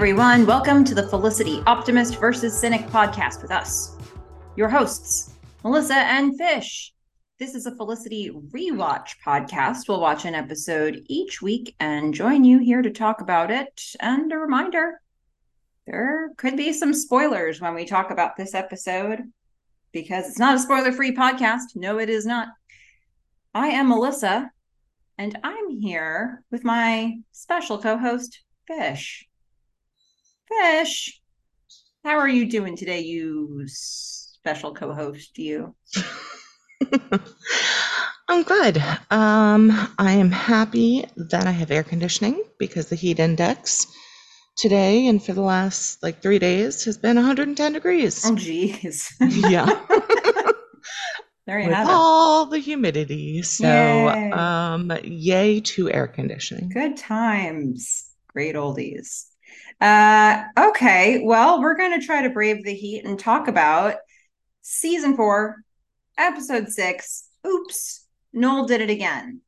everyone. Welcome to the Felicity Optimist versus Cynic podcast with us, your hosts, Melissa and Fish. This is a Felicity rewatch podcast. We'll watch an episode each week and join you here to talk about it. And a reminder there could be some spoilers when we talk about this episode because it's not a spoiler free podcast. No, it is not. I am Melissa, and I'm here with my special co host, Fish. Fish, how are you doing today, you special co host, you? I'm good. Um, I am happy that I have air conditioning because the heat index today and for the last like three days has been 110 degrees. Oh, geez. yeah. there you With have it. all the humidity. So, Yay. um, yay to air conditioning. Good times. Great oldies. Uh, okay, well, we're going to try to brave the heat and talk about season four, episode six. Oops, Noel did it again.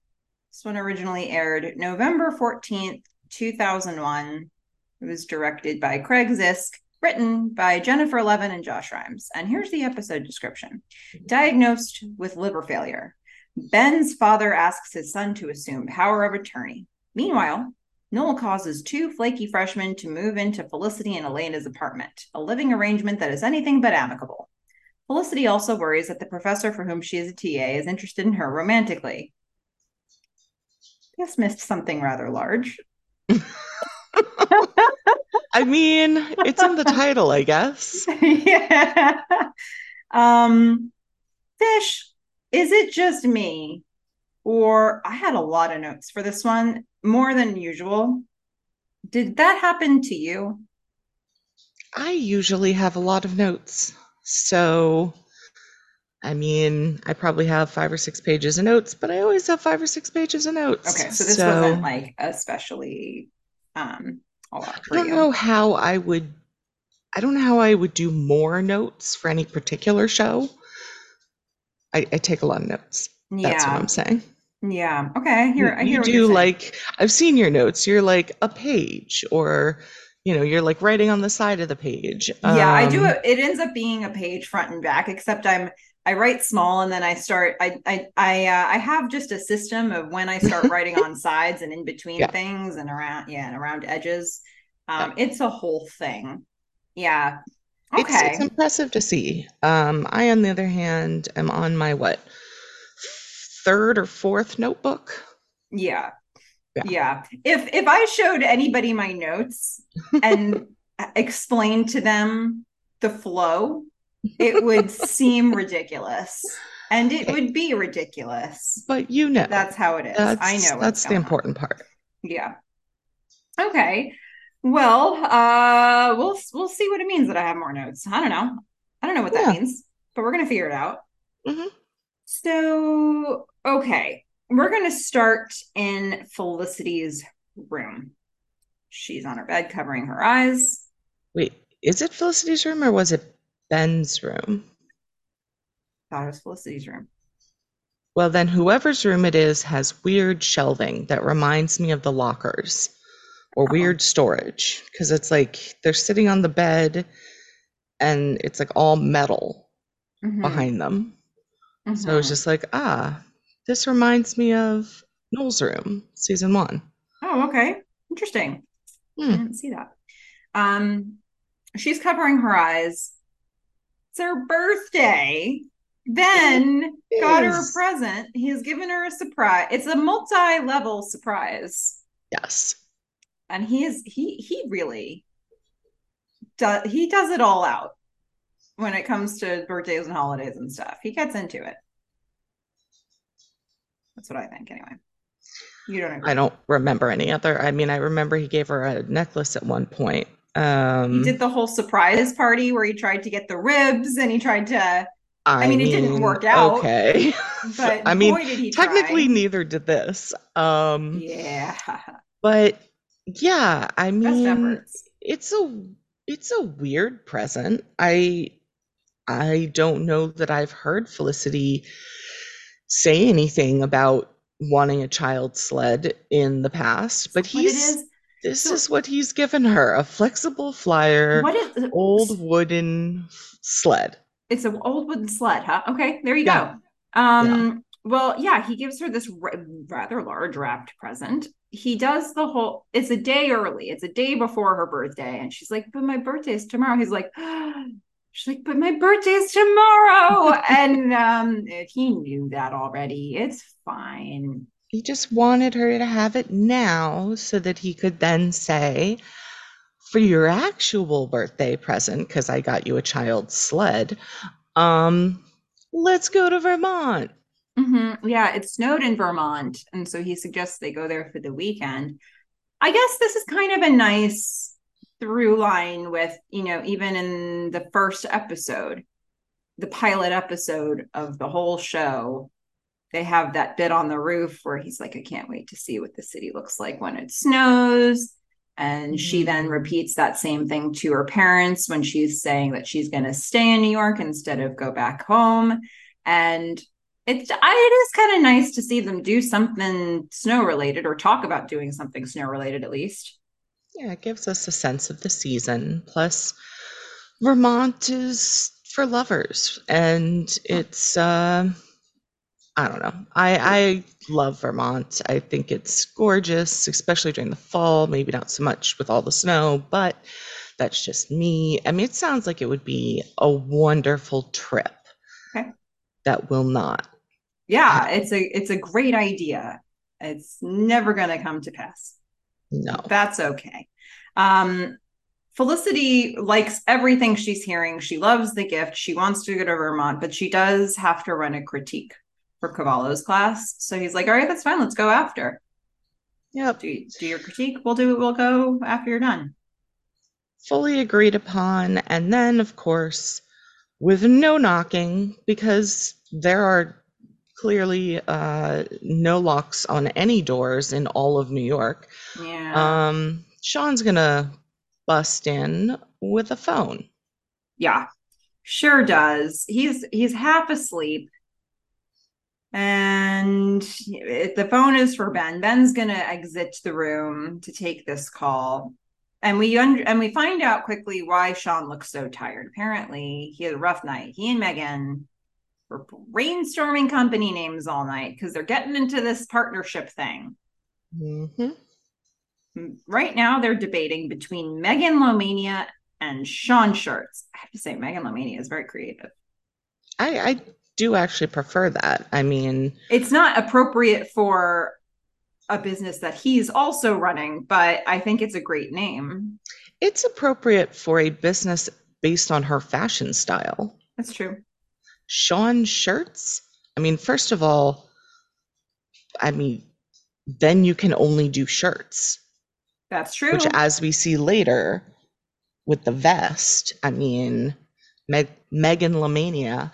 This one originally aired November 14th, 2001. It was directed by Craig Zisk, written by Jennifer Levin and Josh Reims. And here's the episode description Diagnosed with liver failure, Ben's father asks his son to assume power of attorney. Meanwhile, Noel causes two flaky freshmen to move into Felicity and Elena's apartment, a living arrangement that is anything but amicable. Felicity also worries that the professor for whom she is a TA is interested in her romantically. This missed something rather large. I mean, it's in the title, I guess. yeah. Um, Fish, is it just me? Or I had a lot of notes for this one, more than usual. Did that happen to you? I usually have a lot of notes. So, I mean, I probably have five or six pages of notes, but I always have five or six pages of notes. Okay, so this So, wasn't like especially um a lot I don't you. know how I would, I don't know how I would do more notes for any particular show. I, I take a lot of notes. That's what I'm saying. Yeah. Okay, I You, hear I you hear what do like, I've seen your notes. You're like a page, or, you know, you're like writing on the side of the page. Yeah, I do Um, it. It ends up being a page front and back, except I'm I write small and then I start I I I uh, I have just a system of when I start writing on sides and in between Yeah. things and around yeah and around edges. Yeah. Um, it's a whole thing. Yeah. It's Okay. it's impressive to see. Um, I, on the other hand, am on my what third or fourth notebook. Yeah. Yeah. Yeah. If if I showed anybody my notes and explained to them the flow, it would seem ridiculous. And it Okay. would be ridiculous. But you know, That's how it is. I know that's the going on. important part. Yeah. Okay. Well, uh we'll we'll see what it means that I have more notes. I don't know. I don't know what that Yeah. means, but we're gonna figure it out. Mhm. So, okay. We're gonna start in Felicity's room. She's on her bed covering her eyes. Wait, is it Felicity's room or was it Ben's room? Thought it was Felicity's room. Well, then whoever's room it is has weird shelving that reminds me of the lockers or Uh-oh. weird storage because it's like they're sitting on the bed and it's like all metal Mhm, behind them. So it's mhm. just like, ah, this reminds me of Noel's room, season one. Oh, okay. Interesting. I Hmm. didn't see that. Um, she's covering her eyes. It's her birthday. Ben It got her a present. He's given her a surprise. It's a multi-level surprise. Yes. And he is he he really does he does it all out when it comes to birthdays and holidays and stuff. He gets into it. That's what I think anyway. You don't agree. I don't remember any other. I mean, I remember he gave her a necklace at one point. Um, He did the whole surprise party where he tried to get the ribs and he tried to I mean, it didn't work out, Okay. but I mean, did he technically try. neither did this. Um, Yeah. but yeah, I mean, it's a it's a weird present. I I don't know that I've heard Felicity say anything about wanting a child sled in the past, but he's is, This So- is what he's given her a flexible flyer, What is old wooden sled. It's an old wooden sled, huh? Okay, there you Yeah. go. Um, well, yeah, he gives her this ra- rather large wrapped present. He does the whole. It's a day early. It's a day before her birthday, and she's like, "But my birthday is tomorrow." He's like, "She's like, but my birthday's tomorrow," and um, he knew that already. It's fine. He just wanted her to have it now so that he could then say, for your actual birthday present, because I got you a child sled, um, let's go to Vermont. hmm Yeah, it snowed in Vermont, and so he suggests they go there for the weekend. I guess this is kind of a nice through line with, you know, even in the first episode, the pilot episode of the whole show, they have that bit on the roof where he's like, I can't wait to see what the city looks like when it snows. And she then Mhm. repeats that same thing to her parents when she's saying that she's going to stay in New York instead of go back home. And it's it is kind of nice to see them do something snow related or talk about doing something snow related at least. Yeah, it gives us a sense of the season. Plus, Vermont is for lovers, and it's uh, I don't know. I I love Vermont. I think it's gorgeous, especially during the fall. Maybe not so much with all the snow, but that's just me. I mean, it sounds like it would be a wonderful trip. Okay. That will not. Yeah, it's a it's a great idea. It's never going to come to pass. No. That's okay. Um, Felicity likes everything she's hearing. She loves the gift. She wants to go to Vermont, but she does have to run a critique for Cavallo's class. So he's like, "All right, that's fine. Let's go after. Yep. Do do your critique. We'll do it. We'll go after you're done." fully agreed upon. And then, of course, with no knocking, because there are clearly uh, no locks on any doors in all of New York, Yeah, um, Sean's gonna bust in with a phone. yeah, sure does. He's he's half asleep. And the phone is for Ben. Ben's gonna exit the room to take this call, and we un- and we find out quickly why Sean looks so tired. Apparently, he had a rough night. He and Megan were brainstorming company names all night because they're getting into this partnership thing. hmm Right now, they're debating between Megan Lomania and Sean Shirts. I have to say, Megan Lomania is very creative. I, I do actually prefer that. I mean, it's not appropriate for a business that he's also running, but I think it's a great name. it's appropriate for a business based on her fashion style. That's true. Sean shirts. I mean, first of all, I mean, then you can only do shirts, That's true. which, as we see later with the vest, I mean, Meg- Megan Lamania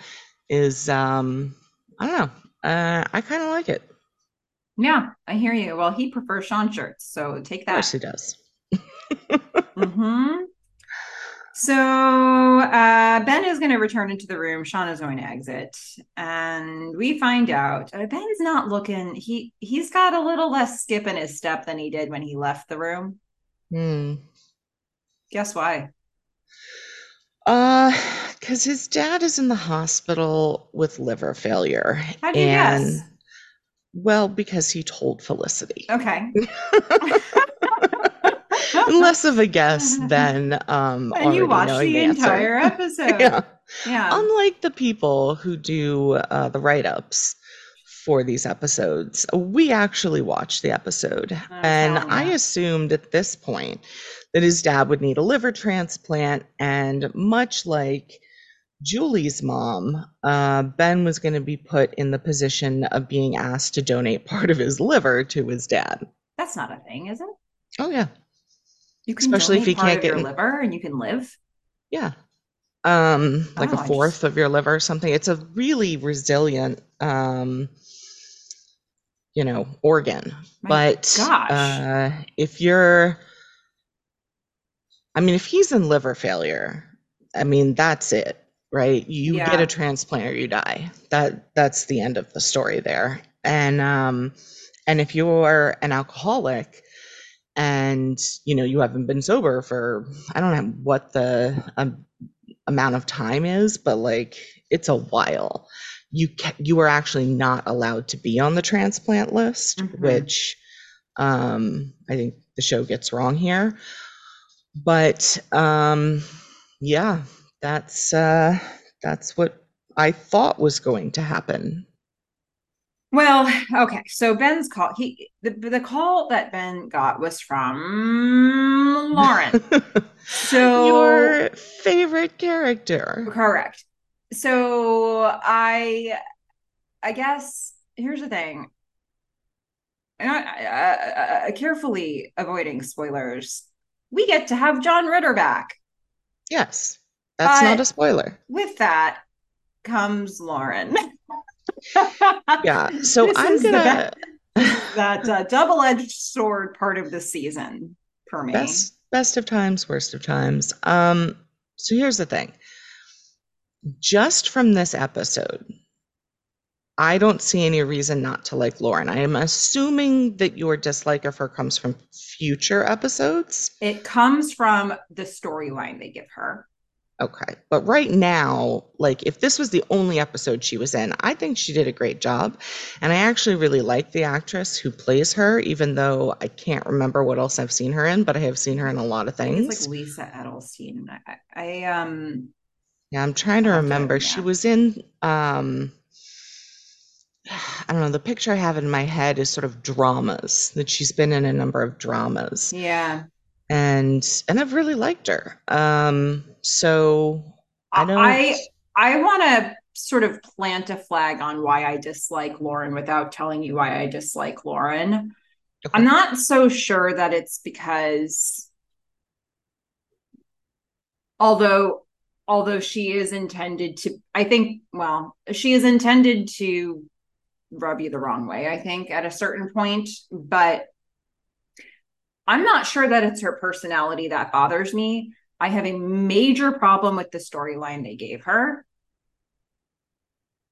is, um, I don't know, uh, I kind of like it. yeah, I hear you. Well, he prefers Sean shirts, so take Of course that. he does. hmm So uh, Ben is going to return into the room. Sean is going to exit, and we find out uh, Ben's not looking. He he's got a little less skip in his step than he did when he left the room. Hmm. Guess why? Uh, because his dad is in the hospital with liver failure. How'd you and, guess? well, because he told Felicity. Okay. Less of a guess than um and you already watched the entire episode. yeah. Yeah. Unlike the people who do uh, the write ups for these episodes, we actually watched the episode. and I assumed at this point that his dad would need a liver transplant. And much like Julie's mom, uh, Ben was going to be put in the position of being asked to donate part of his liver to his dad. That's not a thing, is it? Oh, yeah. You can Especially if you can't get your liver and you can live. Yeah. Um, like Oh, a just- fourth of your liver or something. It's a really resilient um you know, organ. My but gosh. uh if you're I mean, if he's in liver failure, I mean, that's it, right? You get a transplant or you die. That that's the end of the story there. And um and if you're an alcoholic and you know you haven't been sober for I don't know what the um, amount of time is, but like it's a while. You ca- you are actually not allowed to be on the transplant list, Mhm. which um, I think the show gets wrong here. But um, yeah, that's uh, that's what I thought was going to happen. Well, okay. So Ben's call, he the, the call that Ben got was from Lauren. So Your favorite character. correct. So I I guess here's the thing. And I, I, I, carefully avoiding spoilers. We get to have John Ritter back. Yes, that's not a spoiler. With that comes Lauren. Yeah, so This I'm gonna that uh, double-edged sword part of the season for me. best best of times, worst of times. Um, so here's the thing. Just from this episode, I don't see any reason not to like Lauren. I am assuming that your dislike of her comes from future episodes. It comes from the storyline they give her. Okay. But right now, like if this was the only episode she was in, I think she did a great job. And I actually really like the actress who plays her, even though I can't remember what else I've seen her in, but I have seen her in a lot of things. It's like Lisa Edelstein. I, I um yeah, I'm trying to I'll have to- remember. She was in um I don't know, the picture I have in my head is sort of dramas, that she's been in a number of dramas. yeah. And and I've really liked her. Um so I don't I I want to sort of plant a flag on why I dislike Lauren without telling you why I dislike Lauren. Okay. I'm not so sure that it's because although although she is intended to I think well, she is intended to rub you the wrong way, I think, at a certain point, but I'm not sure that it's her personality that bothers me. I have a major problem with the storyline they gave her.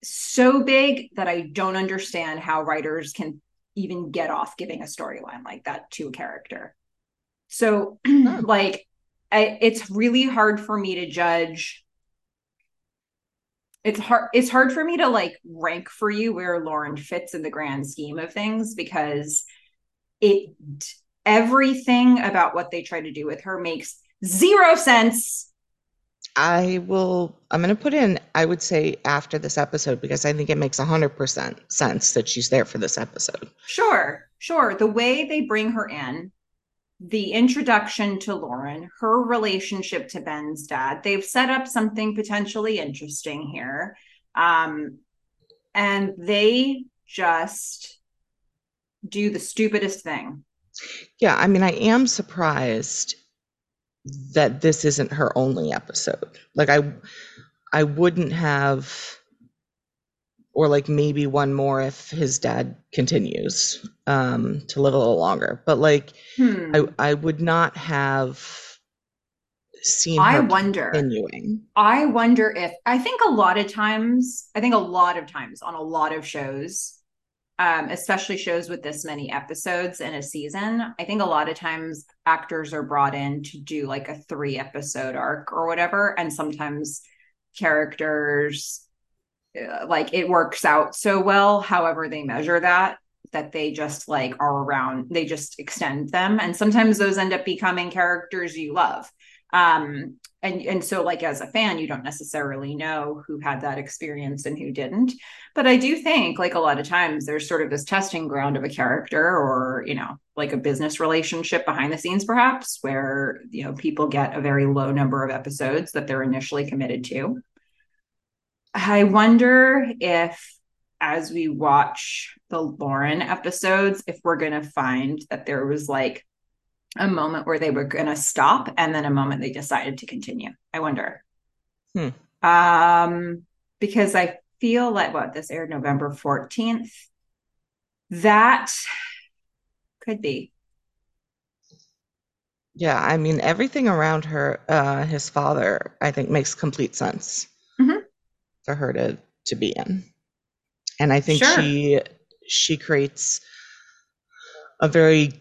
So big that I don't understand how writers can even get off giving a storyline like that to a character. So, hmm. like, I, it's really hard for me to judge. It's hard. It's hard for me to like rank for you where Lauren fits in the grand scheme of things because it everything about what they try to do with her makes zero sense. I will, I'm going to put in, I would say after this episode, because I think it makes 100% sense that she's there for this episode. Sure, sure. The way they bring her in, the introduction to Lauren, her relationship to Ben's dad, they've set up something potentially interesting here. Um, and they just do the stupidest thing. Yeah, I mean, I am surprised that this isn't her only episode. Like I I wouldn't have or like maybe one more if his dad continues um to live a little longer. But like Hmm. I I would not have seen I wonder. continuing. I wonder if I think a lot of times, I think a lot of times on a lot of shows, um, especially shows with this many episodes in a season, I think a lot of times actors are brought in to do like a three episode arc or whatever. And sometimes characters, uh, like it works out so well, however they measure that, that they just like are around, they just extend them. And sometimes those end up becoming characters you love. Um, and and so like as a fan you don't necessarily know who had that experience and who didn't. But i do think like a lot of times there's sort of this testing ground of a character or you know like a business relationship behind the scenes perhaps where you know people get a very low number of episodes that they're initially committed to. I wonder if as we watch the lauren episodes if we're going to find that there was like a moment where they were going to stop and then a moment they decided to continue. I wonder. Hmm. Um, because I feel like what this aired November 14th. That could be. Yeah, I mean everything around her, uh, his father, I think makes complete sense Mhm. for her to to be in, and I think Sure. she she creates a very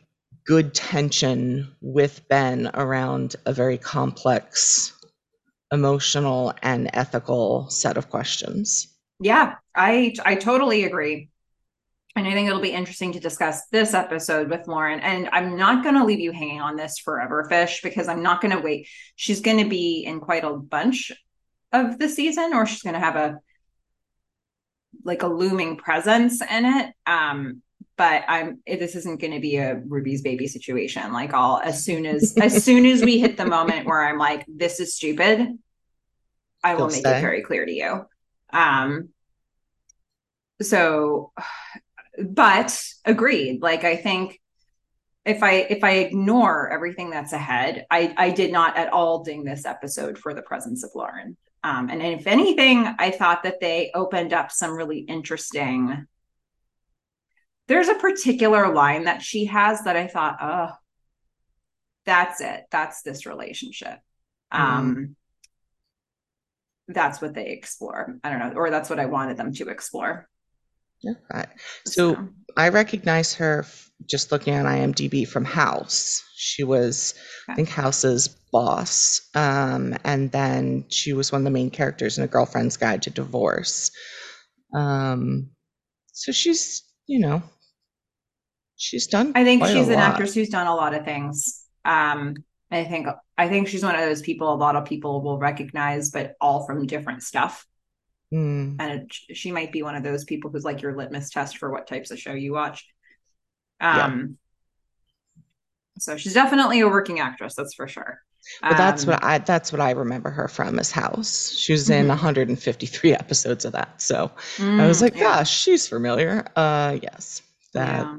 good tension with Ben around a very complex emotional and ethical set of questions. Yeah, I I totally agree. And I think it'll be interesting to discuss this episode with Lauren. And I'm not going to leave you hanging on this forever, Fish, because I'm not going to wait. She's going to be in quite a bunch of the season, or she's going to have a like a looming presence in it. Um, but I'm this isn't going to be a Ruby's baby situation. Like I'll as soon as as soon as we hit the moment where I'm like, this is stupid, I will make it very clear to you. Um, so, but agreed. Like I think if I if I ignore everything that's ahead, I I did not at all ding this episode for the presence of Lauren. Um, and if anything, I thought that they opened up some really interesting. There's a particular line that she has that I thought, oh, that's it. That's this relationship. Mm. Um, that's what they explore. I don't know, or that's what I wanted them to explore. Okay. So, so. I recognize her just looking at IMDb from House. She was, okay. I think, House's boss. Um, and then she was one of the main characters in A Girlfriend's Guide to Divorce. Um, so she's, you know, she's done. I think she's an actress who's done a lot of things. Um, I think I think she's one of those people a lot of people will recognize, but all from different stuff. Mm. And it, she might be one of those people who's like your litmus test for what types of show you watch. Um, yeah. so she's definitely a working actress, that's for sure. But that's um, what I that's what I remember her from as House. She was in mm-hmm. 153 episodes of that. So mm, I was like, yeah. gosh, she's familiar. Uh yes. That yeah.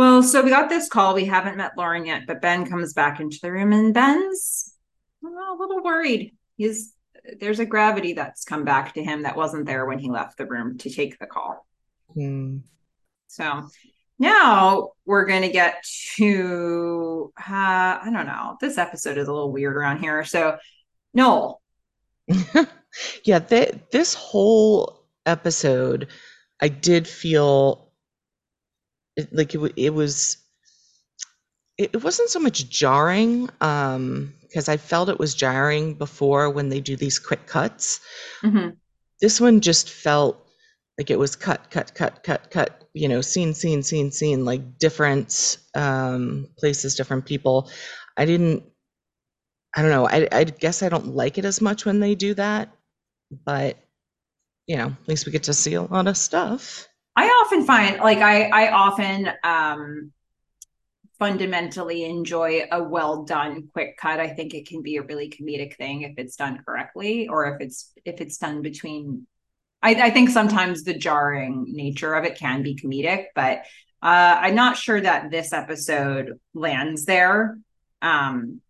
Well, so we got this call. We haven't met Lauren yet, but Ben comes back into the room and Ben's a little worried. He's there's a gravity that's come back to him that wasn't there when he left the room to take the call. Hmm. So now we're going to get to, uh, I don't know, this episode is a little weird around here. So, Noel. yeah, th- this whole episode, I did feel like it, it was, it, it wasn't so much jarring. Um, because I felt it was jarring before when they do these quick cuts. Mm-hmm. This one just felt like it was cut, cut, cut, cut, cut, you know, scene, scene, scene, scene, like different um, places, different people. I didn't, I don't know. I, I guess I don't like it as much when they do that, but you know, at least we get to see a lot of stuff. I often find like I I often um fundamentally enjoy a well done quick cut. I think it can be a really comedic thing if it's done correctly or if it's if it's done between i, I think sometimes the jarring nature of it can be comedic but uh, i'm not sure that this episode lands there. Um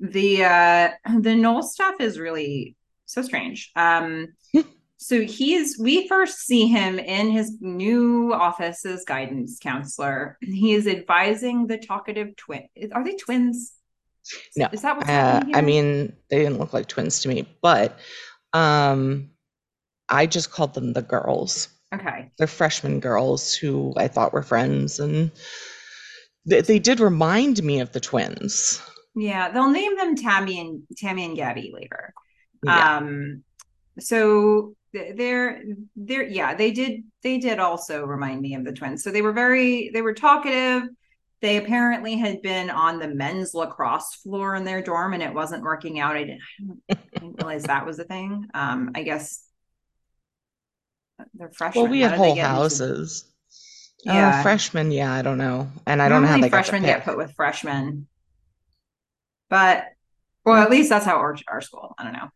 the uh the Noel stuff is really so strange. Um so he's we first see him in his new office as guidance counselor. He is advising the talkative twin. Are they twins? No, is that what's uh, I mean, they didn't look like twins to me, but um, I just called them the girls. Okay, they're freshman girls who I thought were friends, and they, they did remind me of the twins. Yeah, they'll name them Tammy and Tammy and Gabby later. Yeah. Um, so they're they're yeah they did they did also remind me of the twins. So they were very they were talkative. They apparently had been on the men's lacrosse floor in their dorm and it wasn't working out. I didn't, I didn't realize that was a thing. Um i guess they're freshmen. Well we had whole houses. into... Uh, yeah. uh, freshmen yeah i don't know. And i don't know how they freshmen get put with freshmen. But well at least that's how our, our school i don't know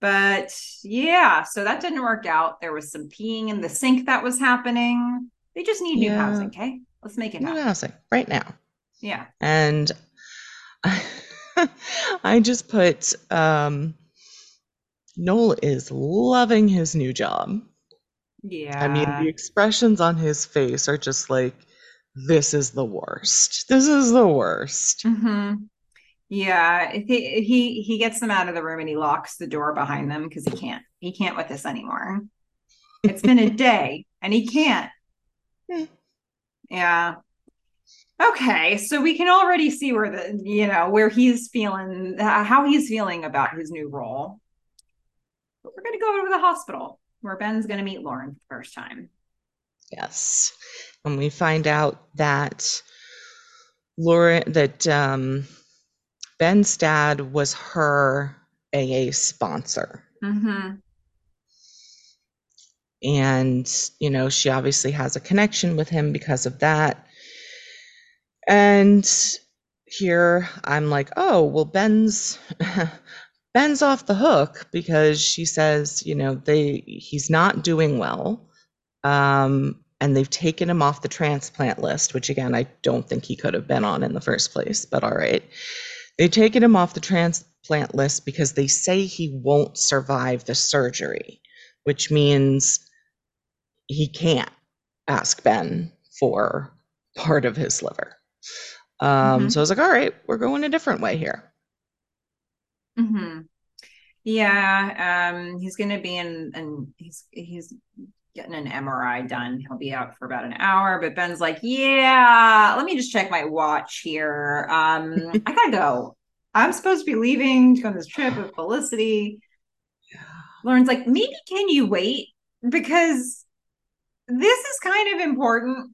but yeah, so that didn't work out. There was some peeing in the sink that was happening. They just need yeah. new housing, okay? Let's make it new happen. housing right now. Yeah. And I, I just put um Noel is loving his new job. Yeah. I mean, the expressions on his face are just like, this is the worst. This is the worst. Mm-hmm. Yeah, he he he gets them out of the room and he locks the door behind them because he can't he can't with this anymore. It's been a day and he can't. Yeah. Okay, so we can already see where the you know where he's feeling how he's feeling about his new role. But we're gonna go over to the hospital where Ben's gonna meet Lauren for the first time. Yes. And we find out that Lauren that um Ben's dad was her AA sponsor. Mm-hmm. And, you know, she obviously has a connection with him because of that. And here I'm like, oh, well, Ben's Ben's off the hook because she says, you know, they he's not doing well. Um, and they've taken him off the transplant list, which again, I don't think he could have been on in the first place, but all right. They've taken him off the transplant list because they say he won't survive the surgery, which means he can't ask Ben for part of his liver. Um, Mhm. So I was like, all right, we're going a different way here. Mm-hmm. Yeah, um, he's gonna be in and he's he's getting an MRI done. He'll be out for about an hour, but Ben's like, Yeah, let me just check my watch here. Um, I gotta go. I'm supposed to be leaving to go on this trip with Felicity. Lauren's like, maybe can you wait? Because this is kind of important.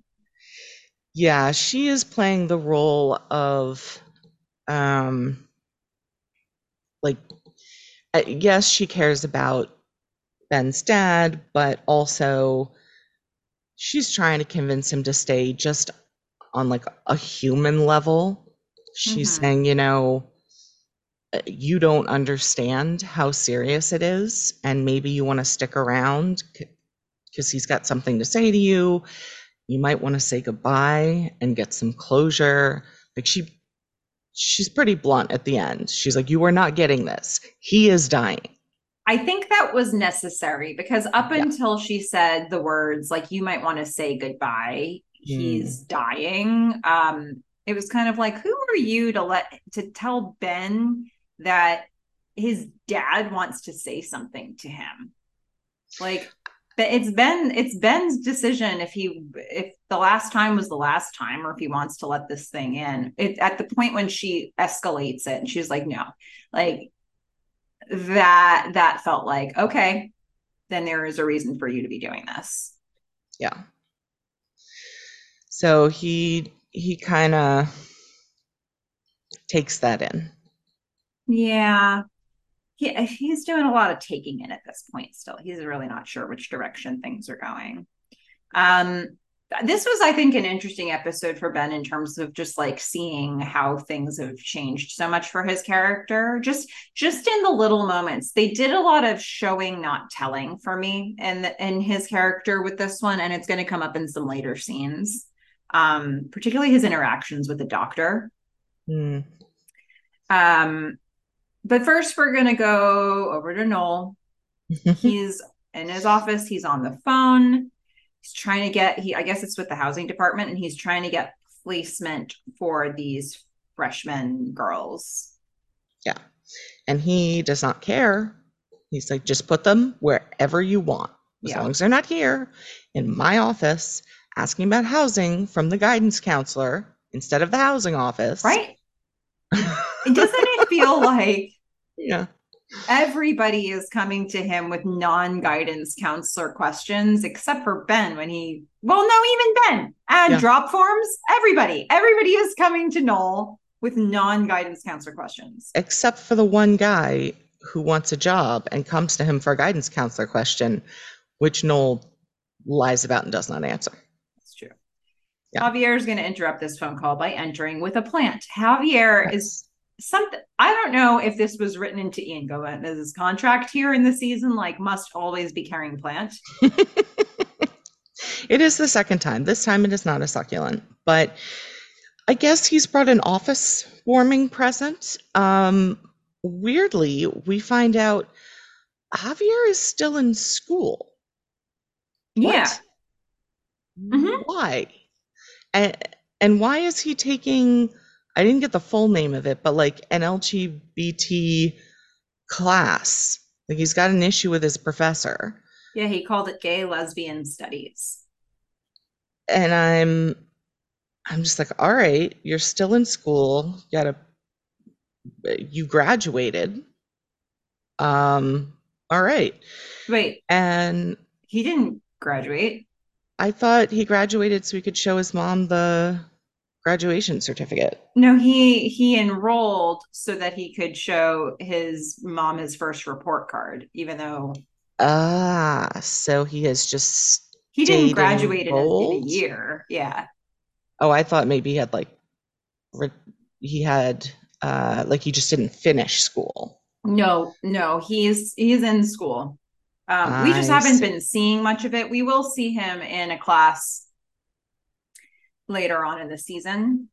Yeah, she is playing the role of, um, like, uh, yes, she cares about Ben's dad, but also she's trying to convince him to stay just on like a human level. She's Mhm. saying, you know, uh, you don't understand how serious it is, and maybe you want to stick around because he's got something to say to you. You might want to say goodbye and get some closure. Like she she's pretty blunt at the end. She's like, You are not getting this. He is dying. I think that was necessary because up Yeah. until she said the words like you might want to say goodbye, he's dying. Um, it was kind of like, who are you to let to tell Ben that his dad wants to say something to him? Like but it's Ben, it's Ben's decision if he if the last time was the last time or if he wants to let this thing in. It at the point when she escalates it and she's like, no, like that that felt like okay then there is a reason for you to be doing this Yeah. So he he kind of takes that in. yeah he, he's doing a lot of taking in at this point still he's really not sure which direction things are going um this was i think an interesting episode for ben in terms of just like seeing how things have changed so much for his character. Just just in the little moments. They did a lot of showing not telling for me and in his character with this one and it's going to come up in some later scenes um particularly his interactions with the doctor. Hmm. um but first we're going to go over to noel. He's in his office. He's on the phone he's trying to get he i guess it's with the housing department and he's trying to get placement for these freshman girls yeah. And he does not care. He's like, just put them wherever you want. As Yeah. long as they're not here in my office asking about housing from the guidance counselor instead of the housing office. right doesn't it feel like Yeah. Everybody is coming to him with non-guidance counselor questions except for ben when he well no even ben and Yeah. drop forms everybody everybody is coming to noel with non-guidance counselor questions Except for the one guy who wants a job and comes to him for a guidance counselor question, which Noel lies about and does not answer. That's true. Yeah. Javier is going to interrupt this phone call by entering with a plant. Javier is something I don't know if this was written into Ian Gomez's contract here in the season, like must always be carrying plant. It is the second time. This time it is not a succulent, but I guess he's brought an office warming present. Um, weirdly, we find out Javier is still in school. Yeah. What? Mhm. Why? And, and why is he taking, I didn't get the full name of it, but like an LGBT class? Like he's got an issue with his professor. Yeah, he called it gay lesbian studies. And I'm I'm just like, all right, you're still in school. You gotta, you graduated. Um, all right. Wait, And he didn't graduate. I thought he graduated so he could show his mom the graduation certificate. No, he he enrolled so that he could show his mom his first report card, even though Ah, so he has just he didn't graduate in a, year. Yeah. Oh, I thought maybe he had like, re- he had, uh, like he just didn't finish school. No, no, he's he's in school. Um, we just haven't see. been seeing much of it. We will see him in a class later on in the season.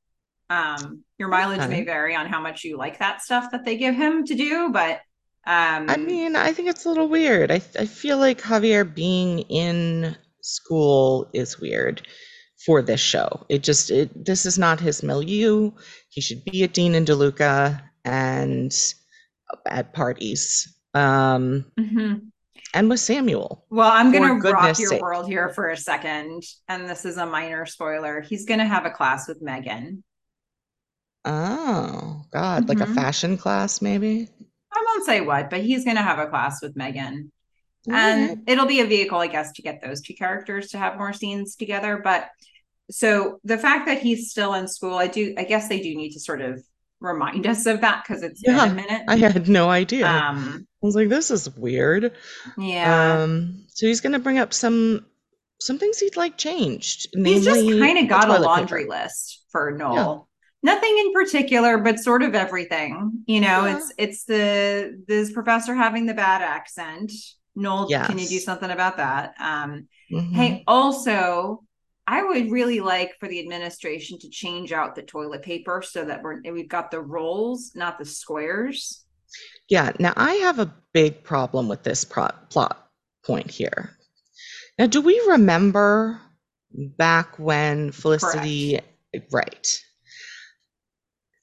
Um, your mileage may vary on how much you like that stuff that they give him to do, but um, I mean, I think it's a little weird. I, I feel like Javier being in school is weird for this show. It just, it, this is not his milieu. He should be at Dean and DeLuca and at parties. Um, mhm. And with Samuel. Well, I'm gonna rock your sake. world here for a second, and this is a minor spoiler. He's gonna have a class with Megan. Oh, God, like a Mhm. fashion class, maybe? I won't say what, but he's gonna have a class with Megan. Right. and it'll be a vehicle i guess to get those two characters to have more scenes together but so the fact that he's still in school i do i guess they do need to sort of remind us of that because it's Yeah, been a minute I had no idea. um I was like, this is weird. yeah Um, so he's gonna bring up some some things he'd like changed. he's just kind of got a laundry paper. list for noel nothing in particular but sort of everything you know Yeah. it's it's the this professor having the bad accent noel can you do something about that um Mhm. Hey, also, I would really like for the administration to change out the toilet paper so that we're we've got the rolls, not the squares. Yeah, now I have a big problem with this pro- plot point here. Now, do we remember back when Felicity, right?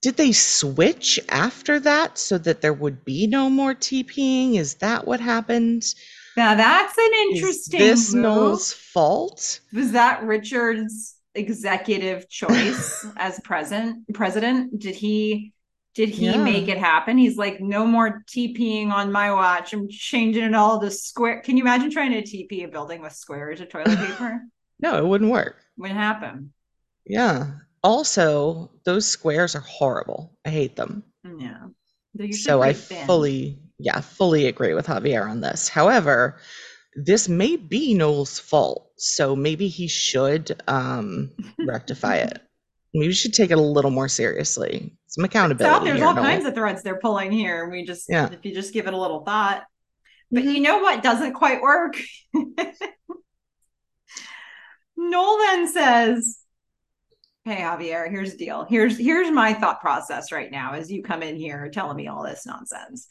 Did they switch after that so that there would be no more TPing? Is that what happened? Now that's an Is interesting this move. Noel's fault? Was that Richard's executive choice as president? President? Did he did he Yeah. make it happen? He's like, no more TPing on my watch. I'm changing it all to square. Can you imagine trying to TP a building with squares of toilet paper? No, it wouldn't work. Wouldn't happen. Yeah. Also, those squares are horrible. I hate them. Yeah. So I thin. fully, yeah, fully agree with Javier on this. However, this may be Noel's fault, so maybe he should um, rectify it. Maybe we should take it a little more seriously. Some So accountability. there's here, all Noel. kinds of threads they're pulling here. and We just, Yeah. if you just give it a little thought. But Mhm. you know what doesn't quite work? Noel then says, Hey Javier, here's the deal. Here's here's my thought process right now as you come in here telling me all this nonsense.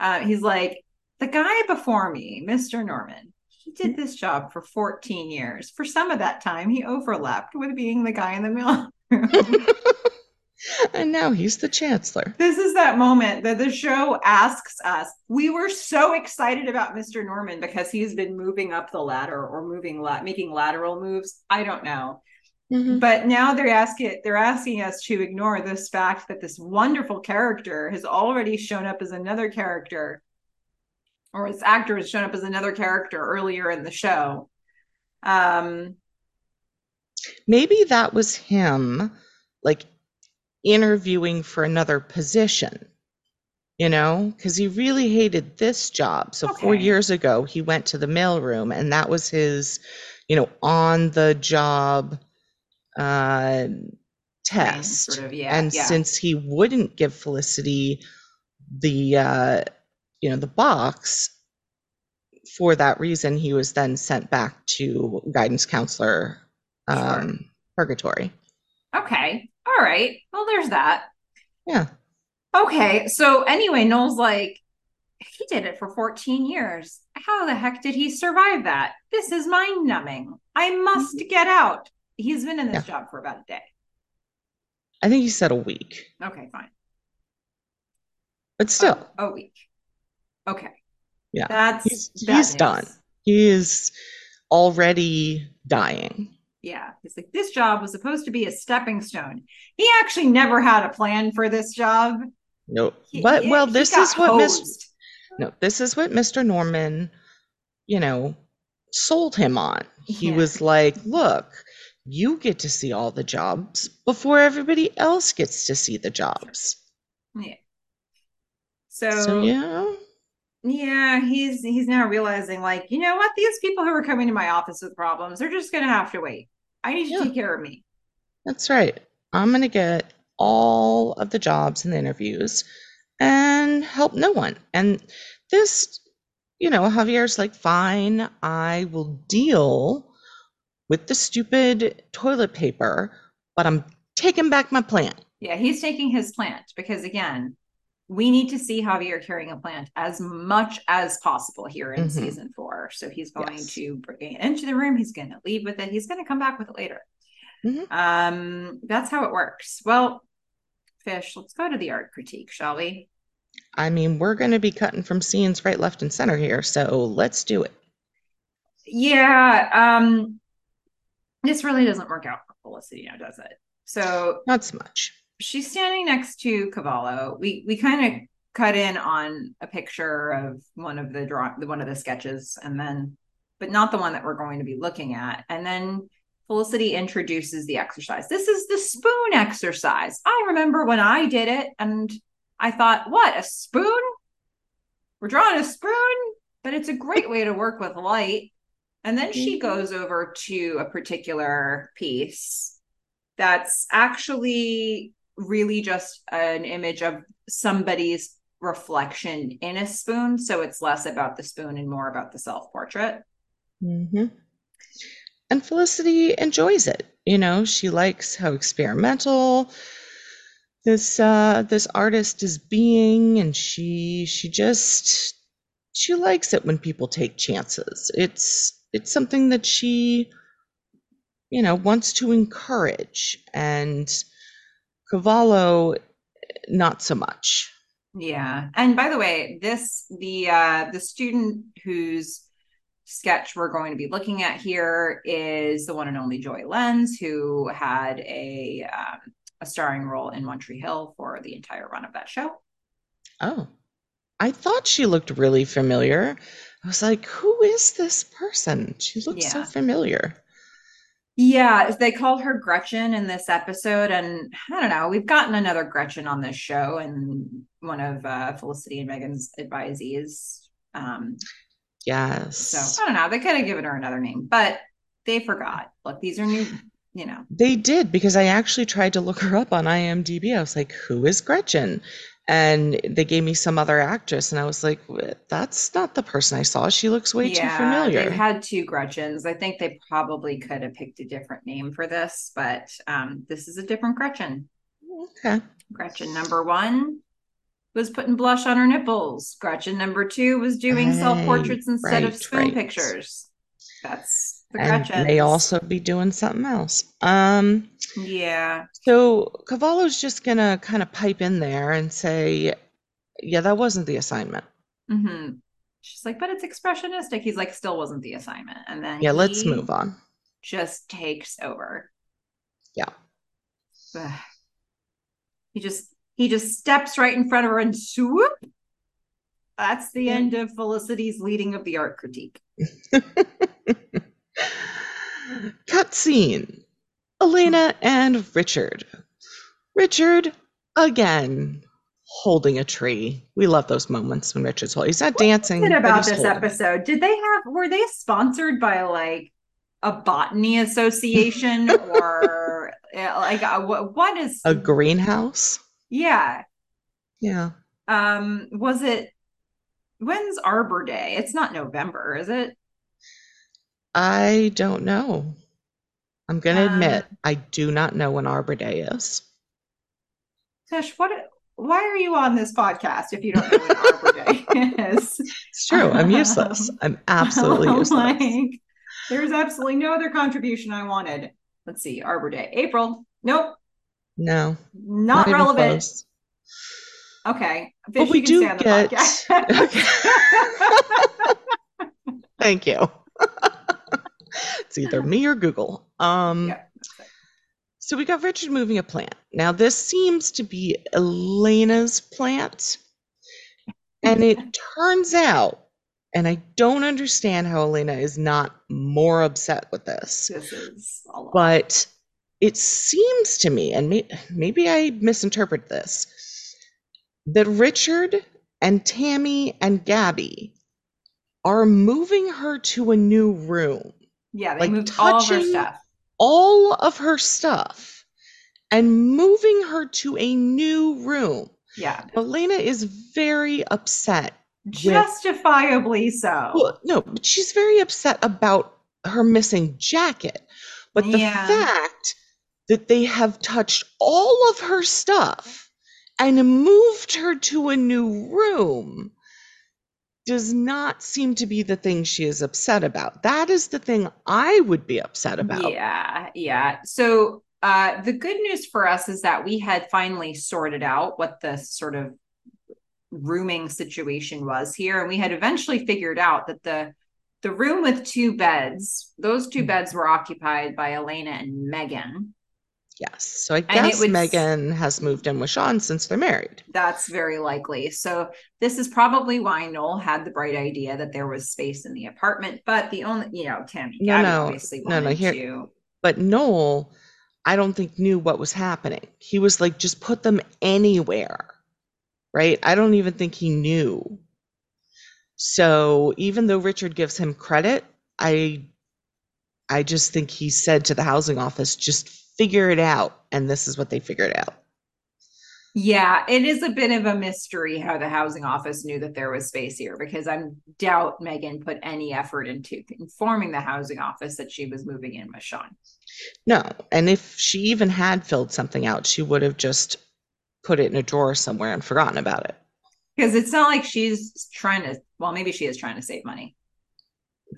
Uh, he's like, the guy before me, Mr. Norman, he did this job for 14 years. For some of that time, he overlapped with being the guy in the middle. and now he's the chancellor. this is that moment that the show asks us. We were so excited about Mr. Norman because he's been moving up the ladder or moving la- making lateral moves. I don't know. Mhm. But now they're asking they're asking us to ignore this fact that this wonderful character has already shown up as another character or this actor has shown up as another character earlier in the show. Um Maybe that was him, like interviewing for another position. You know, because he really hated this job. So four years ago, he went to the mailroom, and that was his, you know, on the job uh, test. sort of yeah. and yeah. since he wouldn't give Felicity the, uh, you know, the box, for that reason, he was then sent back to guidance counselor Sure. um, purgatory. Okay. All right. Well, there's that. Yeah. Okay. So anyway, Noel's like, he did it for 14 years. How the heck did he survive that? This is mind numbing. I must get out. He's been in this job for about a day. I think he said a week, Okay, fine. but still, Oh, a week. Okay. Yeah. That's He's- bad he's done. he is already dying. Yeah, he's like, this job was supposed to be a stepping stone. He actually never had a plan for this job. No, He- but well, he this is what hosed. no, this is what Mr. Norman, you know, sold him on. He Yeah. was like, "Look, you get to see all the jobs before everybody else gets to see the jobs." Yeah. So, So yeah, yeah, he's he's now realizing, like, you know what? These people who are coming to my office with problems, they're just gonna have to wait. I need to Yeah. take care of me. that's right. I'm gonna get all of the jobs and the interviews and help no one. And this, you know, Javier's like, "Fine, I will deal with the stupid toilet paper, but I'm taking back my plant." Yeah, he's taking his plant because again, we need to see Javier carrying a plant as much as possible here in Mhm. season four. So he's going Yes. to bring it into the room. He's going to leave with it. He's going to come back with it later. Mhm. Um, that's how it works. Well, Tish, let's go to the art critique, shall we? I mean, we're going to be cutting from scenes right, left, and center here, so let's do it. Yeah. Um, this really doesn't work out for Felicity now, does it? So Not so much. she's standing next to Cavallo. We we kind of cut in on a picture of one of the draw one of the sketches, and then, but not the one that we're going to be looking at. And then Felicity introduces the exercise. This is the spoon exercise. I remember when I did it, and I thought, what a spoon? We're drawing a spoon, but it's a great way to work with light. And then she Mhm. goes over to a particular piece that's actually really just an image of somebody's reflection in a spoon. So it's less about the spoon and more about the self portrait. hmm And Felicity enjoys it. You know, she likes how experimental this uh this artist is being and she she just she likes it when people take chances. It's it's something that she you know wants to encourage and Cavallo not so much. Yeah. And by the way, this the uh the student whose sketch we're going to be looking at here is the one and only Joy Lenz, who had a um, a starring role in One Tree Hill for the entire run of that show. Oh. I thought she looked really familiar. I was like, who is this person? She looks so familiar. Yeah, they called her Gretchen in this episode, and I don't know. We've gotten another Gretchen on this show, and one of uh, Felicity and Megan's advisees. Um, Yes. so I don't know. They could have given her another name, but they forgot. Look, these are new. You know, They did because I actually tried to look her up on IMDb. I was like, who is Gretchen? And they gave me some other actress, and I was like, that's not the person I saw. She looks way too yeah, familiar. they've had two Gretchens. I think they probably could have picked a different name for this, but um, this is a different Gretchen. Okay. Gretchen number one was putting blush on her nipples. Gretchen number two was doing Right, self portraits instead of right, spoon right. pictures. That's the And may also be doing something else. Um, yeah, so Cavallo's just gonna kind of pipe in there and say, yeah, that wasn't the assignment. Mm-hmm. she's like, but it's expressionistic. He's like, still wasn't the assignment. And then Yeah, let's move on. Just takes over. Yeah. He just he just steps right in front of her and swoop. That's the Yeah. end of Felicity's leading of the art critique. Cutscene. Elena and Richard. Richard again holding a tree. We love those moments when Richard's holding. He's not dancing. What about this holding. episode? Did they have were they sponsored by like a botany association or uh, like uh, what what is A greenhouse. yeah Yeah. um was it when's Arbor Day? It's not November, is it? I don't know. I'm gonna Um, admit I do not know when Arbor Day is. Tish, what why are you on this podcast if you don't know when Arbor Day is? It's true. I'm useless. I'm absolutely useless. like there's absolutely no other contribution I wanted. Let's see, Arbor Day. April. Nope, No, not, even relevant. Okay. But we do stay on the get. podcast. Thank you. It's either me or Google. Um, Yeah. So we got Richard moving a plant. Now, this seems to be Elena's plant. And it turns out, and I don't understand how Elena is not more upset with this, This is a lot. but it seems to me, and may, maybe I misinterpret this, that Richard and Tammy and Gabby are moving her to a new room yeah, they like moved all of her touching- stuff. all of her stuff and moving her to a new room. Yeah, Elena is very upset. justifiably so. Well, no, but she's very upset about her missing jacket. But the Yeah. fact that they have touched all of her stuff and moved her to a new room does not seem to be the thing she is upset about. That is the thing I would be upset about. Yeah, yeah. So uh the good news for us is that we had finally sorted out what the sort of rooming situation was here and we had eventually figured out that the the room with two beds, those two Mhm. beds were occupied by Elena and Megan. Yes. So I guess would Megan has moved in with Sean since they're married. That's very likely. So this is probably why Noel had the bright idea that there was space in the apartment, but the only, you know, Tammy No, Gabby no, obviously no, no, here- to. But Noel, I don't think knew what was happening. He was like, just put them anywhere. Right? I don't even think he knew. So even though Richard gives him credit, I I just think he said to the housing office, just figure it out. And this is what they figured out. Yeah, it is a bit of a mystery how the housing office knew that there was space here because I doubt Megan put any effort into informing the housing office that she was moving in with Sean. No. And if she even had filled something out, she would have just put it in a drawer somewhere and forgotten about it. Because it's not like she's trying to, well, maybe she is trying to save money.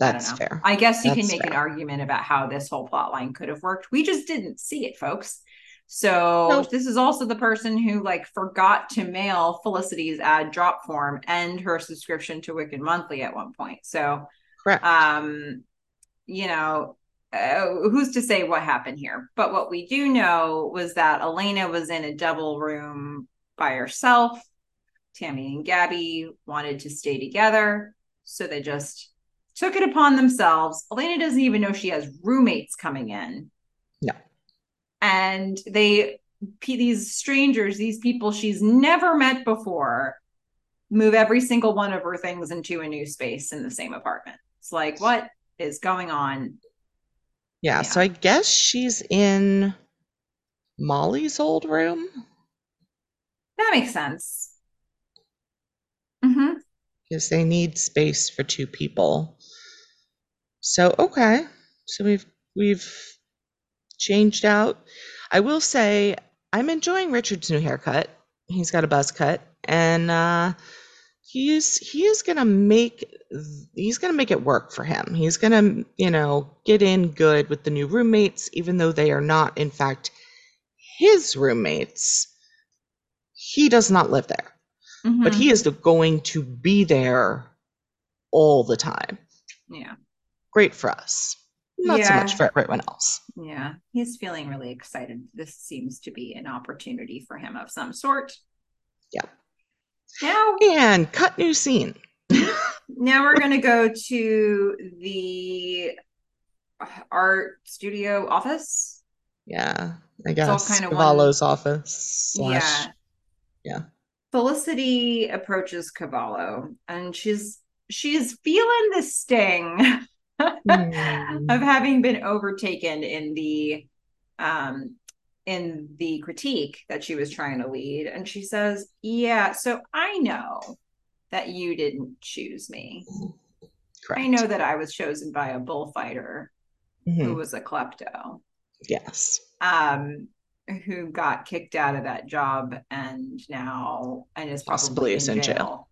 I That's know. fair. I guess you can That's make an argument about how this whole plot line could have worked. We just didn't see it, folks. So this is also the person who like forgot to mail Felicity's add drop form and her subscription to Wicked Monthly at one point. So Correct. um you know uh, who's to say what happened here but what we do know was that elena was in a double room by herself tammy and gabby wanted to stay together so they just took it upon themselves. Elena doesn't even know she has roommates coming in. Yeah. and they these strangers these people she's never met before move every single one of her things into a new space in the same apartment. It's like what is going on? Yeah, so I guess she's in Molly's old room? That makes sense. Mm hmm because they need space for two people. So okay, so we've we've changed out. I will say I'm enjoying Richard's new haircut. He's got a buzz cut, and uh, he's he is gonna make he's gonna make it work for him. He's gonna you know get in good with the new roommates, even though they are not in fact his roommates. He does not live there but he is going to be there all the time. yeah Great for us. Not so much for everyone else. yeah he's feeling really excited this seems to be an opportunity for him of some sort Yeah. now And cut new scene. now we're going to go to the art studio office Yeah, I all guess. kinda one- Cavallo's office. Slash, yeah yeah. felicity approaches cavallo and she's she's feeling the sting Hmm. of having been overtaken in the um in the critique that she was trying to lead and she says yeah so i know that you didn't choose me Correct. i know that i was chosen by a bullfighter who Mhm. was a klepto Yes. um who got kicked out of that job and now and is Possibly in is in jail,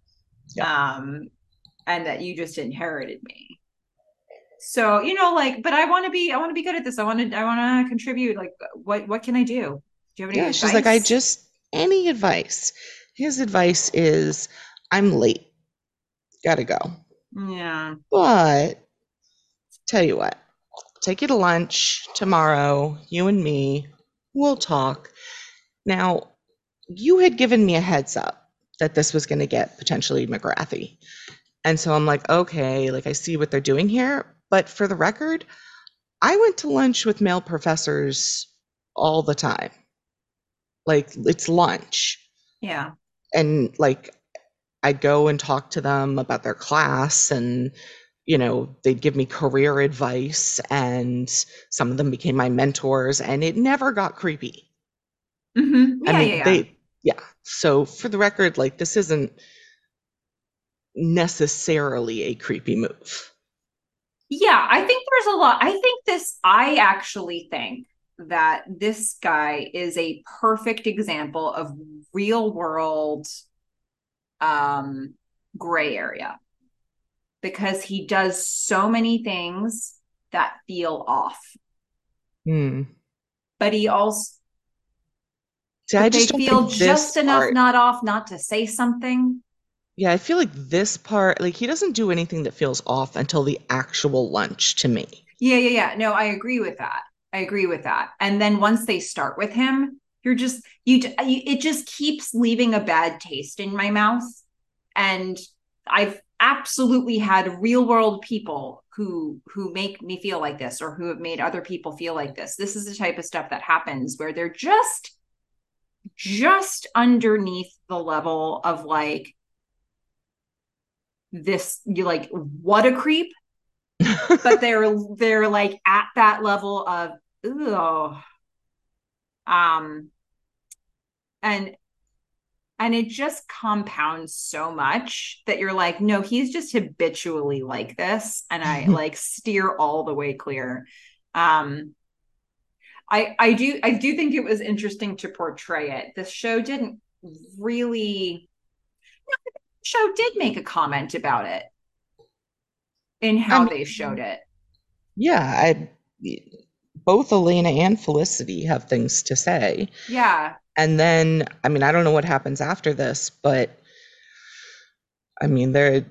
jail. um and that you just inherited me so you know like but i want to be i want to be good at this i want to i want to contribute like what what can i do do you have any Yeah, she's like, I just, any advice? His advice is, I'm late. Gotta go. yeah But tell you what, take you to lunch tomorrow, you and me, we'll talk. Now, you had given me a heads up that this was going to get potentially McGrathy. And so I'm like, okay, like I see what they're doing here. But for the record, I went to lunch with male professors all the time. Like it's lunch. Yeah. And like I'd go and talk to them about their class and you know, they'd give me career advice and some of them became my mentors and it never got creepy. Mm-hmm. Yeah, I mean, yeah, yeah. they yeah. So for the record, like this isn't necessarily a creepy move. Yeah, I think there's a lot. I think this, I actually think that this guy is a perfect example of real world um gray area because he does so many things that feel off. Hmm. But he also See, I but they just don't feel just enough part. not off not to say something. Yeah, I feel like this part, like he doesn't do anything that feels off until the actual lunch to me. Yeah, yeah, yeah. No, I agree with that. I agree with that. And then once they start with him, you're just you, you it just keeps leaving a bad taste in my mouth. And I've absolutely had real world people who who make me feel like this or who have made other people feel like this. This is the type of stuff that happens where they're just just underneath the level of like this you like what a creep. But they're they're like at that level of ugh. um and and it just compounds so much that you're like no he's just habitually like this and i like steer all the way clear. Um i i do i do think it was interesting to portray it. This show didn't really the show did make a comment about it in how I they showed it Yeah, I both Elena and Felicity have things to say. yeah And then, I mean, I don't know what happens after this, but I mean, there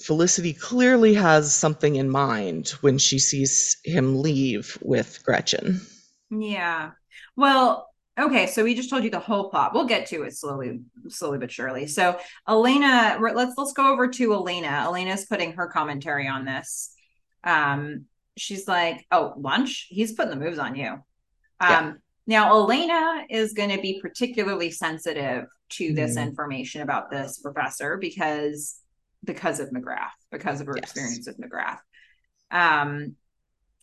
Felicity clearly has something in mind when she sees him leave with Gretchen. Yeah. Well, okay, so we just told you the whole plot. We'll get to it slowly, slowly but surely. So Elena, let's let's go over to Elena. Elena's putting her commentary on this. Um, she's like, "Oh, lunch? He's putting the moves on you." Um, Yeah. now Elena is going to be particularly sensitive to this Mhm. information about this professor because because of McGrath, because of her Yes. experience with McGrath. Um,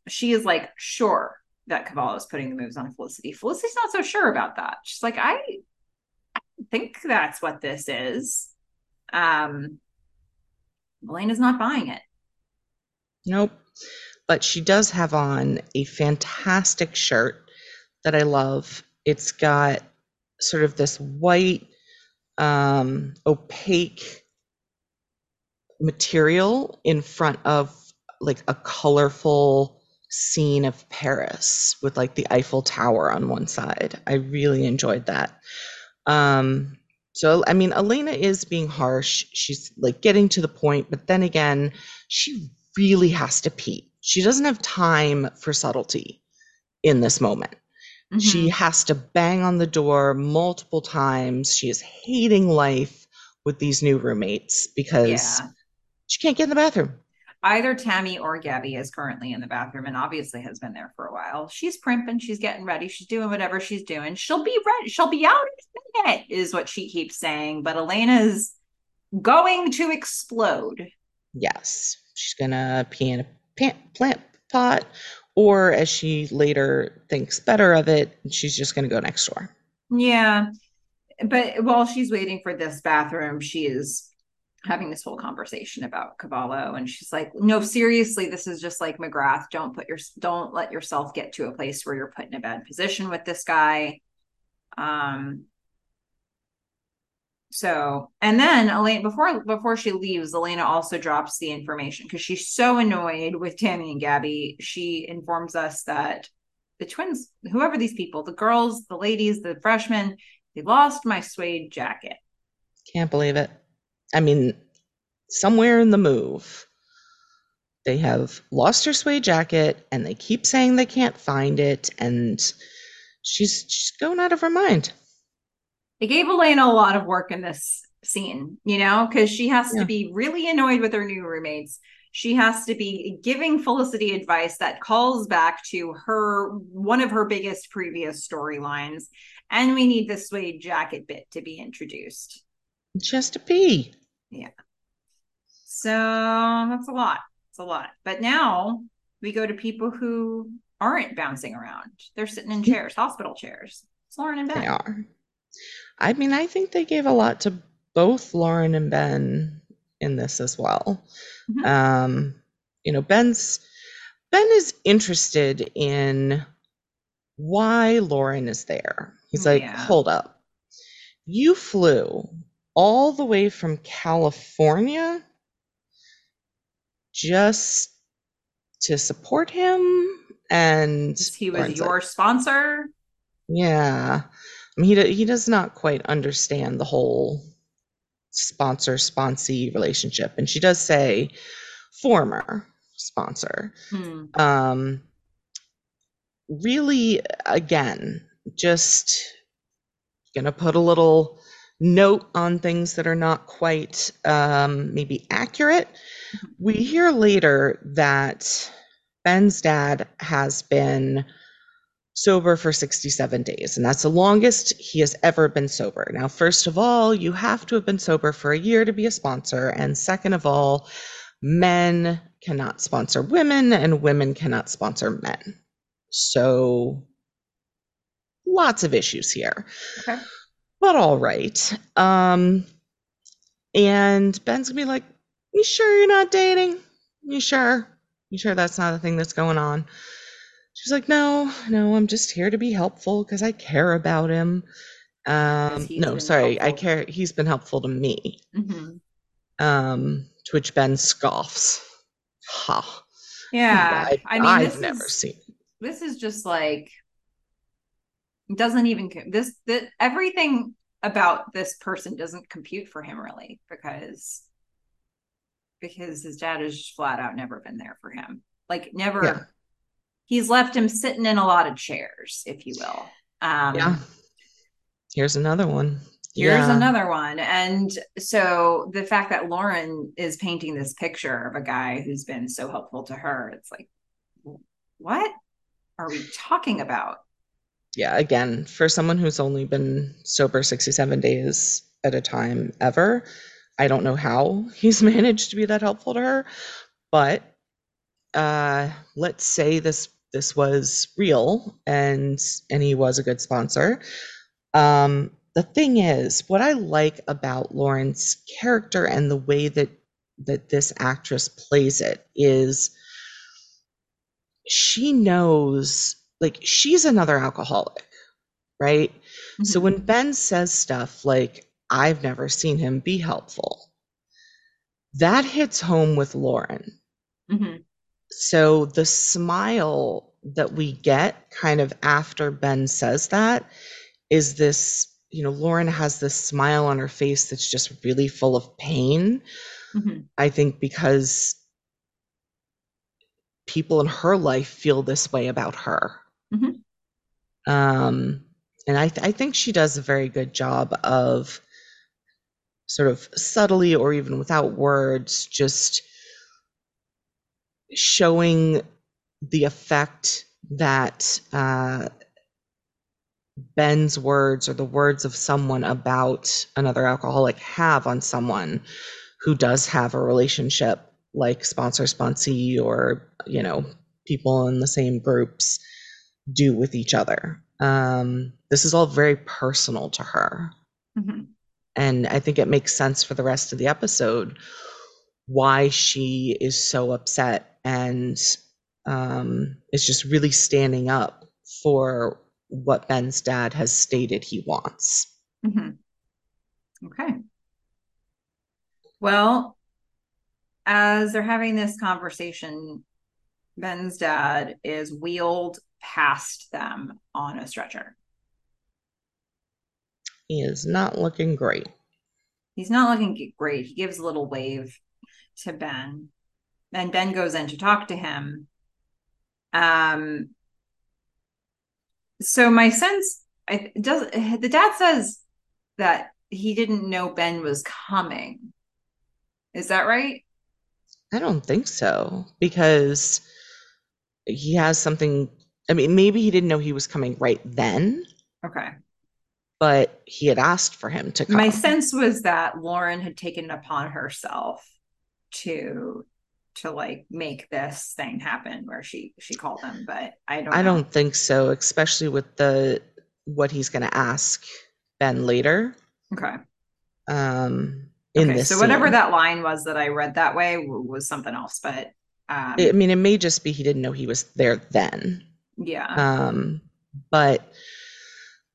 she is like sure that Cavallo is putting the moves on Felicity. Felicity's not so sure about that. She's like, I, I think that's what this is. Um, Elena's not buying it. Nope. But she does have on a fantastic shirt that I love. It's got sort of this white, um, opaque material in front of like a colorful scene of Paris with like the Eiffel Tower on one side. I really enjoyed that. Um, so, I mean, Elena is being harsh. She's like getting to the point, but then again, she really has to pee. She doesn't have time for subtlety in this moment. She Mhm. has to bang on the door multiple times. She is hating life with these new roommates because yeah. she can't get in the bathroom. Either Tammy or Gabby is currently in the bathroom and obviously has been there for a while. She's primping, she's getting ready, she's doing whatever she's doing. She'll be ready, she'll be out in a minute, is what she keeps saying. But Elena's going to explode. Yes, she's gonna pee in a plant, plant pot, or as she later thinks better of it, she's just gonna go next door. Yeah. But while she's waiting for this bathroom, she is having this whole conversation about Cavallo. And she's like, no, seriously, this is just like McGrath. Don't put your don't let yourself get to a place where you're put in a bad position with this guy. Um so and then Elena before before she leaves, Elena also drops the information because she's so annoyed with Tammy and Gabby. She informs us that the twins, whoever these people, the girls, the ladies, the freshmen, they lost my suede jacket. Can't believe it. I mean, somewhere in the move, they have lost her suede jacket and they keep saying they can't find it and she's she's going out of her mind. They gave Elena a lot of work in this scene, you know, because she has Yeah. to be really annoyed with her new roommates. She has to be giving Felicity advice that calls back to her one of her biggest previous storylines. And we need the suede jacket bit to be introduced. Has to pee. So that's a lot. It's a lot. But now we go to people who aren't bouncing around. They're sitting in chairs, hospital chairs. It's Lauren and Ben. They are. I mean, I think they gave a lot to both Lauren and Ben in this as well. Mhm. Um, you know, Ben's Ben is interested in why Lauren is there. He's like, Yeah. hold up. You flew all the way from California just to support him and He was your sponsor. yeah. I mean, he, he does not quite understand the whole sponsor sponsee relationship. And she does say former sponsor. Hmm. Um, really, again, just gonna put a little note on things that are not quite um, maybe accurate. We hear later that Ben's dad has been sober for 67 days, and that's the longest he has ever been sober. Now, first of all, you have to have been sober for a year to be a sponsor, and second of all, men cannot sponsor women, and women cannot sponsor men. So, lots of issues here. Okay. But all right. Um, and Ben's gonna be like, "You sure you're not dating? You sure? You sure that's not a thing that's going on?" She's like, "No, no, I'm just here to be helpful because I care about him." Um, no, sorry, I care. He's been helpful to me. Mhm. Um, to which Ben scoffs. Ha! Yeah. I, I mean, I've never is, seen. this is just like doesn't even this that everything about this person doesn't compute for him really because because his dad has just flat out never been there for him like never Yeah. he's left him sitting in a lot of chairs if you will um Yeah. Here's another one. here's Yeah. another one and so the fact that lauren is painting this picture of a guy who's been so helpful to her it's like what are we talking about yeah, again, for someone who's only been sober 67 days at a time ever, I don't know how he's managed to be that helpful to her. But uh, let's say this this was real and and he was a good sponsor. Um, the thing is, what I like about Lauren's character and the way that that this actress plays it is she knows like she's another alcoholic, right? So Mhm. when Ben says stuff like, I've never seen him be helpful, that hits home with Lauren. Mhm. So the smile that we get kind of after Ben says that is this, you know, Lauren has this smile on her face that's just really full of pain. Mhm. I think because people in her life feel this way about her. Mhm. Um, and I, th- I think she does a very good job of sort of subtly or even without words, just showing the effect that uh, Ben's words or the words of someone about another alcoholic have on someone who does have a relationship like sponsor sponsee or you know people in the same groups do with each other um, this is all very personal to her Mhm. and i think it makes sense for the rest of the episode why she is so upset and um, is just really standing up for what ben's dad has stated he wants Mhm. Okay. Well, as they're having this conversation, Ben's dad is wheeled past them on a stretcher. he is not looking great He's not looking great. He gives a little wave to Ben. and Ben goes in to talk to him. Um, so my sense I, does the dad says that he didn't know Ben was coming. Is that right? I don't think so because he has something. I mean, maybe he didn't know he was coming right then. Okay. But he had asked for him to come. My sense was that Lauren had taken it upon herself to to like make this thing happen where she she called him but i don't i know. don't think so especially with the what he's going to ask ben later okay um in okay, this so whatever scene. that line was that i read that way was something else but um i mean it may just be he didn't know he was there then yeah um but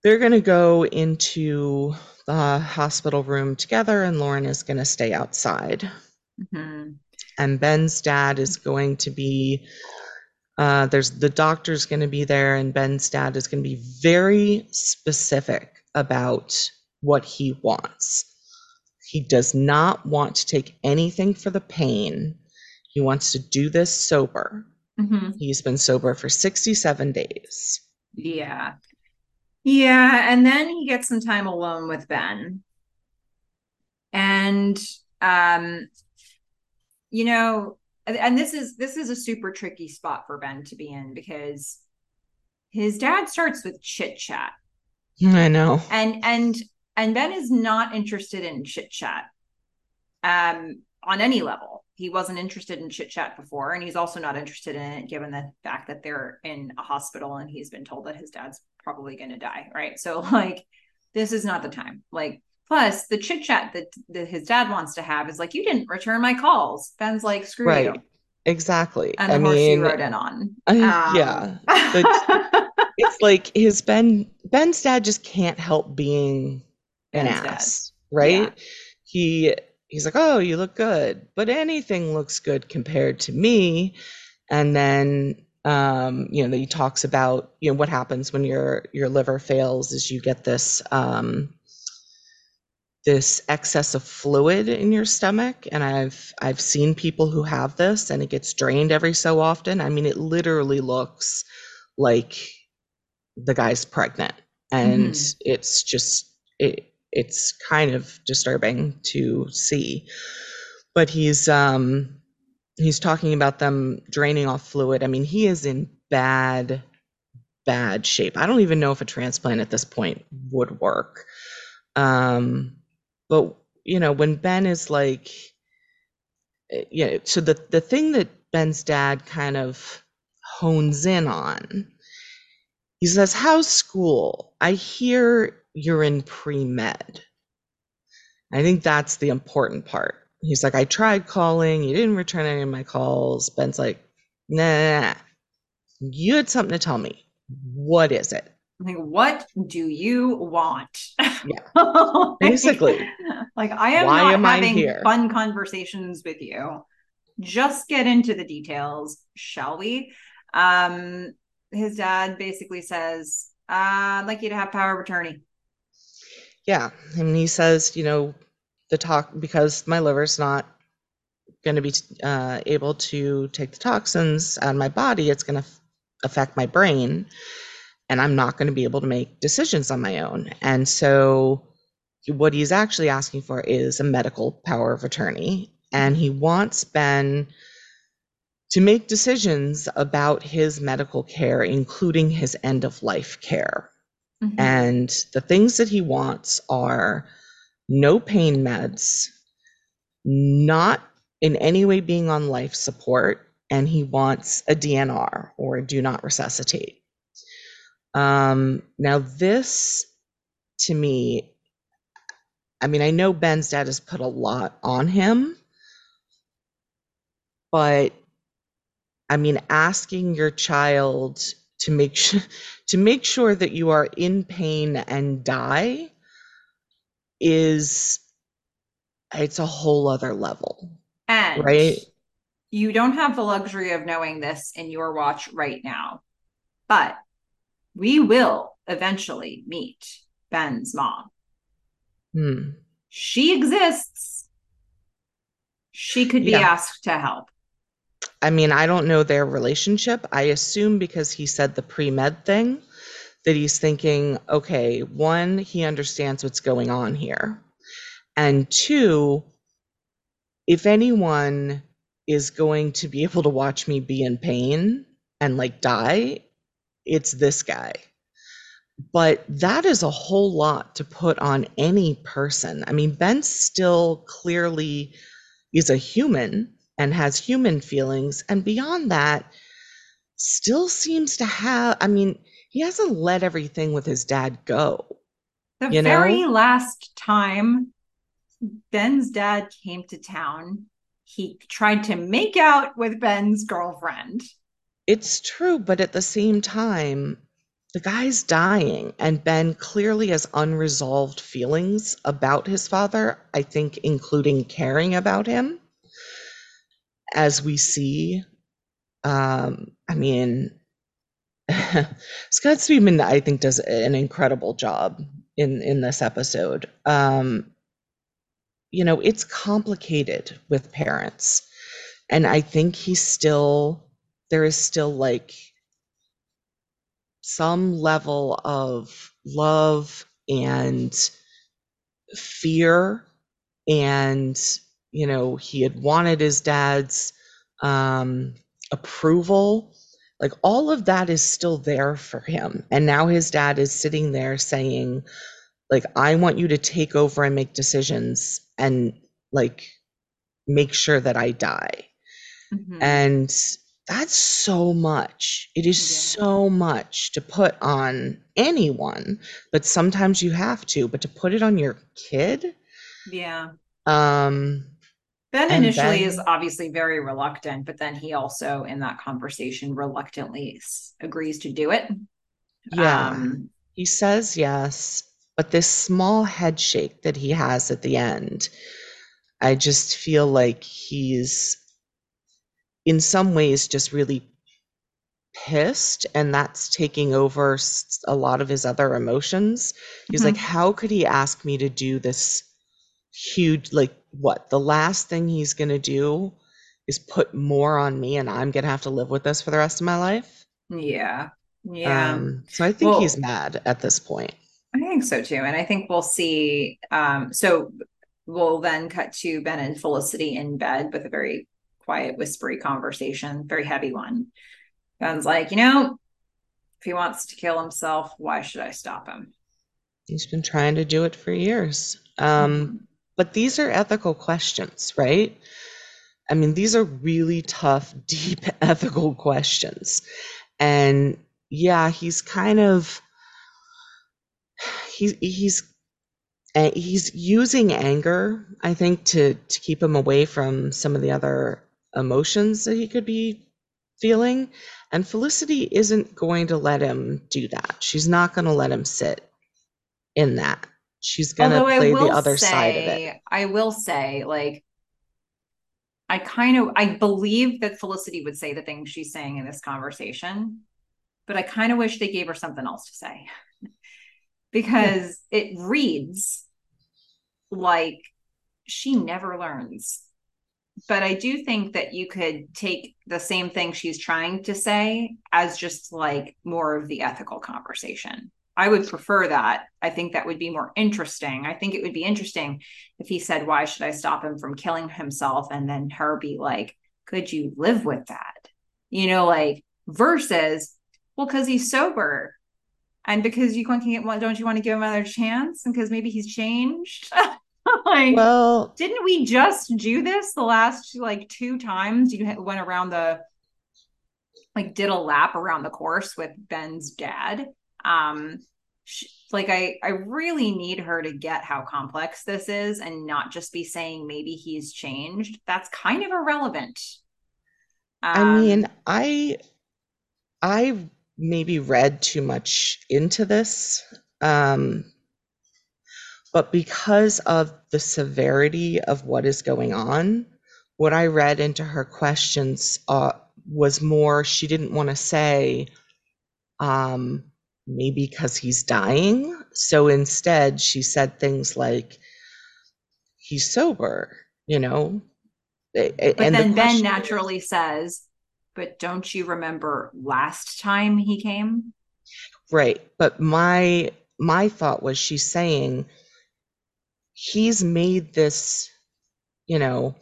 they're going to go into the hospital room together and lauren is going to stay outside Mhm. and Ben's dad is going to be uh, there's the doctor's going to be there, and Ben's dad is going to be very specific about what he wants. He does not want to take anything for the pain. He wants to do this sober. Mhm. He's been sober for 67 days. yeah yeah and then he gets some time alone with ben and um you know and- and this is this is a super tricky spot for ben to be in because his dad starts with chit chat I know. and and and ben is not interested in chit chat um on any level he wasn't interested in chit chat before and he's also not interested in it given the fact that they're in a hospital and he's been told that his dad's probably going to die right so like this is not the time like plus the chit chat that, that his dad wants to have is like you didn't return my calls ben's like screw Right. you Exactly. and the I horse mean, you rode in on I- Um, yeah. But it's like his Ben Ben's dad just can't help being an Ben's dad. ass, right? Yeah. He he's like, "Oh, you look good." But anything looks good compared to me. And then um, you know, he talks about, you know, what happens when your your liver fails is you get this um this excess of fluid in your stomach and I've I've seen people who have this and it gets drained every so often. I mean, it literally looks like the guy's pregnant and Mhm. it's just it it's kind of disturbing to see. But he's um he's talking about them draining off fluid. I mean he is in bad bad shape. I don't even know if a transplant at this point would work. Um but you know when ben is like eh, yeah so the the thing that ben's dad kind of hones in on he says, How's school? I hear you're in pre med. I think that's the important part. He's like, I tried calling, you didn't return any of my calls. Ben's like, Nah, nah, nah. you had something to tell me. What is it? like what do you want Yeah. Basically. like i am Why not am having fun conversations with you just get into the details shall we um his dad basically says uh, i'd like you to have power of attorney Yeah. And he says, you know, the talk, because my liver's not going to be uh, able to take the toxins out of my body, it's going to affect my brain. And I'm not going to be able to make decisions on my own. And so, what he's actually asking for is a medical power of attorney. And he wants Ben to make decisions about his medical care, including his end of life care. Mhm. And the things that he wants are no pain meds, not in any way being on life support, and he wants a DNR or do not resuscitate. Um, now, this to me, I mean, I know Ben's dad has put a lot on him, but I mean, asking your child to make sure to make sure that you are in pain and die is it's a whole other level, and right? you don't have the luxury of knowing this in your watch right now but we will eventually meet ben's mom Hmm. she exists she could be Yeah. asked to help I mean, I don't know their relationship. I assume because he said the pre med thing that he's thinking, okay, one, he understands what's going on here. And two, if anyone is going to be able to watch me be in pain and like die, it's this guy. But that is a whole lot to put on any person. I mean, Ben still clearly is a human and has human feelings. And beyond that, still seems to have, I mean, he hasn't let everything with his dad go. The You very know? last time Ben's dad came to town, he tried to make out with Ben's girlfriend. It's true, but at the same time, the guy's dying, and Ben clearly has unresolved feelings about his father, I think, including caring about him. As we see, um, I mean, Scott Speedman, I think, does an incredible job in in this episode. Um, you know, it's complicated with parents, and I think he's still there is still like some level of love and fear and you know he had wanted his dad's um approval like all of that is still there for him and now his dad is sitting there saying like i want you to take over and make decisions and like make sure that i die Mhm. and that's so much. It is Yeah. so much to put on anyone, but sometimes you have to, but to put it on your kid, yeah. um, Ben And initially Ben- is obviously very reluctant, but then he also, in that conversation, reluctantly agrees to do it. yeah, Um, he says yes, but this small head shake that he has at the end, I just feel like he's in some ways just really pissed and that's taking over a lot of his other emotions. He's Mhm. like, how could he ask me to do this huge, like, what? The last thing he's going to do is put more on me and I'm going to have to live with this for the rest of my life. yeah. Yeah. Um, so I think he's mad at this point. I think so too. And I think we'll see. Um, so we'll then cut to Ben and Felicity in bed with a very quiet, whispery conversation, very heavy one. Ben's like, you know, if he wants to kill himself, why should I stop him? He's been trying to do it for years. Um, but these are ethical questions, right? I mean, these are really tough, deep ethical questions. And yeah, he's kind of he's he's he's using anger, I think, to to keep him away from some of the other emotions that he could be feeling. And Felicity isn't going to let him do that. She's not going to let him sit in that. She's going to Although play the other side of it. I will say, like, I kind of I believe that Felicity would say the things she's saying in this conversation, but I kind of wish they gave her something else to say because it reads like she never learns. But I do think that you could take the same thing she's trying to say as just like more of the ethical conversation. I would prefer that. I think that would be more interesting. I think it would be interesting if he said, Why should I stop him from killing himself? And then her be like, Could you live with that? You know, like versus, Well, because he's sober. And because you can get one, don't you want to give him another chance? And because maybe he's changed. like, Well, didn't we just do this the last like two times? You went around the like did a lap around the course with Ben's dad. Um sh- like I I really need her to get how complex this is and not just be saying maybe he's changed. That's kind of irrelevant. I Um, mean, I I maybe read too much into this. Um, but because of the severity of what is going on, what I read into her questions uh, was more she didn't want to say, um, maybe because he's dying. So instead, she said things like, he's sober, you know? But and the then Ben question is- naturally says, but don't you remember last time he came? Right. But my my thought was she's saying he's made this, you know,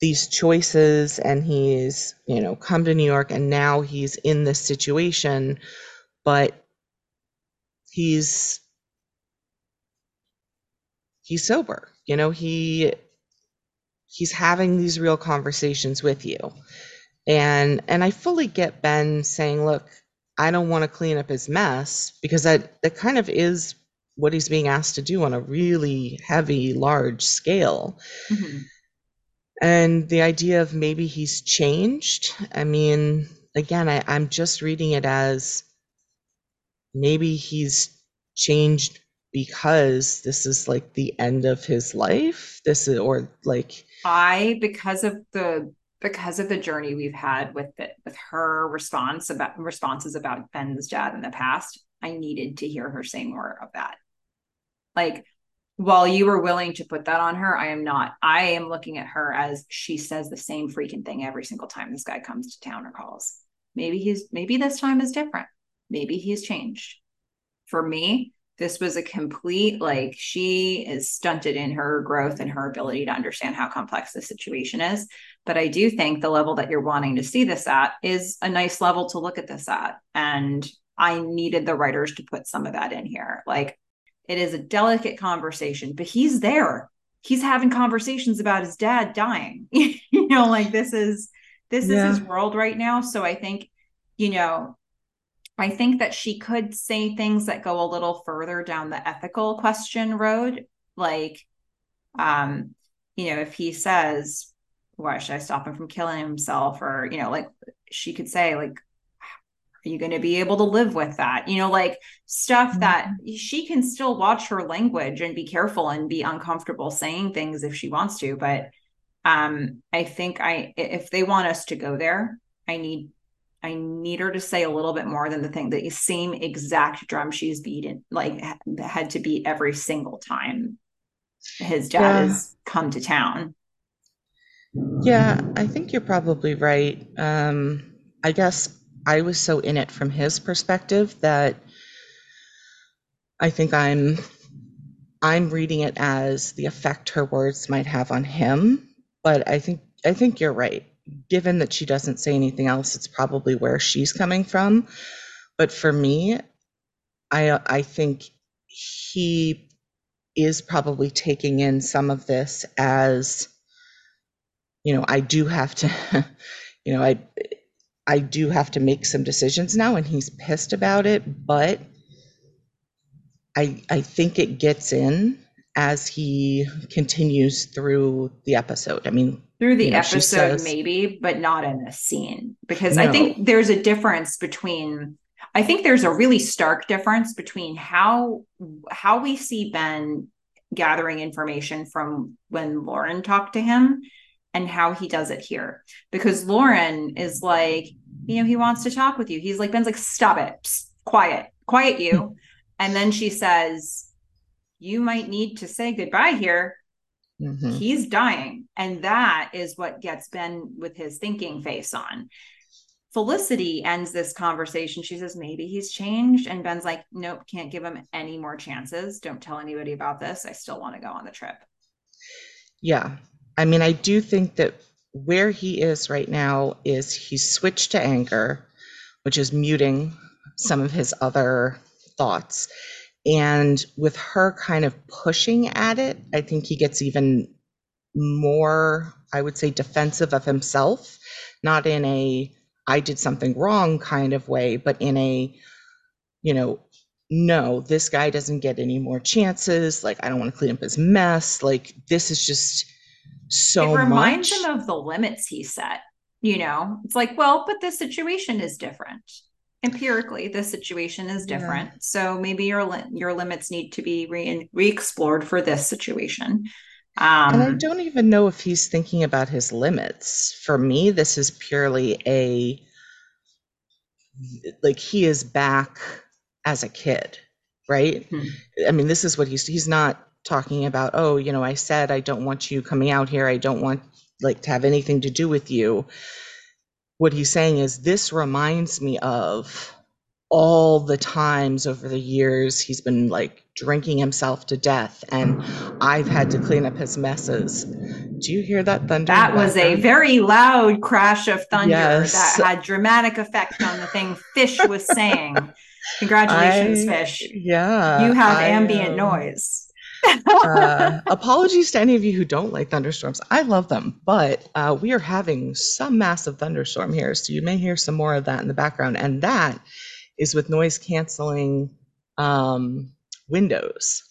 these choices and he's, you know, come to New York and now he's in this situation, but he's he's sober. You know, he he's having these real conversations with you. And and I fully get Ben saying, look, I don't want to clean up his mess because that that kind of is what he's being asked to do on a really heavy, large scale. Mhm. And the idea of maybe he's changed. I mean, again, I, I'm just reading it as maybe he's changed because this is like the end of his life. This is, or like, I because of the because of the journey we've had with it with her response about responses about Ben's dad in the past, I needed to hear her say more of that. Like while you were willing to put that on her, I am not. I am looking at her as she says the same freaking thing every single time this guy comes to town or calls. Maybe he's maybe this time is different. Maybe he's changed. For me, this was a complete like she is stunted in her growth and her ability to understand how complex the situation is. But i do think the level that you're wanting to see this at is a nice level to look at this at. And i needed the writers to put some of that in here. Like it is a delicate conversation but he's there. He's having conversations about his dad dying. You know like this is this Yeah. is his world right now. So i think you know I think that she could say things that go a little further down the ethical question road. Like, um, you know, if he says, why should I stop him from killing himself? Or, you know, like she could say, like, are you going to be able to live with that? You know, like stuff that she can still watch her language and be careful and be uncomfortable saying things if she wants to. But um, I think I if they want us to go there, I need I need her to say a little bit more than the thing the same exact drum she's beaten, like had to beat every single time his dad Yeah. has come to town. yeah, I think you're probably right. Um, I guess I was so in it from his perspective that I think I'm I'm reading it as the effect her words might have on him. But I think I think you're right. Given that she doesn't say anything else, it's probably where she's coming from. But for me, I I think he is probably taking in some of this as you know, I do have to you know, I I do have to make some decisions now and he's pissed about it, but I I think it gets in as he continues through the episode. I mean, Through the You know, episode, says- maybe, but not in the scene. Because I think there's a difference between I think there's a really stark difference between how how we see Ben gathering information from when Lauren talked to him and how he does it here. Because Lauren is like, you know, he wants to talk with you. He's like, Ben's like, stop it, Psst, quiet, quiet you. Hmm. and then she says, You might need to say goodbye here. Mhm. He's dying. And that is what gets Ben with his thinking face on. Felicity ends this conversation. She says, maybe he's changed. And Ben's like, nope, can't give him any more chances. Don't tell anybody about this. I still want to go on the trip. Yeah. I mean, I do think that where he is right now is he's switched to anger, which is muting some of his other thoughts. And with her kind of pushing at it, I think he gets even more, I would say, defensive of himself, not in a I did something wrong kind of way, but in a, you know, no, this guy doesn't get any more chances. Like, I don't want to clean up his mess. Like, this is just so it reminds much. him of the limits he set. You know, it's like, well, but this situation is different. Empirically, the situation is Yeah. different. So maybe your li- your limits need to be re re-explored for this situation. Um, and I don't even know if he's thinking about his limits. For me, this is purely a like he is back as a kid, right? Hmm. I mean, this is what he's he's not talking about, oh, you know, I said I don't want you coming out here. I don't want like to have anything to do with you. What he's saying is this reminds me of all the times over the years he's been like drinking himself to death and I've had to clean up his messes. Do you hear that thunder? That was a very loud crash of thunder Yes. that had dramatic effect on the thing Fish was saying. Congratulations, I- Fish. Yeah. You have I, ambient um, noise. Uh, apologies to any of you who don't like thunderstorms. I love them, but uh, we are having some massive thunderstorm here, so you may hear some more of that in the background, and that is with noise canceling um, windows.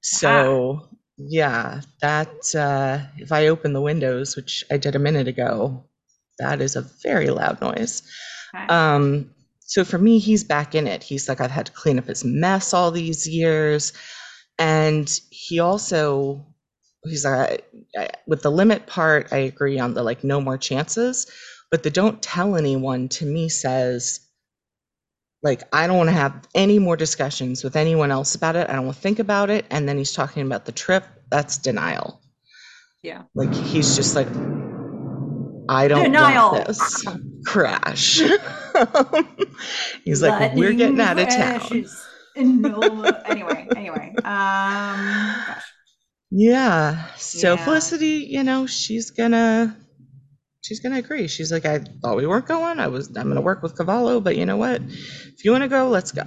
So yeah, that uh, if I open the windows, which I did a minute ago, that is a very loud noise. Okay. Um, so for me, he's back in it. He's like, I've had to clean up his mess all these years. And he also, he's like, I- I- with the limit part, I agree on the like, no more chances. But the don't tell anyone to me says, like, I don't want to have any more discussions with anyone else about it. I don't want to think about it. And then he's talking about the trip. That's denial. Yeah. Like, he's just like, I don't Denial. want this. Crash. he's like, we're getting out of town. flashes the- anyway, anyway. Um gosh. Yeah. So Yeah. Felicity, you know, she's gonna she's gonna agree. She's like, I thought we weren't going. I was I'm gonna work with Cavallo, but you know what? If you wanna go, let's go.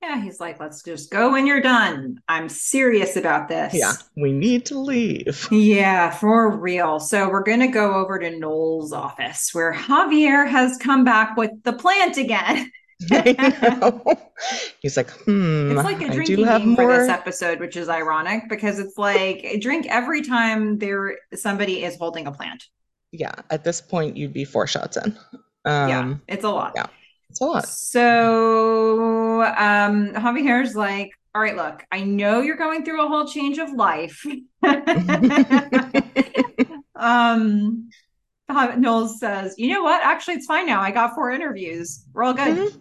Yeah, he's like, let's just go when you're done. I'm serious about this. Yeah. We need to leave. Yeah, for real. So we're going to go over to Noel's office where Javier has come back with the plant again. He's like, hmm. It's like a I drinking do have game for this episode, which is ironic because it's like drink every time there somebody is holding a plant. Yeah, at this point you'd be four shots in. yeah, Um it's a lot. yeah. it's a lot. So um Javier's like, all right, look, I know you're going through a whole change of life. um Noel says, you know what? Actually, it's fine now. I got four interviews. We're all good. Mhm.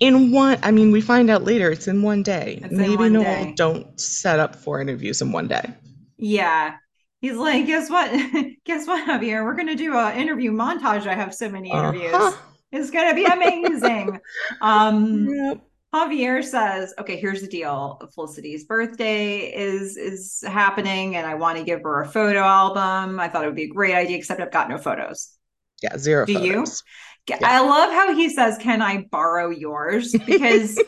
In one, I mean, we find out later it's in one day. It's Maybe one Noel day. don't set up four interviews in one day. Yeah. He's like, guess what? guess what, Javier? We're gonna do an interview montage. I have so many interviews. Uh-huh. It's gonna be amazing. um Yep. Javier says, "Okay, here's the deal. Felicity's birthday is is happening, and I want to give her a photo album. I thought it would be a great idea, except I've got no photos. Yeah, zero Do you? photos. G- Yeah. I love how he says, "Can I borrow yours?" Because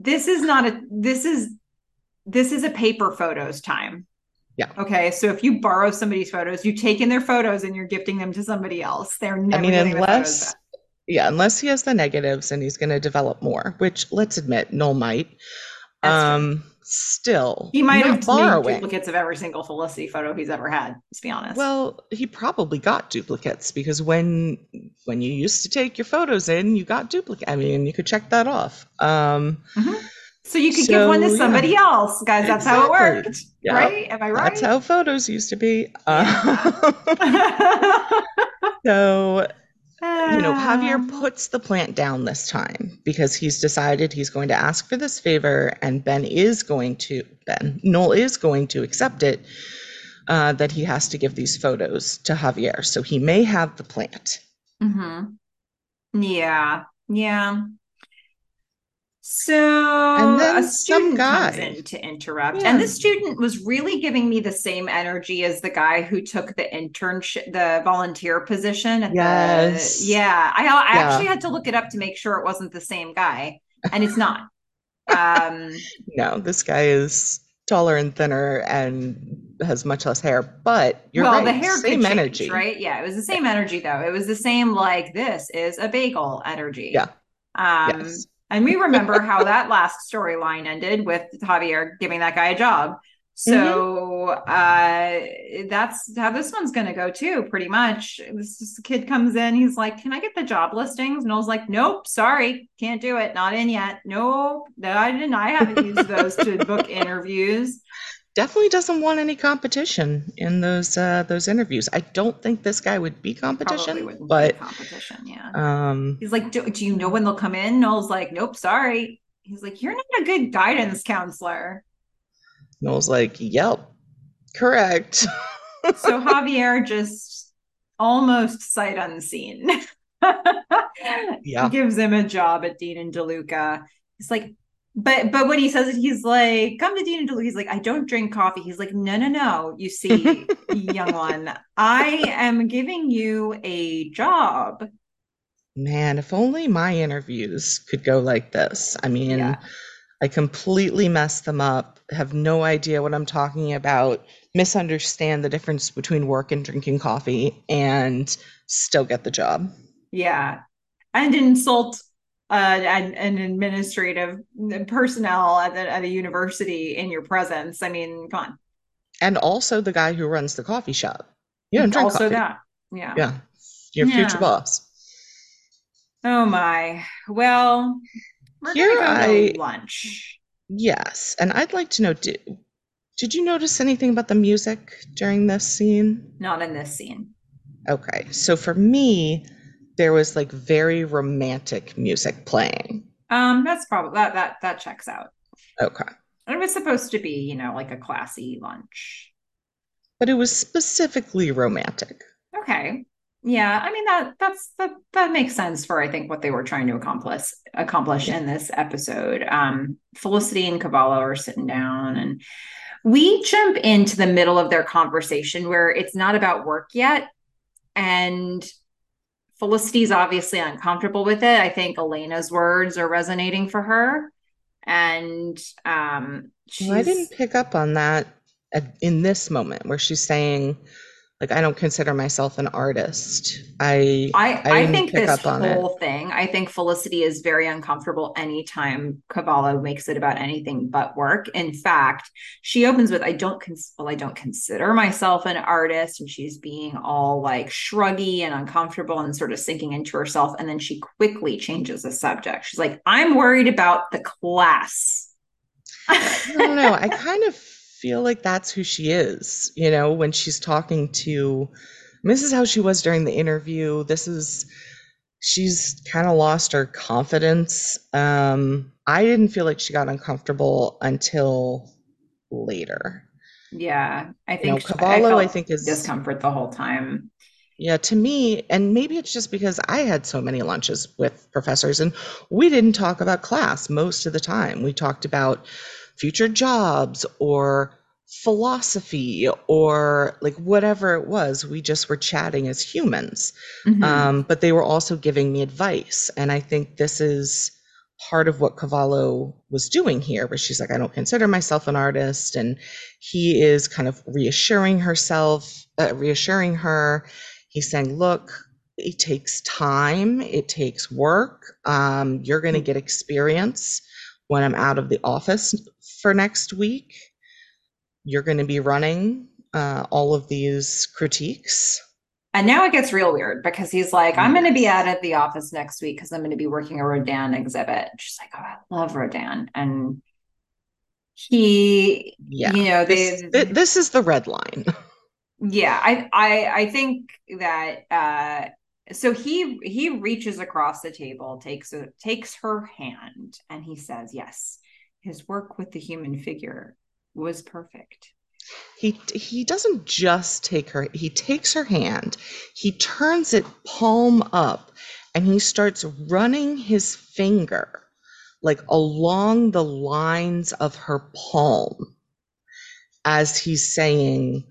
this is not a this is this is a paper photos time. Yeah. Okay, so if you borrow somebody's photos, you take in their photos and you're gifting them to somebody else. They're never I mean, getting the photos unless- Yeah, unless he has the negatives and he's going to develop more, which let's admit, Noel might. That's true. Um, Still, He might have borrowing. duplicates of every single Felicity photo he's ever had. Let's be honest. Well, he probably got duplicates because when when you used to take your photos in, you got duplicate. I mean, you could check that off. Um, So you could give one to So, yeah. somebody else, guys. That's how it worked, Yeah, right? Am I right? That's how photos used to be. So you know, Javier puts the plant down this time because he's decided he's going to ask for this favor, and Ben is going to, Ben, Noel is going to accept it, uh, that he has to give these photos to Javier. So he may have the plant. Mm-hmm. Yeah, yeah. So And then a some guy. in to interrupt, Yeah. and this student was really giving me the same energy as the guy who took the internship, the volunteer position. At Yes. The, yeah, I I Yeah. actually had to look it up to make sure it wasn't the same guy, and it's not. um, No, this guy is taller and thinner and has much less hair, but you're well, right. the hair same change, energy. right? Yeah, it was the same energy though. It was the same like this is a bagel energy. Yeah. Um, Yes. And we remember how that last storyline ended with Javier giving that guy a job. So uh that's how this one's gonna go too, pretty much. This, kid comes in, he's like, Can I get the job listings? Noel's like, Nope, sorry, can't do it, not in yet. No, no, I didn't, I haven't used those to book interviews. Definitely doesn't want any competition in those uh, those interviews. I don't think this guy would be competition, wouldn't be but competition, yeah. um, He's like, do, do you know when they'll come in? Noel's like, nope, sorry. He's like, you're not a good guidance counselor. Noel's like, "Yep, correct." So Javier just almost sight unseen Yeah. Gives him a job at Dean and DeLuca. It's like, but but when he says it, he's like, come to Dean and DeLuca. He's like, I don't drink coffee. He's like, no, no, no. You see, young one, I am giving you a job. Man, if only my interviews could go like this. I mean, Yeah. I completely mess them up, have no idea what I'm talking about, misunderstand the difference between work and drinking coffee, and still get the job. Yeah. And insult uh, an, an administrative personnel at, the, at a university in your presence. I mean, come on. And also the guy who runs the coffee shop. Don't drink also coffee. that. Yeah. Yeah. Your Yeah. future boss. Oh my. Well, we're Here gonna go I- lunch. Yes. And I'd like to know did, did you notice anything about the music during this scene? Not in this scene. Okay. So for me, there was like very romantic music playing. Um, that's probably that that that checks out. Okay. It was supposed to be, you know, like a classy lunch. But it was specifically romantic. Okay. Yeah, I mean that that's that that makes sense for I think what they were trying to accomplish accomplish in this episode. Um Felicity and Cavallo are sitting down and we jump into the middle of their conversation where it's not about work yet and Felicity's obviously uncomfortable with it. I think Elena's words are resonating for her and um she's Well, I didn't pick up on that at, in this moment where she's saying, like, I don't consider myself an artist. I I, I I, think this on it. whole thing, I think Felicity is very uncomfortable anytime Cavallo makes it about anything but work. In fact, she opens with, I don't cons- well, I don't consider myself an artist. And she's being all like shruggy and uncomfortable and sort of sinking into herself. And then she quickly changes the subject. She's like, I'm worried about the class. I don't know. I kind of feel like that's who she is, you know, when she's talking to I this is how she was during the interview. This is she's kind of lost her confidence. Um, I didn't feel like she got uncomfortable until later. yeah. I You know, think Cavallo, felt I think, is discomfort the whole time. Yeah, to me, and maybe it's just because I had so many lunches with professors and we didn't talk about class most of the time. We talked about future jobs or philosophy or like whatever it was. We just were chatting as humans. Mhm. Um, but they were also giving me advice. And I think this is part of what Cavallo was doing here, where she's like, I don't consider myself an artist. And he is kind of reassuring herself, uh, reassuring her. He's saying, look, it takes time, it takes work. Um, you're going to get experience when I'm out of the office for next week. You're going to be running uh, all of these critiques. And now it gets real weird because he's like, I'm going to be out at the office next week because I'm going to be working a Rodin exhibit. She's like, Oh, I love Rodin. And he, Yeah. you know, This, they, thi- this is the red line. yeah, I, I, I think that, uh, so he he reaches across the table, takes a, takes her hand, and he says, "Yes, his work with the human figure was perfect." He he doesn't just take her, he takes her hand, he turns it palm up, and he starts running his finger like along the lines of her palm as he's saying,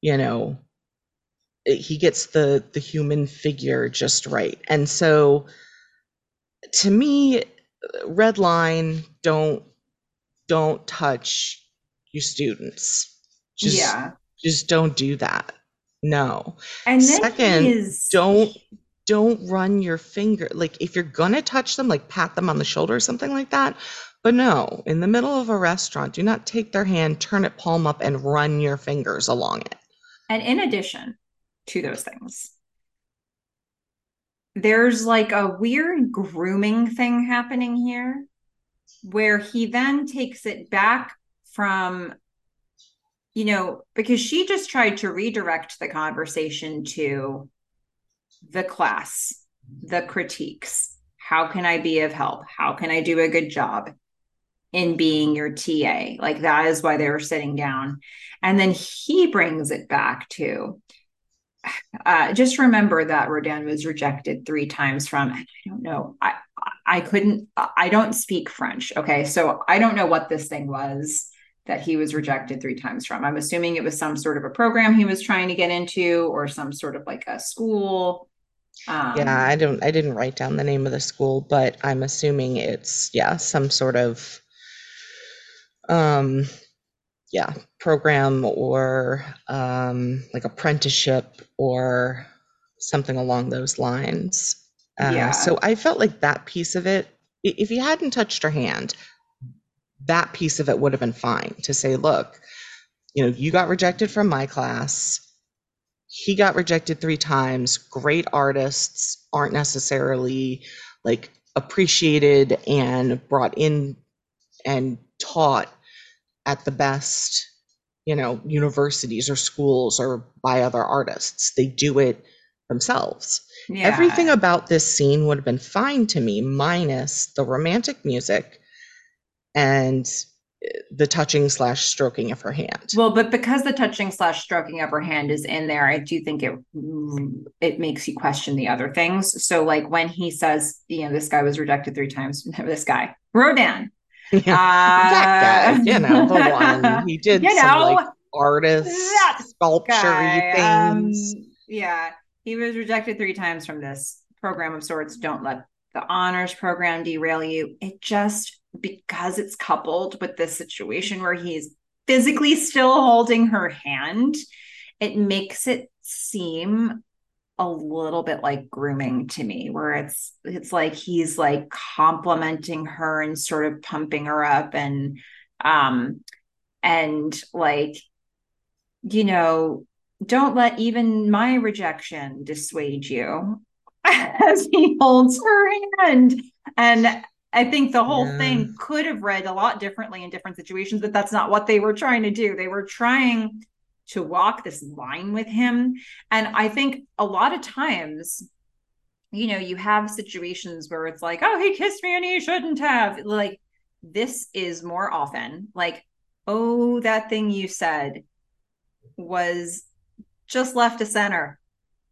you know, he gets the the human figure just right. And so to me, red line, don't don't touch your students. Just yeah, just don't do that. No. and then Second, is Don't don't run your finger like if you're gonna touch them, like pat them on the shoulder or something like that. But no, in the middle of a restaurant, do not take their hand, turn it palm up, and run your fingers along it. And in addition to those things, there's like a weird grooming thing happening here where he then takes it back from, you know, because she just tried to redirect the conversation to the class, the critiques. How can I be of help? How can I do a good job? in being your TA. Like that is why they were sitting down. And then he brings it back to uh, just remember that Rodin was rejected three times from, I don't know, I I couldn't, I don't speak French. Okay, so I don't know what this thing was that he was rejected three times from. I'm assuming it was some sort of a program he was trying to get into, or some sort of like a school. Um, yeah, I don't, I didn't write down the name of the school, but I'm assuming it's yeah some sort of um yeah program or um, like apprenticeship or something along those lines. Uh, yeah. So I felt like that piece of it, if he hadn't touched her hand, that piece of it would have been fine to say, look, you know, you got rejected from my class. He got rejected three times. Great artists aren't necessarily like appreciated and brought in and taught at the best, you know, universities or schools or by other artists. They do it themselves. Yeah. Everything about this scene would have been fine to me, minus the romantic music and eh, the touching slash stroking of her hand. Well, but because the touching slash stroking of her hand is in there, I do think it it makes you question the other things. So, like when he says, you know, this guy was rejected three times. This guy, Rodan, yeah, uh, that guy, you know, the one he did you some know, like artist sculpture things. Um, yeah, he was rejected three times from this program of sorts. Don't let the honors program derail you. It just because it's coupled with this situation where he's physically still holding her hand, it makes it seem a little bit like grooming to me where it's it's like he's like complimenting her and sort of pumping her up and um and like you know don't let even my rejection dissuade you as he holds her hand and I think the whole yeah. thing could have read a lot differently in different situations, but that's not what they were trying to do. They were trying to walk this line with him. And I think a lot of times, you know, you have situations where it's like, oh, he kissed me and he shouldn't have. Like, this is more often like, oh, that thing you said was just left to center,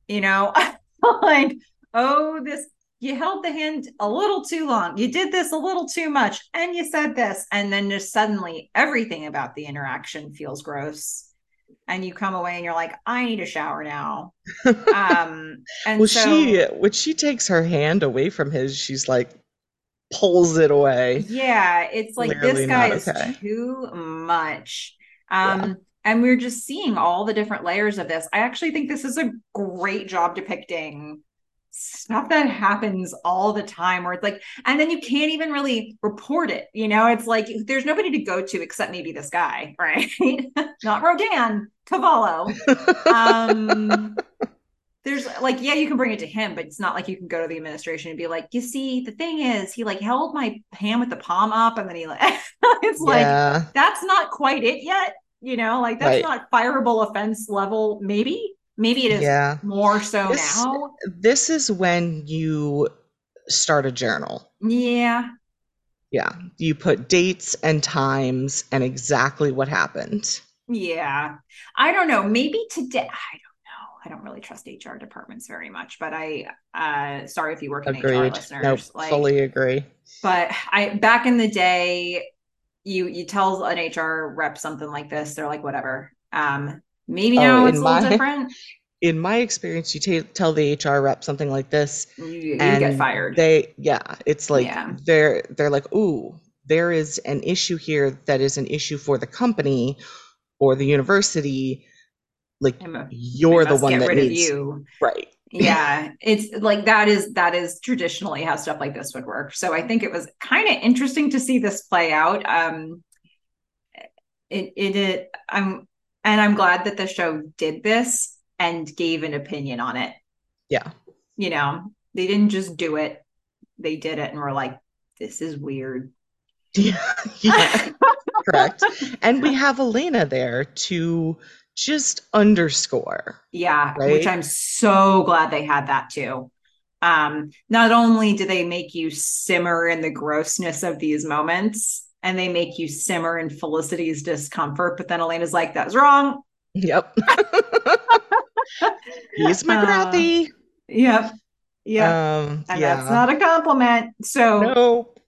you know, like, oh, this, you held the hand a little too long. You did this a little too much and you said this. And then just suddenly everything about the interaction feels gross and you come away and you're like, I need a shower now. um, and well, so, she when she takes her hand away from his, she's like pulls it away. Yeah, it's like Clearly this guy is okay. too much. Um, yeah. and we're just seeing all the different layers of this. I actually think this is a great job depicting stuff that happens all the time where it's like and then you can't even really report it you know it's like there's nobody to go to except maybe this guy right not rodan cavallo um there's like yeah you can bring it to him but it's not like you can go to the administration and be like you see the thing is he like held my hand with the palm up and then he like it's yeah. like that's not quite it yet you know like that's right. not fireable offense level maybe Maybe it is yeah. more so this, now. This is when you start a journal. Yeah. Yeah. You put dates and times and exactly what happened. Yeah. I don't know. Maybe today. I don't know. I don't really trust HR departments very much, but I uh sorry if you work in Agreed. HR listeners. Nope, like, fully agree. But I back in the day, you you tell an HR rep something like this, they're like, whatever. Um, Maybe oh, now oh, it's a little my, different. In my experience, you t- tell the HR rep something like this, you, you get fired. They, yeah, it's like yeah. they're they're like, ooh, there is an issue here that is an issue for the company or the university. Like a, you're the one that needs you, right? yeah it's like that is that is traditionally how stuff like this would work so i think it was kind of interesting to see this play out um it it, it i'm and I'm glad that the show did this and gave an opinion on it. Yeah. You know, they didn't just do it, they did it and were like, this is weird. Yeah. yeah. Correct. And we have Elena there to just underscore. Yeah. Right? Which I'm so glad they had that too. Um, not only do they make you simmer in the grossness of these moments, and they make you simmer in Felicity's discomfort. But then Elena's like, that's wrong. Yep. He's McGrathy. Uh, yep. Yep. Um, and yeah. that's not a compliment. So Nope.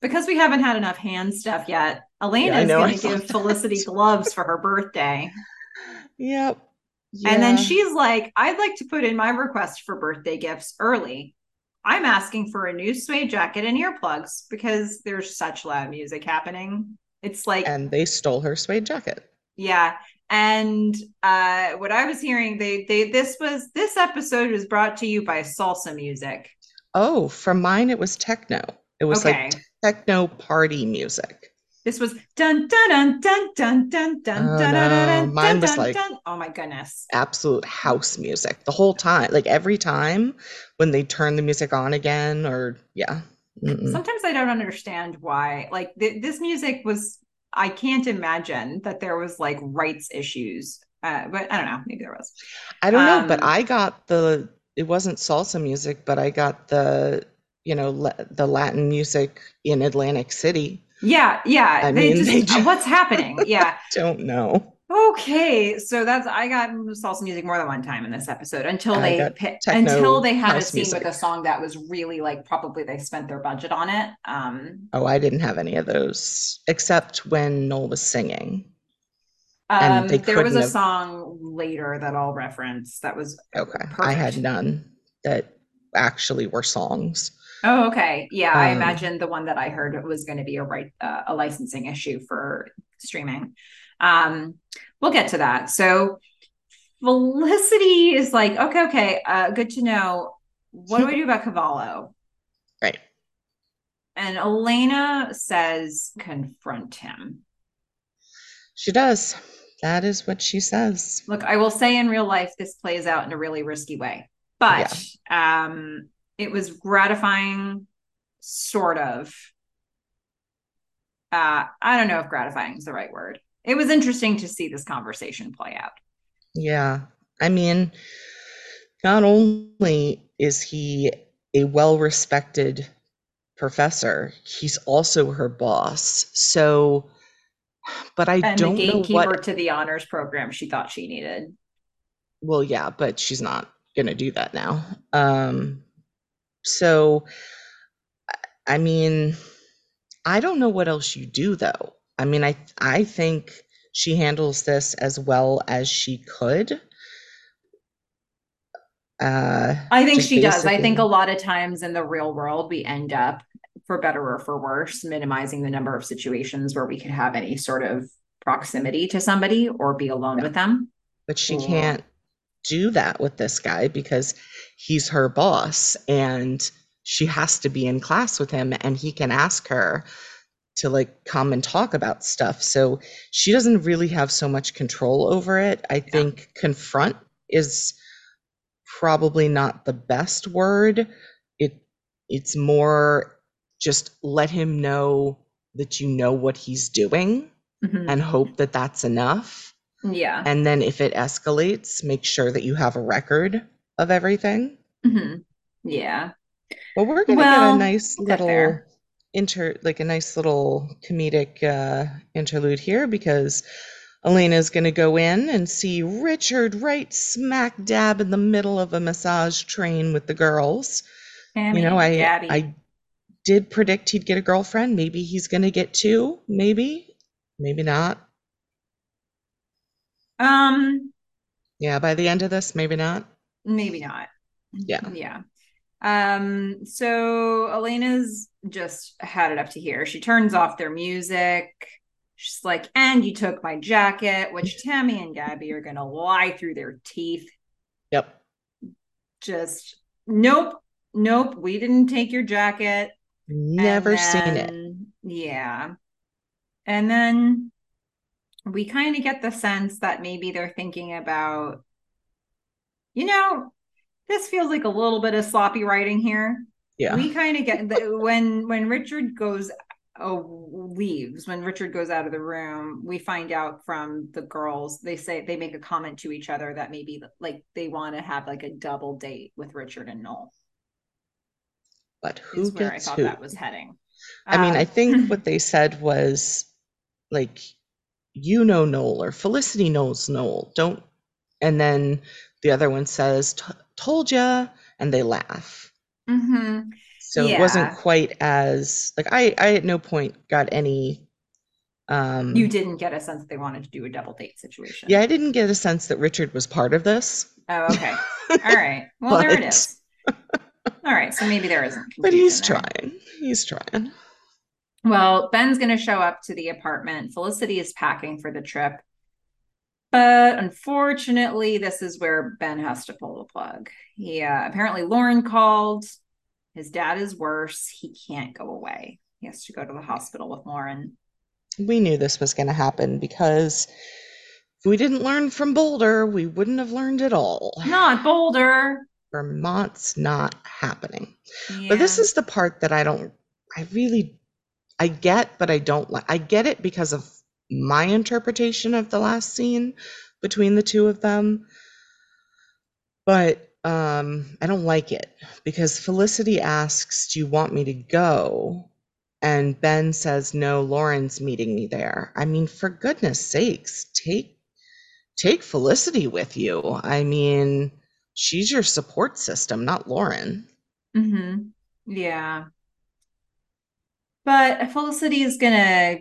because we haven't had enough hand stuff yet, Elena Yeah, is going to give Felicity gloves for her birthday. Yep. And then she's like, I'd like to put in my request for birthday gifts early. I'm asking for a new suede jacket and earplugs because there's such loud music happening. It's like, and they stole her suede jacket. yeah. And uh what I was hearing, they they this was this episode was brought to you by salsa music. Oh, from mine it was techno. It was Okay. like techno party music. This was dun dun dun dun dun dun dun Oh, dun dun no. dun Mine dun was dun like- dun. Oh my goodness. Absolute house music the whole time. Like every time when they turn the music on again, or yeah. Mm-mm. Sometimes I don't understand why. Like th- this music was I can't imagine that there was like rights issues. Uh, but I don't know, maybe there was. I don't know, but um, I got the it wasn't salsa music, but I got the you know la- the Latin music in Atlantic City. Yeah, yeah. I they mean, just, they ju- what's happening? Yeah. Don't know. Okay, so that's I got salsa music more than one time in this episode until they until they had a scene music. with a song that was really like probably they spent their budget on it. Um, Oh, I didn't have any of those except when Noel was singing. And um there was a have- song later that I'll reference that was Okay. I had Perfect. none that actually were songs. Oh, okay. Yeah, I Um, imagine the one that I heard was going to be a right uh, a licensing issue for streaming. Um, we'll get to that. So Felicity is like, okay, okay, uh, good to know. What do I do about Cavallo? Right. And Elena says, confront him. She does. That is what she says. Look, I will say in real life, this plays out in a really risky way, but um, it was gratifying, sort of. Uh, I don't know if gratifying is the right word. It was interesting to see this conversation play out. Yeah. I mean, not only is he a well respected professor, he's also her boss. So, but I And don't the know gatekeeper what. to the honors program she thought she needed. Well, yeah, but she's not going to do that now. Um, so, I- mean, I don't know what else you do though. I mean, I I think she handles this as well as she could. Uh, I think she does. I think a lot of times in the real world, we end up, for better or for worse, minimizing the number of situations where we could have any sort of proximity to somebody or be alone with them. but she can't do that with this guy because he's her boss and she has to be in class with him and he can ask her to like come and talk about stuff. So she doesn't really have so much control over it. I think confront is probably not the best word. It it's more just let him know that you know what he's doing Mhm. and hope that that's enough Yeah. and then if it escalates, make sure that you have a record of everything. Mhm. Yeah. But we're gonna get a nice little inter like a nice little comedic uh interlude here because Elena's gonna go in and see Richard right smack dab in the middle of a massage train with the girls. Tammy you know, I. I did predict he'd get a girlfriend. Maybe he's gonna get two, maybe, maybe not. Um, Yeah, by the end of this, maybe not. maybe not. Yeah. Yeah. Um, so Elena's just had it up to here. She turns off their music. She's like, and you took my jacket, which Tammy and Gabby are gonna lie through their teeth. Yep. Just nope, nope, we didn't take your jacket. Never seen it. Yeah. And then we kind of get the sense that maybe they're thinking about, you know, this feels like a little bit of sloppy writing here. Yeah. We kind of get the, when when Richard goes oh, leaves when Richard goes out of the room, we find out from the girls. They say they make a comment to each other that maybe like they want to have like a double date with Richard and Noel. But who Is where I thought who? that was heading. I mean, I Um, think what they said was like, you know Noel or Felicity knows Noel. Don't and then the other one says, "Told ya," and they laugh. Mm-hmm. So it wasn't quite as like I I at no point got any um You didn't get a sense that they wanted to do a double date situation. yeah, I didn't get a sense that Richard was part of this. Oh, okay. All right. Well, there it is. All right. So maybe there isn't. But he's trying. He's trying. Well, Ben's going to show up to the apartment. Felicity is packing for the trip. But unfortunately, this is where Ben has to pull the plug. He uh, apparently Lauren called. His dad is worse. He can't go away. He has to go to the hospital with Lauren. We knew this was going to happen because if we didn't learn from Boulder, we wouldn't have learned at all. Not Boulder. Vermont's not happening. But this is the part that I don't, I really, I get, but I don't like. I get it because of my interpretation of the last scene between the two of them. But um, I don't like it because Felicity asks, Do you want me to go? And Ben says, No, Lauren's meeting me there. I mean, for goodness sakes, take take Felicity with you. I mean, she's your support system, not Lauren. Mm-hmm. Yeah. But Felicity is gonna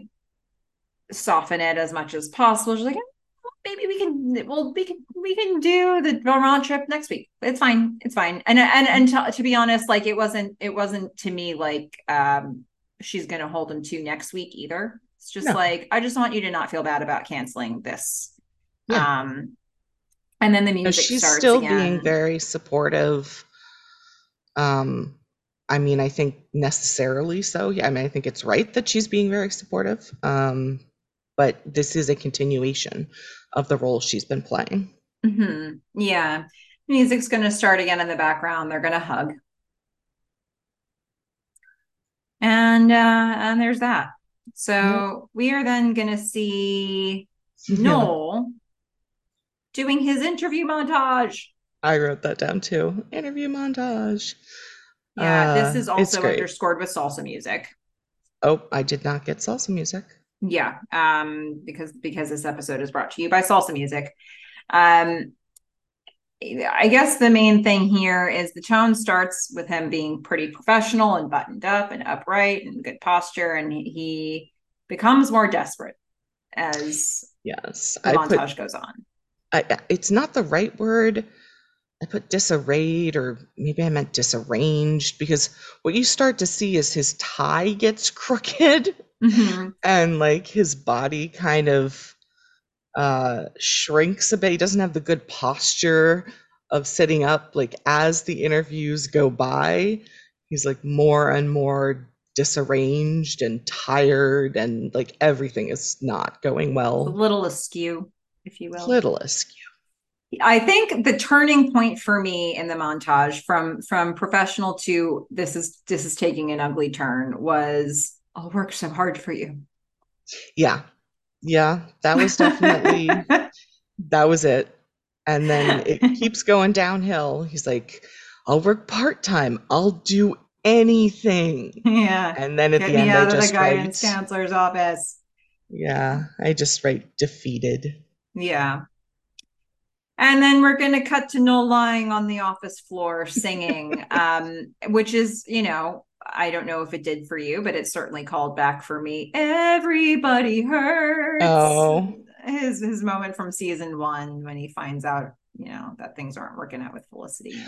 soften it as much as possible. She's like, "Oh, maybe we can, well, we can, we can do the Vermont trip next week. It's fine. It's fine. And and and to, to be honest, like it wasn't, it wasn't to me like um she's gonna hold him to next week either. It's just No. like I just want you to not feel bad about canceling this. Yeah. Um, and then the No, music she's starts still again. being very supportive. Um, I mean, I think necessarily so. Yeah, I mean, I think it's right that she's being very supportive. Um, but this is a continuation of the role she's been playing. hmm Yeah. Music's going to start again in the background. They're going to hug. And uh and there's that. So we are then going to see Noel doing his interview montage. I wrote that down too. Interview montage. Yeah, this Uh, is also underscored with salsa music. Oh, I did not get salsa music. Yeah, um, because because this episode is brought to you by Salsa Music. Um, I guess the main thing here is the tone starts with him being pretty professional and buttoned up and upright and good posture, and he, becomes more desperate as Yes, the I put montage goes on. I- it's not the right word. I put disarrayed, or maybe I meant disarranged, because what you start to see is his tie gets crooked Mhm. and like his body kind of uh shrinks a bit. He doesn't have the good posture of sitting up. Like as the interviews go by, he's like more and more disarranged and tired, and like everything is not going well. A little askew, if you will. A little askew. I think the turning point for me in the montage from from professional to this is this is taking an ugly turn was I'll work so hard for you. Yeah. Yeah, that was definitely that was it. And then it keeps going downhill. He's like, I'll work part-time. I'll do anything. yeah. And then at Get the end me I out of the just guidance write, counselor's office. yeah, I just write defeated. Yeah. And then we're going to cut to Noel lying on the office floor singing, um, which is, you know, I don't know if it did for you, but it certainly called back for me. Everybody hurts. Oh. His his moment from season one when he finds out, you know, that things aren't working out with Felicity.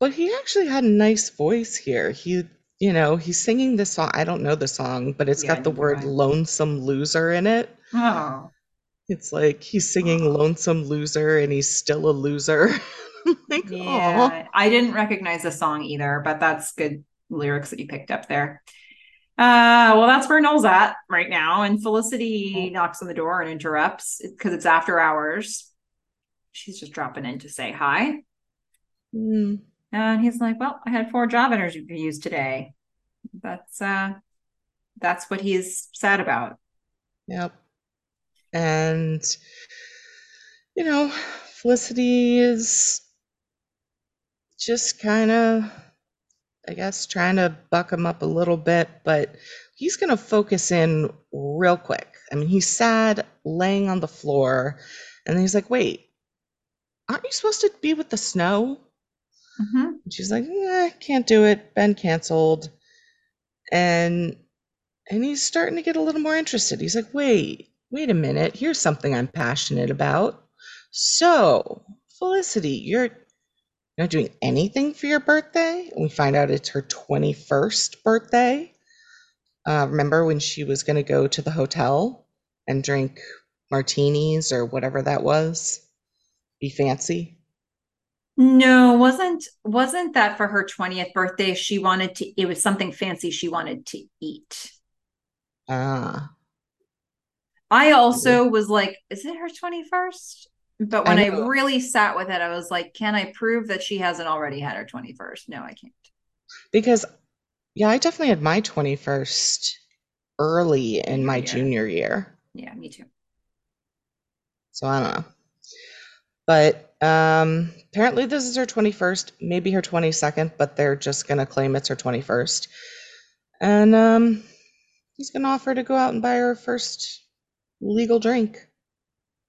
But he actually had a nice voice here. He, you know, he's singing this song. I don't know the song, but it's Yeah, got the word lonesome loser in it. oh, It's like he's singing lonesome loser and he's still a loser. Like, "Aw." Yeah, I didn't recognize the song either, but that's good lyrics that you picked up there. Uh, well, that's where Noel's at right now, and Felicity knocks on the door and interrupts because it's after hours. She's just dropping in to say hi, Mm. and he's like, "Well, I had four job interviews today." That's uh, that's what he's sad about. Yep. And, you know, Felicity is just kind of, I guess, trying to buck him up a little bit, but he's going to focus in real quick. I mean, he's sad, laying on the floor, and he's like, wait, aren't you supposed to be with the snow? Mm-hmm. And she's like, eh, can't do it. Ben canceled. And and he's starting to get a little more interested. He's like, wait, wait a minute. Here's something I'm passionate about. So, Felicity, you're not doing anything for your birthday? And we find out it's her 21st birthday. Uh, remember when she was going to go to the hotel and drink martinis or whatever that was? Be fancy? No, wasn't wasn't that for her 20th birthday? She wanted to, it was something fancy she wanted to eat. Ah. I also was like, is it her 21st? But when I, know. really sat with it, I was like, can I prove that she hasn't already had her 21st? No, I can't. Because, yeah, I definitely had my 21st early in my Yeah. junior year. Yeah, me too. So I don't know. But um, apparently this is her 21st, maybe her 22nd, but they're just going to claim it's her 21st. And um, he's going to offer to go out and buy her first legal drink.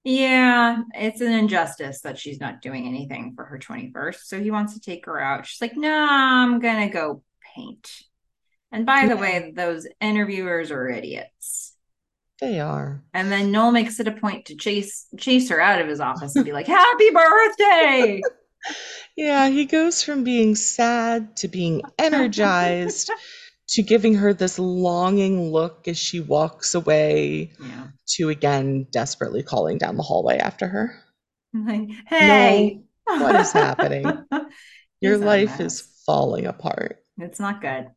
Yeah, it's an injustice that she's not doing anything for her 21st. So he wants to take her out. She's like, no, I'm gonna go paint. And by the way, those interviewers are idiots. They are. And then Noel makes it a point to chase chase her out of his office and be like, Happy birthday! Yeah, he goes from being sad to being energized to giving her this longing look as she walks away yeah. to again desperately calling down the hallway after her. Like, hey, what is happening? Your life is falling apart. It's not good.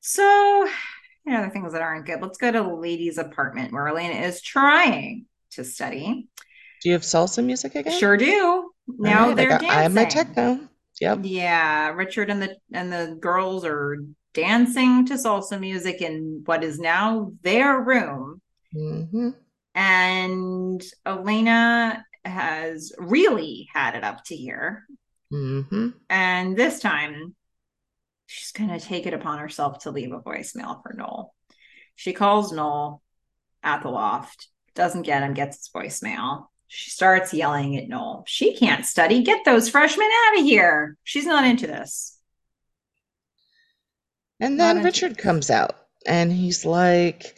So, you know, other things that aren't good. Let's go to the ladies' apartment where Elena is trying to study. Do you have salsa music again? Sure do. Now right, I they're got- I have my techno. Yep. Yeah, Richard and the and the girls are dancing to salsa music in what is now their room. hmm And Elena has really had it up to here. hmm And this time, she's going to take it upon herself to leave a voicemail for Noel. She calls Noel at the loft, doesn't get him, gets his voicemail. She starts yelling at Noel. She can't study. Get those freshmen out of here. She's not into this. And then into Richard comes out and he's like,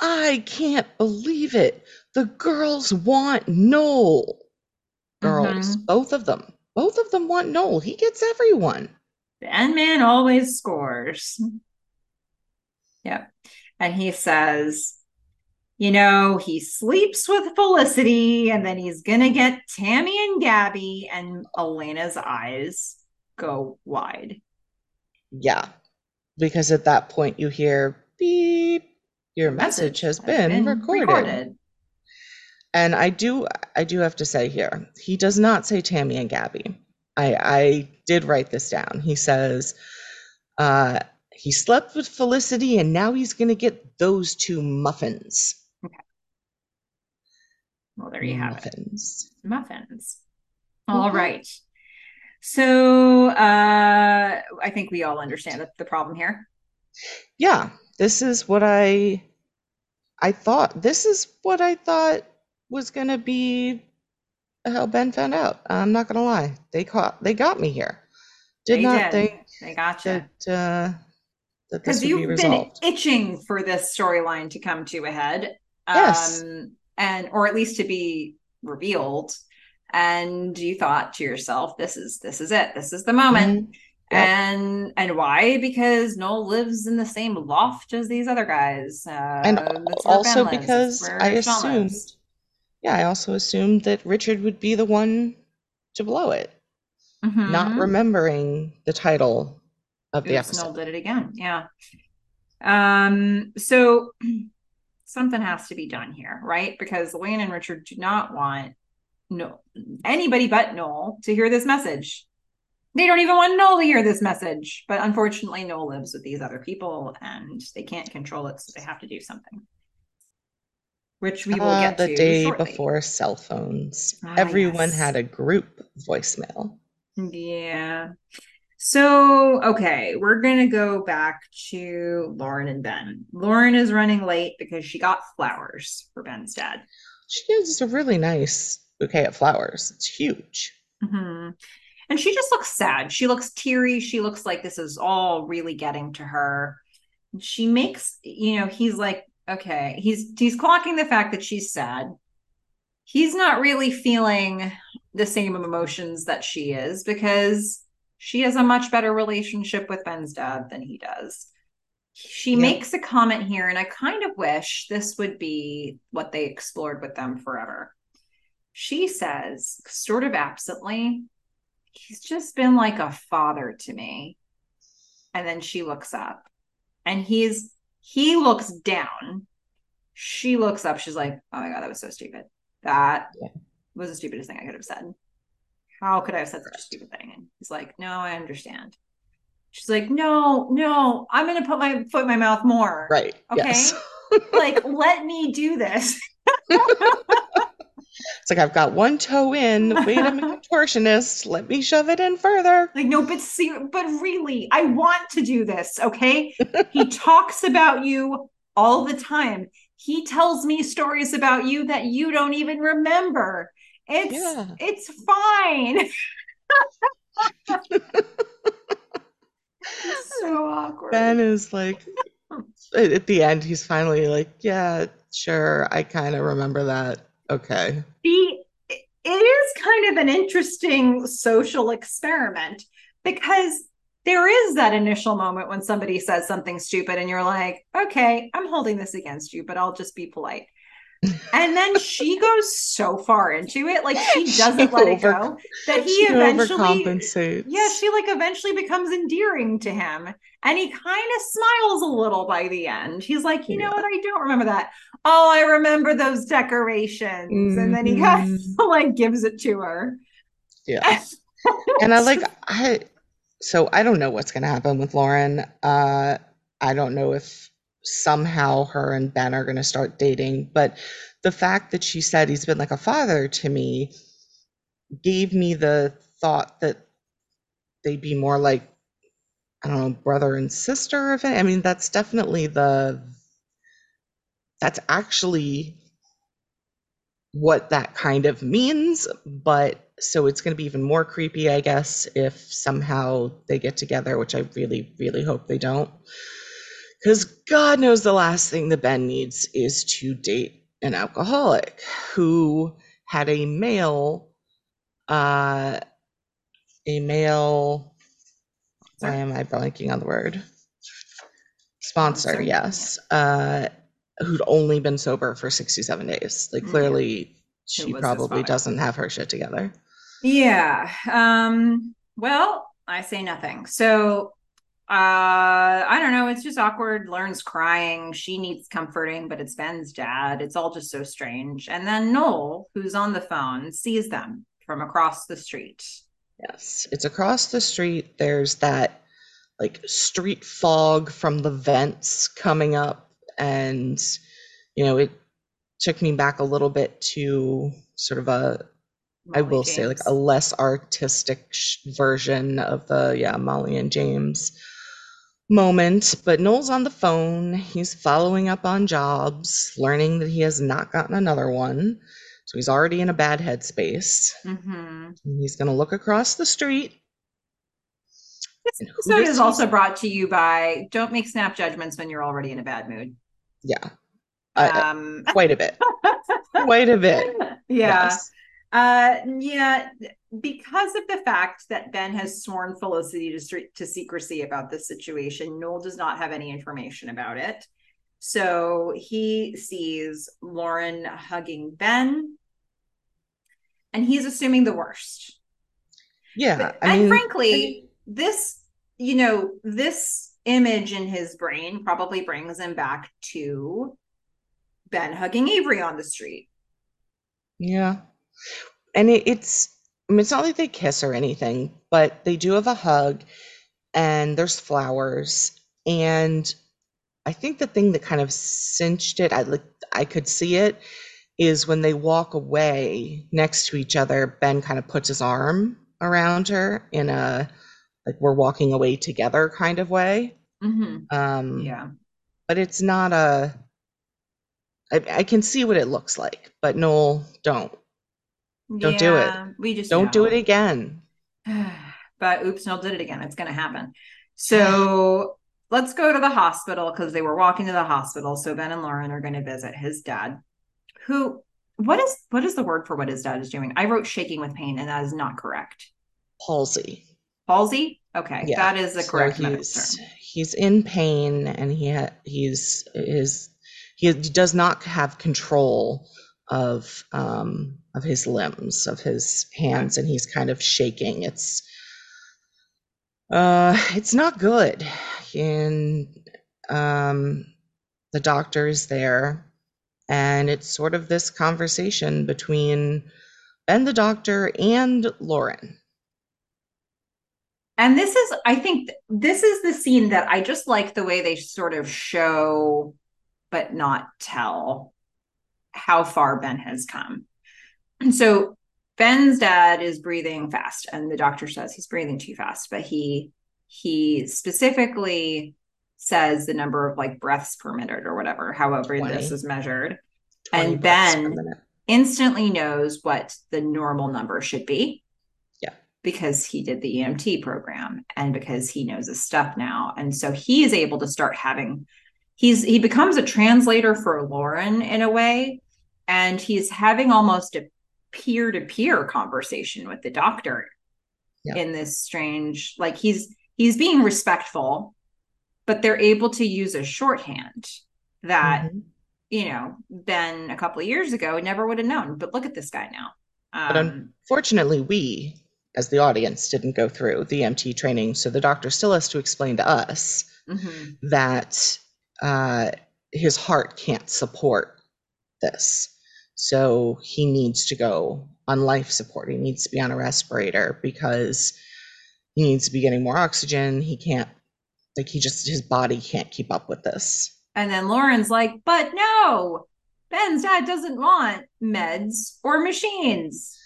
I can't believe it. The girls want Noel. Girls, Mhm. both of them. Both of them want Noel. He gets everyone. The end man always scores. Yep. And he says, you know, he sleeps with Felicity and then he's going to get Tammy and Gabby. And Elena's eyes go wide. Yeah. Because at that point you hear beep, your message has been, recorded. And I do I do have to say here, he does not say Tammy and Gabby. I I did write this down. He says uh he slept with Felicity and now he's gonna get those two muffins. Okay. Well, there you have it. muffins. Muffins. All Mhm. right. So uh, I think we all understand the, the problem here. Yeah, this is what I I thought this is what I thought was gonna be how Ben found out. I'm not gonna lie. They caught they got me here. Did they not did. think they gotcha. that uh that this Because be you've been resolved. itching for this storyline to come to a head. Yes. Um, and or at least to be revealed. And you thought to yourself, this is this is it. This is the moment. Mhm. Yep. And and why? Because Noel lives in the same loft as these other guys. Uh, And also because I assumed, lives. yeah, I also assumed that Richard would be the one to blow it, not Mhm. remembering the title of the Oops, Noel did it again. Yeah. Um, so something has to be done here, right? Because Elena and Richard do not want no anybody but Noel to hear this message. They don't even want Noel to hear this message. But unfortunately, Noel lives with these other people and they can't control it, so they have to do something. Which we will Ah, get the day shortly. before cell phones. Ah, Everyone yes. had a group voicemail. Yeah. So, okay, we're going to go back to Lauren and Ben. Lauren is running late because she got flowers for Ben's dad. She a really nice bouquet of flowers. It's huge. Mm-hmm. And she just looks sad. She looks teary. She looks like this is all really getting to her. She makes, you know, he's like, okay, he's he's clocking the fact that she's sad. He's not really feeling the same emotions that she is because she has a much better relationship with Ben's dad than he does. She makes a comment here, and I kind of wish this would be what they explored with them forever. She says, sort of absently, he's just been like a father to me. And then she looks up and he's he looks down. She looks up. She's like, "Oh my god, that was so stupid. That yeah. was the stupidest thing I could have said. How could I have said such a stupid thing?" And he's like, "No, I understand." She's like, "No, no, I'm going to put my foot in my mouth more." Right. Okay. Yes. like, let me do this. It's like I've got one toe in. Wait, I'm a contortionist. Let me shove it in further. Like no, but see, but really, I want to do this. Okay, he talks about you all the time. He tells me stories about you that you don't even remember. It's yeah. it's fine. so awkward. Ben is like at the end he's finally like, yeah, sure, I kind of remember that. Okay. The it is kind of an interesting social experiment because there is that initial moment when somebody says something stupid and you're like, okay, I'm holding this against you, but I'll just be polite. And then she goes so far into it, like she doesn't she let over, it go that he eventually, yeah, she like eventually becomes endearing to him, and he kind of smiles a little by the end. He's like, you yeah. know what, I don't remember that. Oh, I remember those decorations, mm-hmm. and then he kind of like gives it to her. Yeah, and I like I. So I don't know what's going to happen with Lauren. Uh, I don't know if somehow her and Ben are going to start dating. But the fact that she said he's been like a father to me gave me the thought that they'd be more like, I don't know, brother and sister. I mean, that's definitely the, that's actually what that kind of means. But so it's going to be even more creepy, I guess, if somehow they get together, which I really, really hope they don't. Because God knows the last thing the Ben needs is to date an alcoholic who had a male, uh, a male, why am I blanking on the word? Sponsor, yes. Uh, who'd only been sober for 67 days. Like clearly she probably doesn't have her shit together. Yeah. Um, well, I say nothing. So uh i don't know. It's just awkward. Lauren's crying. She needs comforting but it's ben's dad. It's all just so strange. And then noel who's on the phone sees them from across the street. Yes. It's across the street. There's that like street fog from the vents coming up. And you know it took me back a little bit to sort of a Molly I will James. say like a less artistic sh- version of the yeah Molly and James moment, but Noel's on the phone. He's following up on jobs, learning that he has not gotten another one. So he's already in a bad headspace. Mm-hmm. He's going to look across the street. This episode is also brought to you by don't make snap judgments when you're already in a bad mood. Yeah. Uh, um, quite a bit. quite a bit. Yeah. Yes. Uh, yeah, because of the fact that Ben has sworn Felicity to, to secrecy about this situation, Noel does not have any information about it. So he sees Lauren hugging Ben, and he's assuming the worst. Yeah. But, and mean, frankly, I mean, this, you know, this image in his brain probably brings him back to Ben hugging Avery on the street. Yeah and it, it's I mean, it's not like they kiss or anything, but they do have a hug, and there's flowers, and I think the thing that kind of cinched it, I like I could see it, is when they walk away next to each other. Ben kind of puts his arm around her in a like we're walking away together kind of way. Mm-hmm. Um, yeah, but it's not a. I, I can see what it looks like, but Noel, don't Don't do it. We just Don't do it again. but oops, Noel did it again. It's going to happen. So let's go to the hospital because they were walking to the hospital. So Ben and Lauren are going to visit his dad, who what is what is the word for what his dad is doing? I wrote shaking with pain, and that is not correct. Palsy. Palsy. Okay, Yeah. that is the So correct he's term. he's in pain and he ha- he's is he does not have control of um of his limbs of his hands and he's kind of shaking. It's uh it's not good. And um the doctor is there and it's sort of this conversation between Ben the doctor and Lauren. And this is, I think, this is the scene that I just like the way they sort of show, but not tell how far Ben has come. And so Ben's dad is breathing fast, and the doctor says he's breathing too fast, but he he specifically says the number of like breaths per minute or whatever, however 20. this is measured, And Ben- instantly knows what the normal number should be. Yeah. Because he did the EMT program and because he knows his stuff now. And so he is able to start having he's he becomes a translator for Lauren in a way. And he's having almost a peer-to-peer conversation with the doctor Yeah. in this strange, like he's he's being respectful, but they're able to use a shorthand that Mhm. you know, Ben a couple of years ago never would have known. But look at this guy now. But Um, Fortunately, we, as the audience, didn't go through the EMT training, so the doctor still has to explain to us mhm. that uh, his heart can't support this. So he needs to go on life support. He needs to be on a respirator because he needs to be getting more oxygen. He can't, like, he just, his body can't keep up with this. And then Lauren's like, but no, Ben's dad doesn't want meds or machines.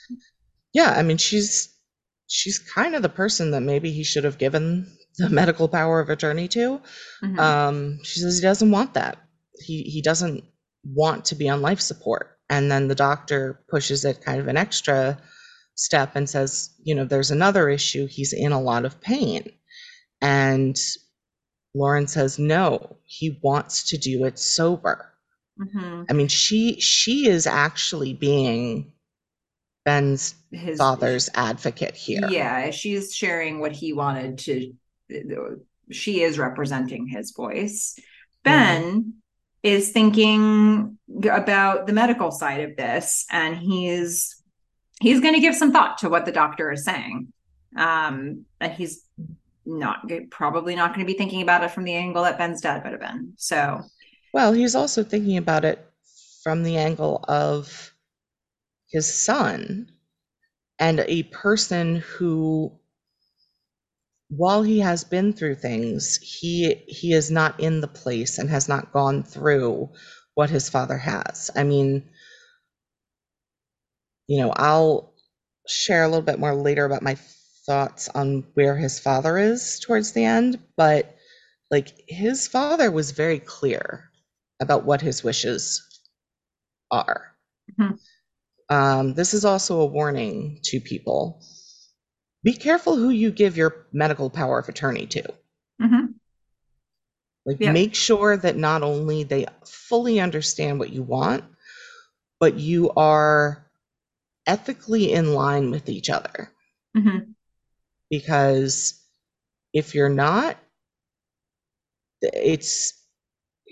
Yeah, I mean, she's she's kind of the person that maybe he should have given the medical power of attorney to. Mhm. Um, she says he doesn't want that. He he doesn't want to be on life support. And then the doctor pushes it kind of an extra step and says, you know, there's another issue. He's in a lot of pain. And Lauren says, no, he wants to do it sober. Mhm. I mean, she she is actually being Ben's His father's advocate here. Yeah, she's sharing what he wanted to. She is representing his voice. Ben is thinking about the medical side of this, and he's he's going to give some thought to what the doctor is saying. Um, and he's not probably not going to be thinking about it from the angle that Ben's dad would have been. So Well, he's also thinking about it from the angle of his son and a person who while he has been through things, he he is not in the place and has not gone through what his father has. I mean, you know, I'll share a little bit more later about my thoughts on where his father is towards the end, but like his father was very clear about what his wishes are. Mhm. Um, this is also a warning to people. Be careful who you give your medical power of attorney to. mhm. Like, Yeah. make sure that not only they fully understand what you want, but you are ethically in line with each other. Mhm. Because if you're not, it's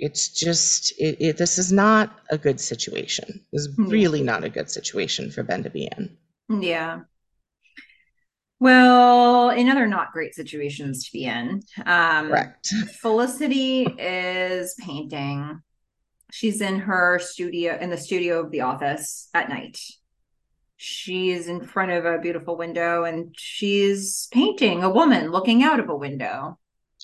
it's just it, it this is not a good situation. This is really not a good situation for Ben to be in. Yeah. Well, in other not great situations to be in, um, Correct. Felicity is painting. She's in her studio, in the studio of the office at night. She's in front of a beautiful window and she's painting a woman looking out of a window.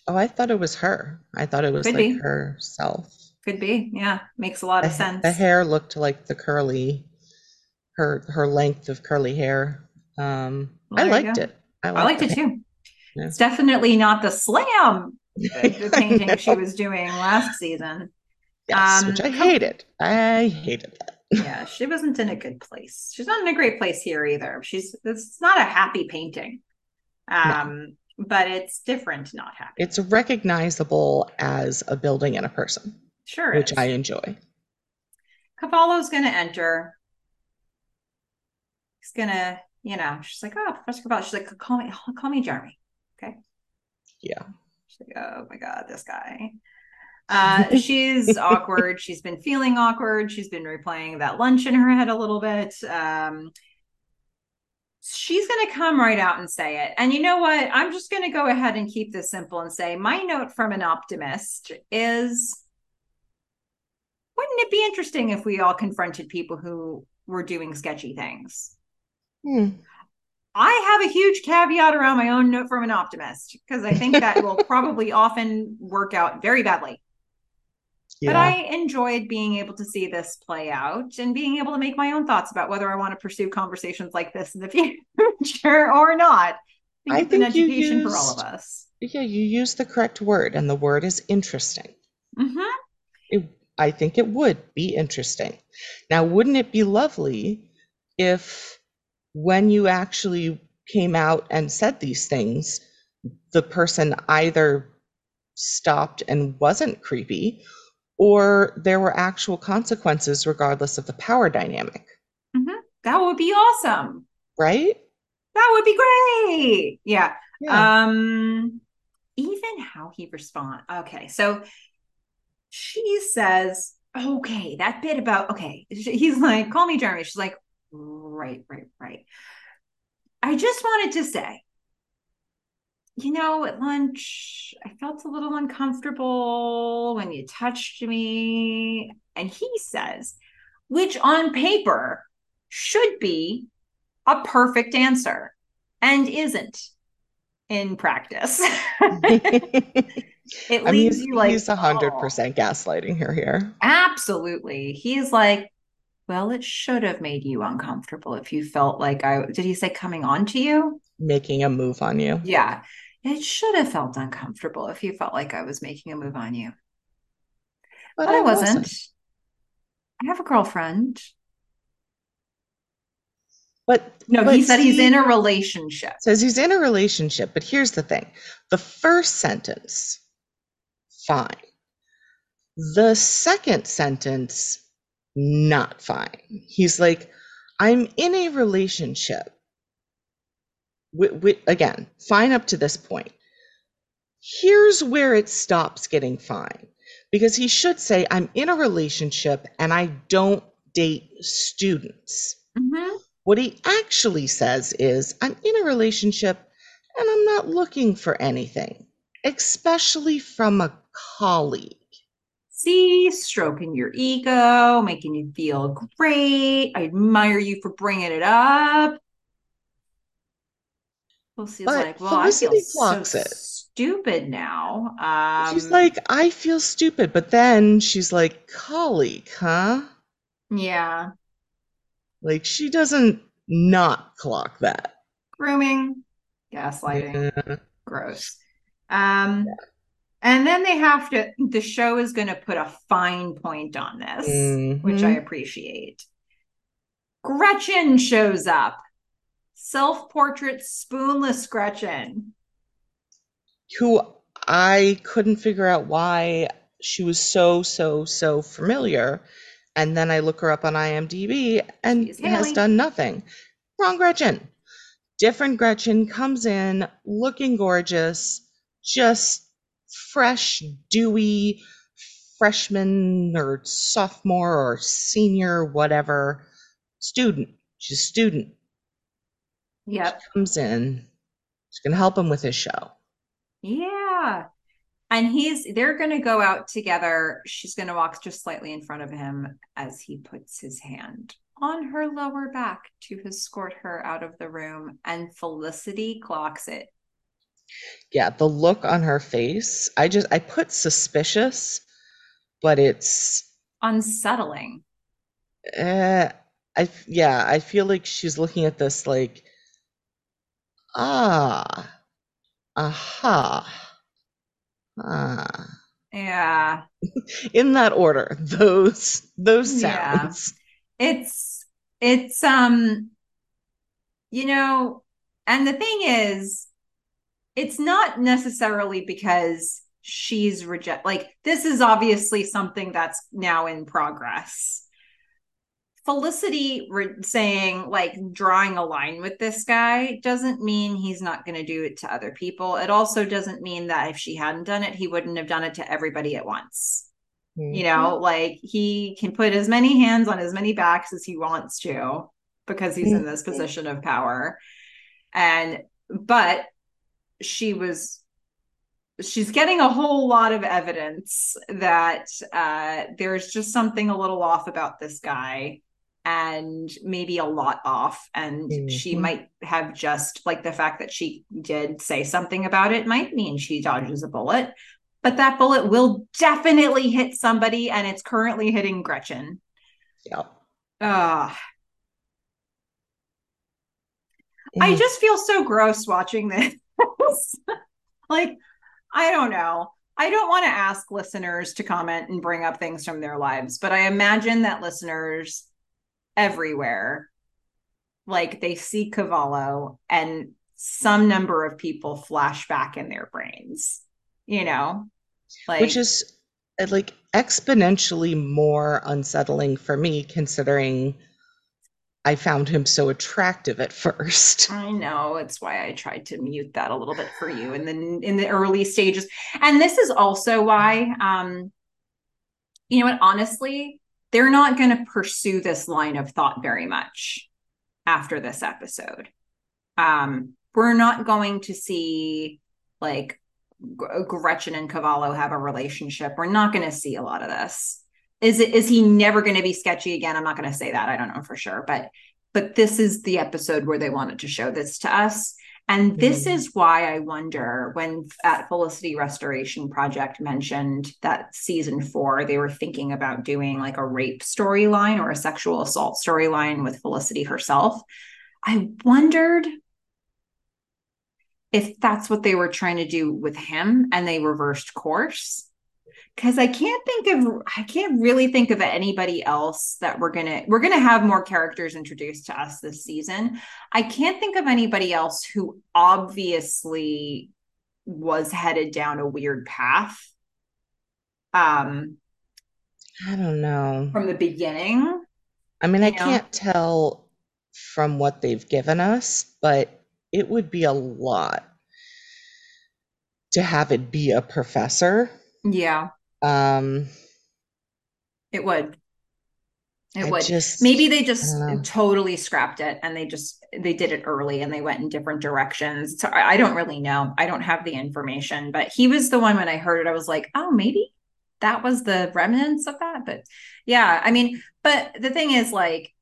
Oh, I thought it was her. I thought it was Could like be. herself. Could be. Yeah. Makes a lot The, of sense. the hair looked like the curly, her her length of curly hair. Um, Well, I there you liked it. I I liked liked it too. Yeah. It's definitely not the slam the, I painting she was doing last season. Yes, Um, which I hated. I hated that. Yeah, she wasn't in a good place. She's not in a great place here either. She's it's not a happy painting. Um, no. but it's different, not happy. It's recognizable as a building and a person. Sure. Which is. I enjoy. Cavallo's gonna enter. He's gonna, you know, she's like, oh, Professor Cavallo. She's like, call me, call me Jeremy. Okay. Yeah. She's like, oh my God, this guy. Uh, she's awkward. She's been feeling awkward. She's been replaying that lunch in her head a little bit. Um, she's going to come right out and say it. And you know what? I'm just going to go ahead and keep this simple and say my note from an optimist is wouldn't it be interesting if we all confronted people who were doing sketchy things? Hmm. I have a huge caveat around my own note from an optimist because I think that will probably often work out very badly. Yeah. But I enjoyed being able to see this play out and being able to make my own thoughts about whether I want to pursue conversations like this in the future or not. I think, I think an education used, for all of us. Yeah, you use the correct word, and the word is interesting. Mm-hmm. It, I think it would be interesting. Now, wouldn't it be lovely if when you actually came out and said these things, the person either stopped and wasn't creepy or there were actual consequences regardless of the power dynamic. Mm-hmm. That would be awesome. Right? That would be great. Yeah. yeah. Um even how he responds. Okay. So she says, okay, that bit about okay. He's like, call me Jeremy. She's like, right, right, right. I just wanted to say you know, at lunch, I felt a little uncomfortable when you touched me. And he says, which on paper should be a perfect answer and isn't in practice. it I leaves mean, you like he's a hundred oh. percent gaslighting her here. Absolutely. He's like, well, it should have made you uncomfortable if you felt like I did he say coming on to you? Making a move on you. Yeah. It should have felt uncomfortable if you felt like I was making a move on you. But, but I, wasn't. wasn't. I have a girlfriend. But no, but he said he's in a relationship. Says he's in a relationship, but here's the thing. The first sentence, fine. The second sentence, not fine. He's like, I'm in a relationship again, fine up to this point. Here's where it stops getting fine because he should say, I'm in a relationship and I don't date students. Mm-hmm. What he actually says is, I'm in a relationship and I'm not looking for anything, especially from a colleague. See, stroking your ego, making you feel great. I admire you for bringing it up. Lucy's but like, well, Felicity I feel so it. stupid now. Um, she's like, I feel stupid, but then she's like, colleague, huh? Yeah. Like she doesn't not clock that. Grooming, gaslighting, yeah. gross. Um, yeah. And then they have to. The show is going to put a fine point on this, mm-hmm. which I appreciate. Gretchen shows up self portrait spoonless Gretchen. Who I couldn't figure out why she was so, so, so familiar. And then I look her up on IMDb and has done nothing. Wrong Gretchen. Different Gretchen comes in looking gorgeous, just fresh, dewy freshman or sophomore or senior, whatever student. She's a student. Yep. She comes in. She's going to help him with his show. Yeah. And he's, they're going to go out together. She's going to walk just slightly in front of him as he puts his hand on her lower back to escort her out of the room. And Felicity clocks it. Yeah. The look on her face, I just, I put suspicious, but it's unsettling. Uh, I, yeah, I feel like she's looking at this like, Ah. Aha. Ah. Yeah. In that order, those those sounds. it's it's um you know and the thing is it's not necessarily because she's reject like this is obviously something that's now in progress Felicity re- saying like drawing a line with this guy doesn't mean he's not going to do it to other people. It also doesn't mean that if she hadn't done it, he wouldn't have done it to everybody at once. Mm-hmm. You know, like he can put as many hands on as many backs as he wants to because he's mm-hmm. in this position of power. And but she was she's getting a whole lot of evidence that uh, there's just something a little off about this guy and maybe a lot off. And mm-hmm. she might have just like the fact that she did say something about it might mean she dodges a bullet but that bullet will definitely hit somebody and it's currently hitting gretchen. Yep. Uh, mm. i just feel so gross watching this like i don't know I don't want to ask listeners to comment and bring up things from their lives, but I imagine that listeners everywhere. Like they see Cavallo and some number of people flash back in their brains, you know? Like which is uh, like exponentially more unsettling for me considering I found him so attractive at first. I know. It's why I tried to mute that a little bit for you and then in the early stages. And this is also why um you know what honestly they're not going to pursue this line of thought very much after this episode. Um, we're not going to see like Gretchen and Cavallo have a relationship. We're not going to see a lot of this. Is it is he never going to be sketchy again? I'm not going to say that. I don't know for sure, but but this is the episode where they wanted to show this to us. And this mm. is why I wonder when at Felicity Restoration Project mentioned that season four, they were thinking about doing like a rape storyline or a sexual assault storyline with Felicity herself. I wondered if that's what they were trying to do with him and they reversed course because I can't think of I can't really think of anybody else that we're gonna we're gonna have more characters introduced to us this season. I can't think of anybody else who obviously was headed down a weird path. Um I don't know. From the beginning. I mean, I know? can't tell from what they've given us, but it would be a lot to have it be a professor. Yeah. Um, it would. It I would. Just, Maybe they just totally scrapped it and they just they did it early and they went in different directions. So I, I don't really know. I don't have the information, but he was the one when I heard it, I was like, oh, maybe that was the remnants of that. But yeah, I mean, but the thing is, like,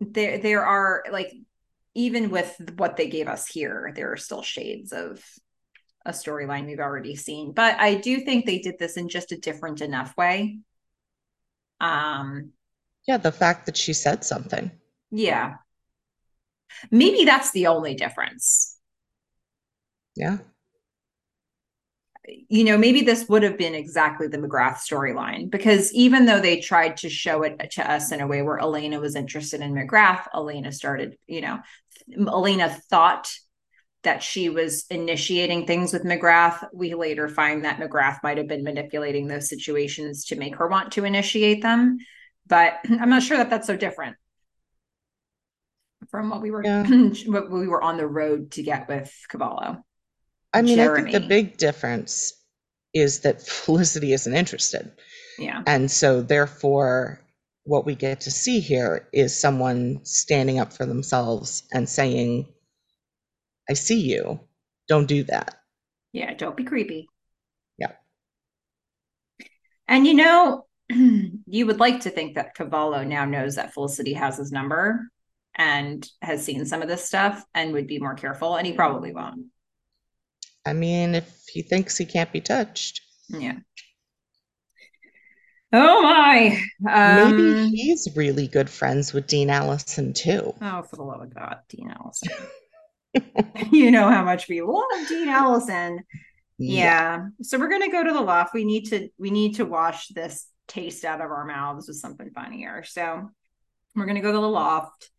there there are like even with what they gave us here, there are still shades of a storyline we've already seen. But I do think they did this in just a different enough way. Um yeah, the fact that she said something. Yeah. Maybe that's the only difference. Yeah. You know, maybe this would have been exactly the McGrath storyline because even though they tried to show it to us in a way where Elena was interested in McGrath, Elena started, you know, Elena thought that she was initiating things with McGrath. We later find that McGrath might have been manipulating those situations to make her want to initiate them. But I'm not sure that that's so different from what we were yeah. what we were on the road to get with Cavallo. I mean, Jeremy. I think the big difference is that Felicity isn't interested. Yeah. And so therefore what we get to see here is someone standing up for themselves and saying I see you. Don't do that. Yeah, don't be creepy. Yeah. And you know, you would like to think that Cavallo now knows that Felicity has his number and has seen some of this stuff and would be more careful, and he probably won't. I mean, if he thinks he can't be touched. Yeah. Oh my. Um, Maybe he's really good friends with Dean Allison too. Oh, for the love of God, Dean Allison. you know how much we love Dean Allison. Yeah. yeah. So we're gonna go to the loft. We need to we need to wash this taste out of our mouths with something funnier. So We're going to go to the loft.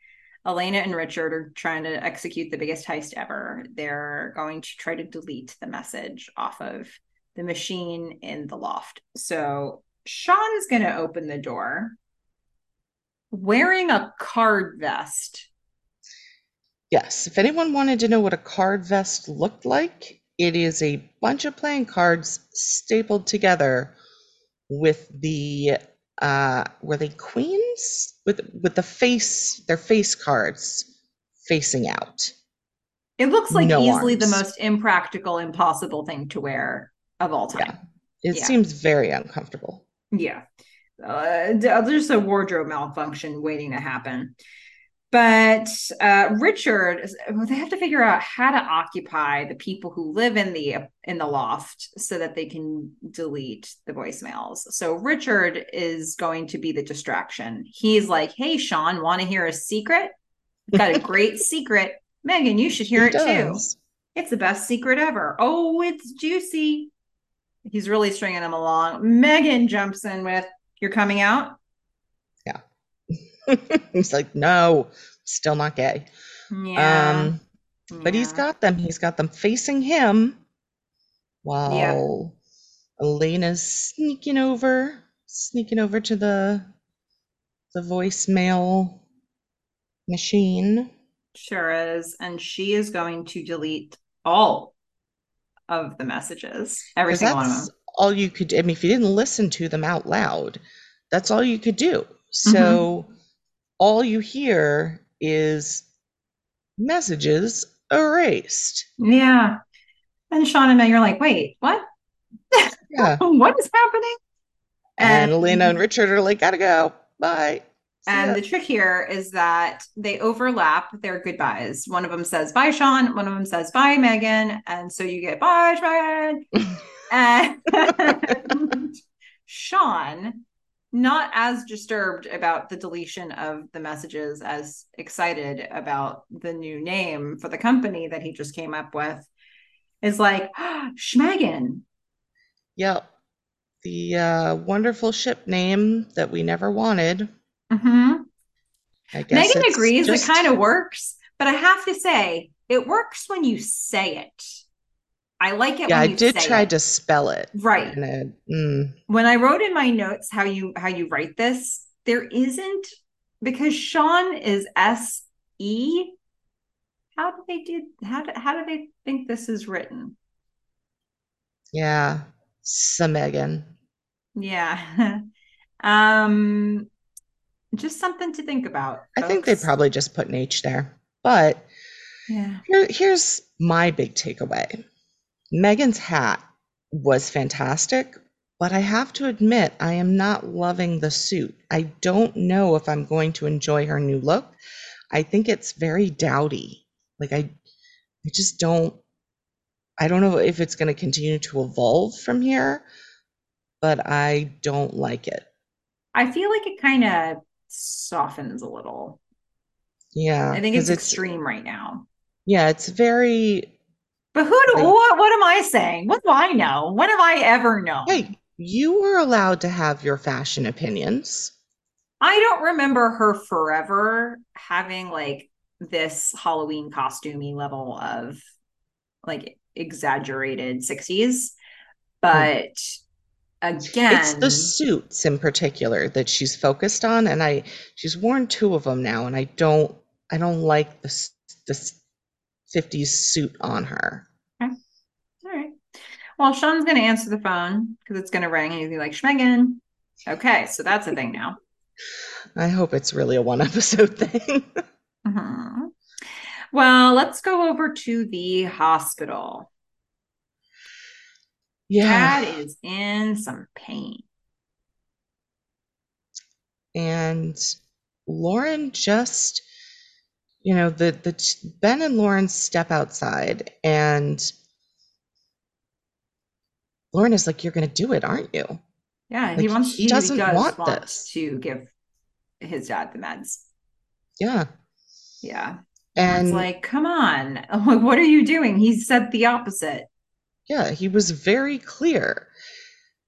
Elena and Richard are trying to execute the biggest heist ever. They're going to try to delete the message off of the machine in the loft. So Sean is going to open the door wearing a card vest. Yes, if anyone wanted to know what a card vest looked like, it is a bunch of playing cards stapled together with the uh were they queens with with the face their face cards facing out it looks like no easily arms. the most impractical impossible thing to wear of all time yeah. it yeah. seems very uncomfortable yeah uh, just a wardrobe malfunction waiting to happen but uh, Richard, they have to figure out how to occupy the people who live in the in the loft so that they can delete the voicemails. So Richard is going to be the distraction. He's like, "Hey, Sean, want to hear a secret? Got a great secret, Megan. You should hear he it does. too. It's the best secret ever. Oh, it's juicy." He's really stringing them along. Megan jumps in with, "You're coming out." he's like, no, still not gay. Yeah. Um, but yeah. he's got them. He's got them facing him while yeah. Elena's sneaking over, sneaking over to the the voicemail machine. Sure is. And she is going to delete all of the messages. Every single one of them. All you could I mean, if you didn't listen to them out loud, that's all you could do. So mm-hmm all you hear is messages erased. Yeah. And Sean and Meg are like, wait, what? Yeah. what is happening? And, and Lena and Richard are like, gotta go. Bye. See and ya. the trick here is that they overlap their goodbyes. One of them says bye, Sean. One of them says bye, Megan. And so you get bye, Megan. and Sean not as disturbed about the deletion of the messages as excited about the new name for the company that he just came up with is like oh. Yep. The uh, wonderful ship name that we never wanted. Mm-hmm. Megan agrees just... it kind of works, but I have to say, it works when you say it. I like it. Yeah, I did try it. to spell it. Right. It, mm. When I wrote in my notes how you how you write this, there isn't because Sean is S E. How do they do? How do how do they think this is written? Yeah, Megan. Yeah. um, just something to think about. Folks. I think they probably just put an H there, but yeah. Here, here's my big takeaway Megan's hat was fantastic, but I have to admit, I am not loving the suit. I don't know if I'm going to enjoy her new look. I think it's very dowdy. Like I I just don't I don't know if it's going to continue to evolve from here, but I don't like it. I feel like it kind of softens a little. Yeah. I think it's extreme right now. Yeah, it's very but who do what what am I saying? What do I know? When have I ever known? Hey, you were allowed to have your fashion opinions. I don't remember her forever having like this Halloween costumey level of like exaggerated 60s. Hmm. But again, it's the suits in particular that she's focused on and I she's worn two of them now and I don't I don't like this this 50s suit on her. Okay. All right. Well, Sean's going to answer the phone because it's going to ring and he's like, Schmegan. Okay. So that's a thing now. I hope it's really a one episode thing. mm-hmm. Well, let's go over to the hospital. Yeah. Dad is in some pain. And Lauren just you know the the Ben and Lauren step outside and Lauren is like, "You're going to do it, aren't you?" Yeah, like, he wants. He, he doesn't does want, want this to give his dad the meds. Yeah, yeah, and it's like, come on, like, what are you doing? He said the opposite. Yeah, he was very clear,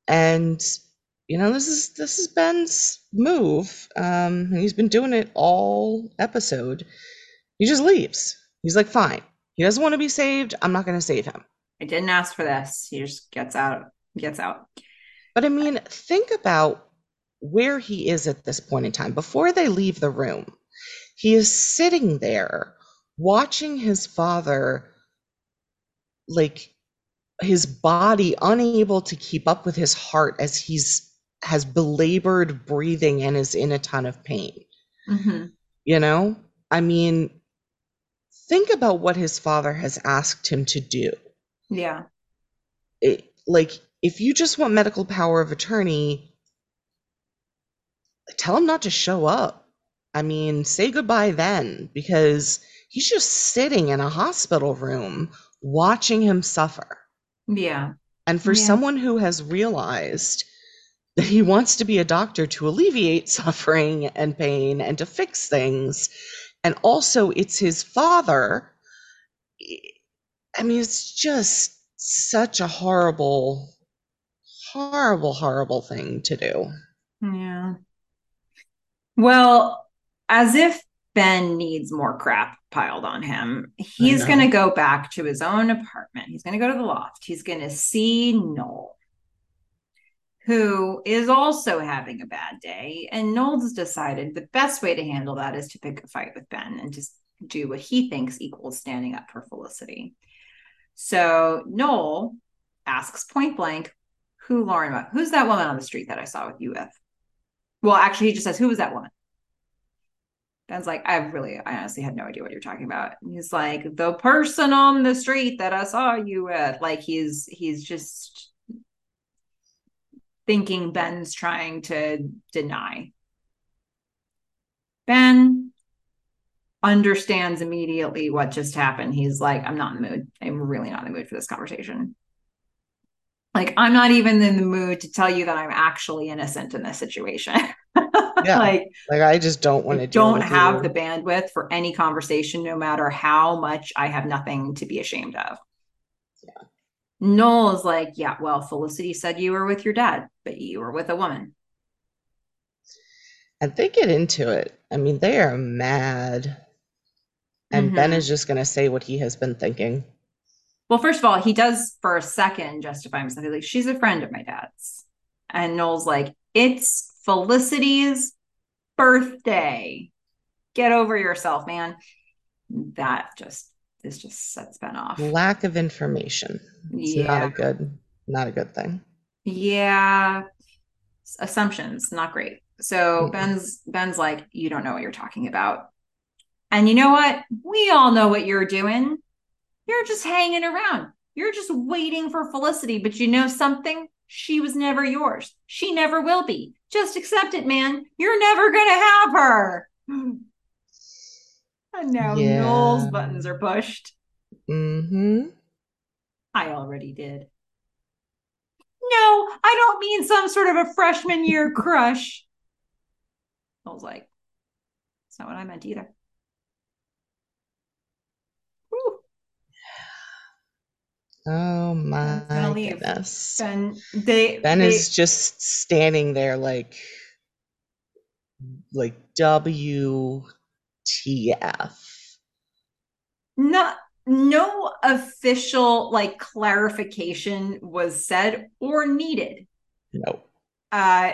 and you know, this is this is Ben's move. Um, and he's been doing it all episode. He just leaves. He's like, fine. He doesn't want to be saved. I'm not going to save him. I didn't ask for this. He just gets out. Gets out. But I mean, think about where he is at this point in time. Before they leave the room, he is sitting there watching his father, like his body unable to keep up with his heart as he's has belabored breathing and is in a ton of pain. Mm-hmm. You know, I mean, think about what his father has asked him to do. Yeah. It, like, if you just want medical power of attorney, tell him not to show up. I mean, say goodbye then, because he's just sitting in a hospital room watching him suffer. Yeah. And for Yeah. someone who has realized that he wants to be a doctor to alleviate suffering and pain and to fix things, and also it's his father, I mean, it's just such a horrible, horrible, horrible thing to do. Yeah. Well, as if Ben needs more crap piled on him, he's going to go back to his own apartment. He's going to go to the loft. He's going to see Noel, who is also having a bad day. And Noel's decided the best way to handle that is to pick a fight with Ben and just do what he thinks equals standing up for Felicity. So Noel asks point blank, who Lauren, who's that woman on the street that I saw with you with? Well, actually, he just says, Who was that woman? Ben's like, I really, I honestly had no idea what you're talking about. And he's like, The person on the street that I saw you with. Like he's he's just thinking Ben's trying to deny. Ben understands immediately what just happened. He's like, I'm not in the mood. I'm really not in the mood for this conversation. Like, I'm not even in the mood to tell you that I'm actually innocent in this situation. Yeah. like, Like, I just don't want to don't have the bandwidth for any conversation, no matter how much I have nothing to be ashamed of. Yeah. Noel is like, yeah, well, Felicity said you were with your dad, but you were with a woman. And they get into it. I mean, they are mad. And Ben Mhm. is just going to say what he has been thinking. Well, first of all, he does for a second justify himself. He's like, she's a friend of my dad's. And Noel's like, it's Felicity's birthday. Get over yourself, man. That just this just sets Ben off. Lack of information. It's not a good, not a good thing. Yeah. Assumptions, not great. So. Ben's Ben's like, you don't know what you're talking about. And you know what? We all know what you're doing. You're just hanging around. You're just waiting for Felicity, but you know something? She was never yours. She never will be. Just accept it, man. You're never gonna have her. And now Yeah. Noel's buttons are pushed. Mm-hmm. I already did. No, I don't mean some sort of a freshman year crush. I was like, that's not what I meant either. Whew. Oh my goodness. Ben, they, Ben they- is just standing there like, like WTF. not no official like clarification was said or needed. No. Uh,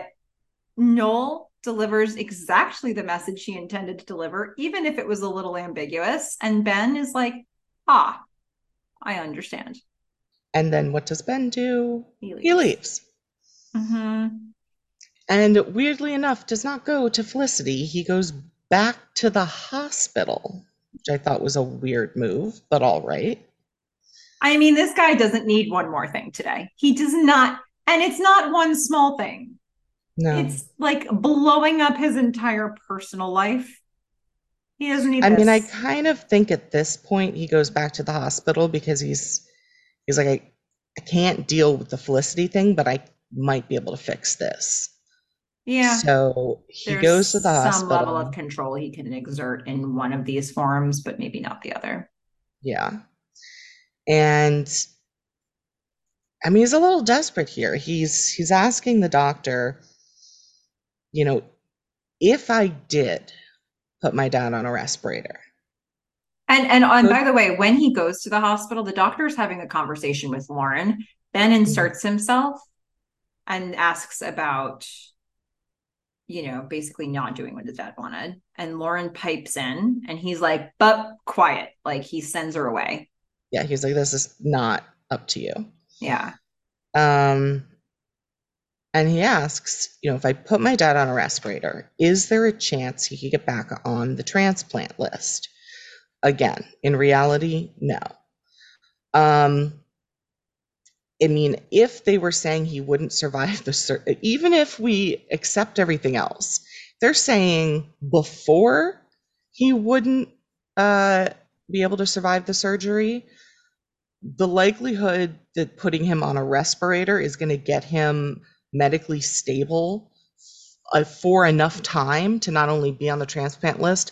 Noel delivers exactly the message she intended to deliver, even if it was a little ambiguous. And Ben is like, ah, I understand. And then what does Ben do? He He leaves. hmm And weirdly enough, does not go to Felicity. He goes back to the hospital, which I thought was a weird move, but all right. I mean, this guy doesn't need one more thing today. He does not, and it's not one small thing. No. It's like blowing up his entire personal life. He doesn't need I mean, I kind of think at this point he goes back to the hospital because he's he's like I, I can't deal with the Felicity thing, but I might be able to fix this. Yeah. So he There's goes to the hospital. some level of control he can exert in one of these forms, but maybe not the other. Yeah. And I mean, he's a little desperate here. He's he's asking the doctor, you know, if I did put my dad on a respirator. And and on by the way, when he goes to the hospital, the doctor is having a conversation with Lauren. Ben Mm-hmm. inserts himself and asks about, you know, basically not doing what his dad wanted. And Lauren pipes in and he's like, but quiet. Like he sends her away. Yeah, he's like, this is not up to you. Yeah. Um, and he asks, you know, if I put my dad on a respirator, is there a chance he could get back on the transplant list? Again, in reality, no. Um, I mean, if they were saying he wouldn't survive the sur- even if we accept everything else, they're saying before he wouldn't uh, be able to survive the surgery. The likelihood that putting him on a respirator is going to get him medically stable uh, for enough time to not only be on the transplant list,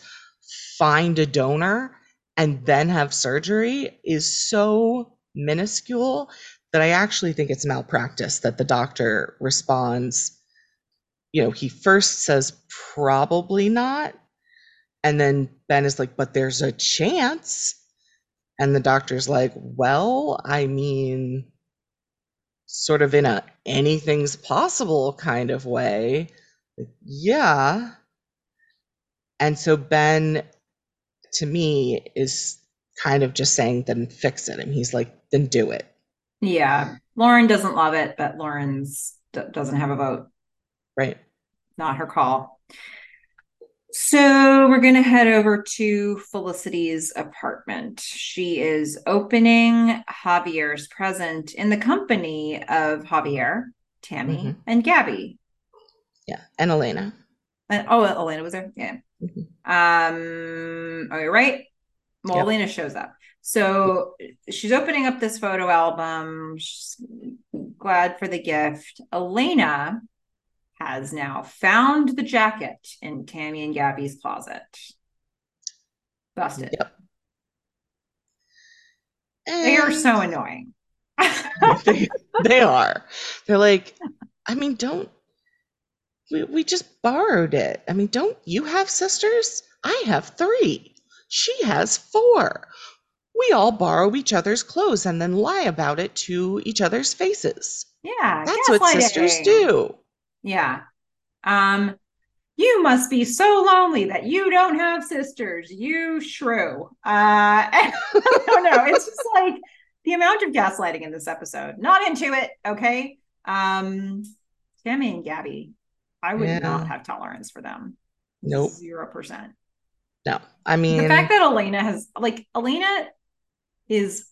find a donor, and then have surgery is so minuscule that I actually think it's malpractice that the doctor responds. You know, he first says probably not. And then Ben is like, but there's a chance. And the doctor's like, well, I mean, sort of in a anything's possible kind of way. Like, yeah. And so Ben, to me, is kind of just saying, then fix it. And he's like, then do it. Yeah. Lauren doesn't love it, but Lauren's d- doesn't have a vote. Right. Not her call. So we're going to head over to Felicity's apartment. She is opening Javier's present in the company of Javier, Tammy, Mhm. and Gabby. Yeah. And Elena. And, oh, Elena was there. Yeah. Mhm. Um. Right. Well, Yep. Elena shows up. So she's opening up this photo album. She's glad for the gift. Elena has now found the jacket in Tammy and Gabby's closet. Busted. Yep. They are so annoying. they, they are. They're like, I mean, don't we, we just borrowed it. I mean, don't you have sisters? I have three. She has four. We all borrow each other's clothes and then lie about it to each other's faces. Yeah, That's what sisters do. Yeah. Um, you must be so lonely that you don't have sisters. You shrew. Uh, I don't know. It's just like the amount of gaslighting in this episode. Not into it. Okay. Um, Tammy and Gabby, I would Yeah. not have tolerance for them. Nope. Zero percent. No. I mean, The fact that Elena has like Elena is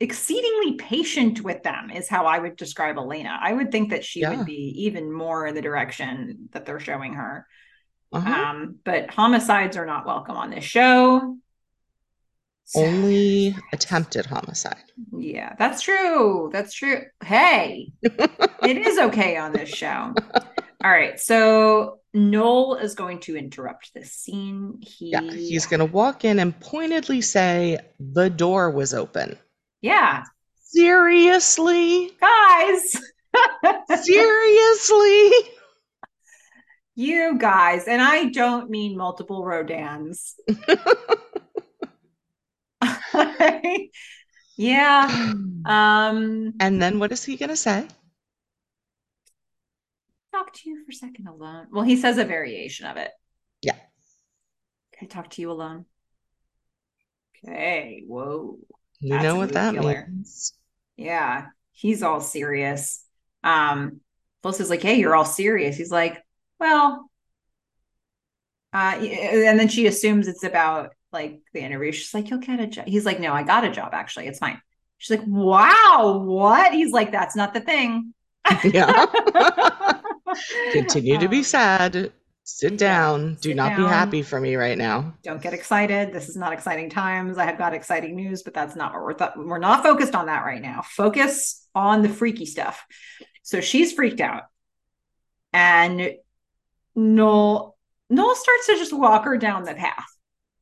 exceedingly patient with them is how I would describe Elena. I would think that she Yeah. would be even more in the direction that they're showing her. uh-huh. Um, but homicides are not welcome on this show. So- only attempted homicide. yeah, that's true. That's true. Hey, it is okay on this show. All right. So Noel is going to interrupt this scene. He, Yeah, he's going to walk in and pointedly say, The door was open. yeah, Seriously? guys, Seriously? you guys, and I don't mean multiple Rodans. yeah. Um, and then what is he going to say? Talk to you for a second alone. Well, he says a variation of it. Yeah. Can I talk to you alone? Okay. Whoa. We That's know what that killer. means. Yeah. He's all serious. Um, Felicity's like, hey, you're all serious. He's like, well, uh, and then she assumes it's about like the interview. She's like, you'll get a job. He's like, no, I got a job actually. It's fine. She's like, wow, what? He's like, that's not the thing. Yeah. Continue to be Um, sad. Sit yeah, down. Do sit not be happy for me right now. don't get excited. This is not exciting times. I have got exciting news, but that's not what we're th- we're not focused on that right now. Focus on the freaky stuff. So she's freaked out, and Noel Noel starts to just walk her down the path.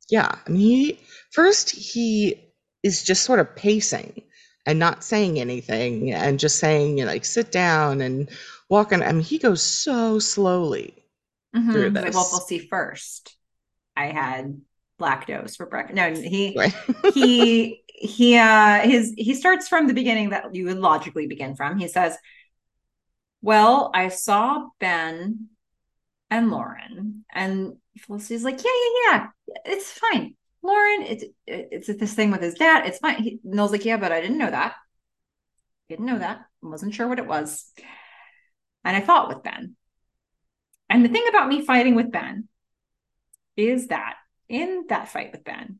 Yeah. I mean, he, first, he is just sort of pacing and not saying anything and just saying, you know, like, sit down and walk on. I mean, he goes so slowly Mhm. through He's like, well, this. we'll see first. I had black lactose for breakfast. No, he Right. he he uh his he starts from the beginning that you would logically begin from. He says, Well, I saw Ben and Lauren, and Felicity's like, Yeah, yeah, yeah, it's fine. Lauren, it's it's this thing with his dad. It's fine. He, Noel's like, Yeah, but I didn't know that. Didn't know that. Wasn't sure what it was. And I fought with Ben. And the thing about me fighting with Ben is that in that fight with Ben,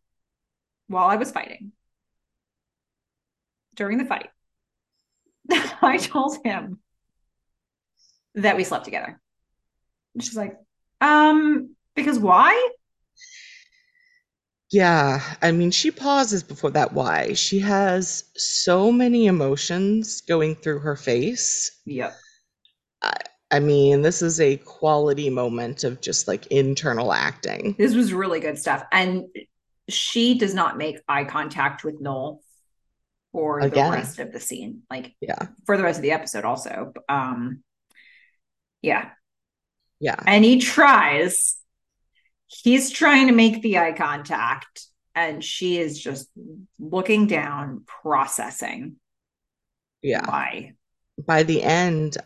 while I was fighting, during the fight, I told him that we slept together. And she's like, um, because why? Yeah, I mean, she pauses before that why. She has so many emotions going through her face. Yep. I mean, this is a quality moment of just like internal acting. This was really good stuff. And she does not make eye contact with Noel for the rest of the scene. Like Yeah, for the rest of the episode also. Um yeah. yeah. And he tries. He's trying to make the eye contact and she is just looking down, processing Yeah. why. By the end,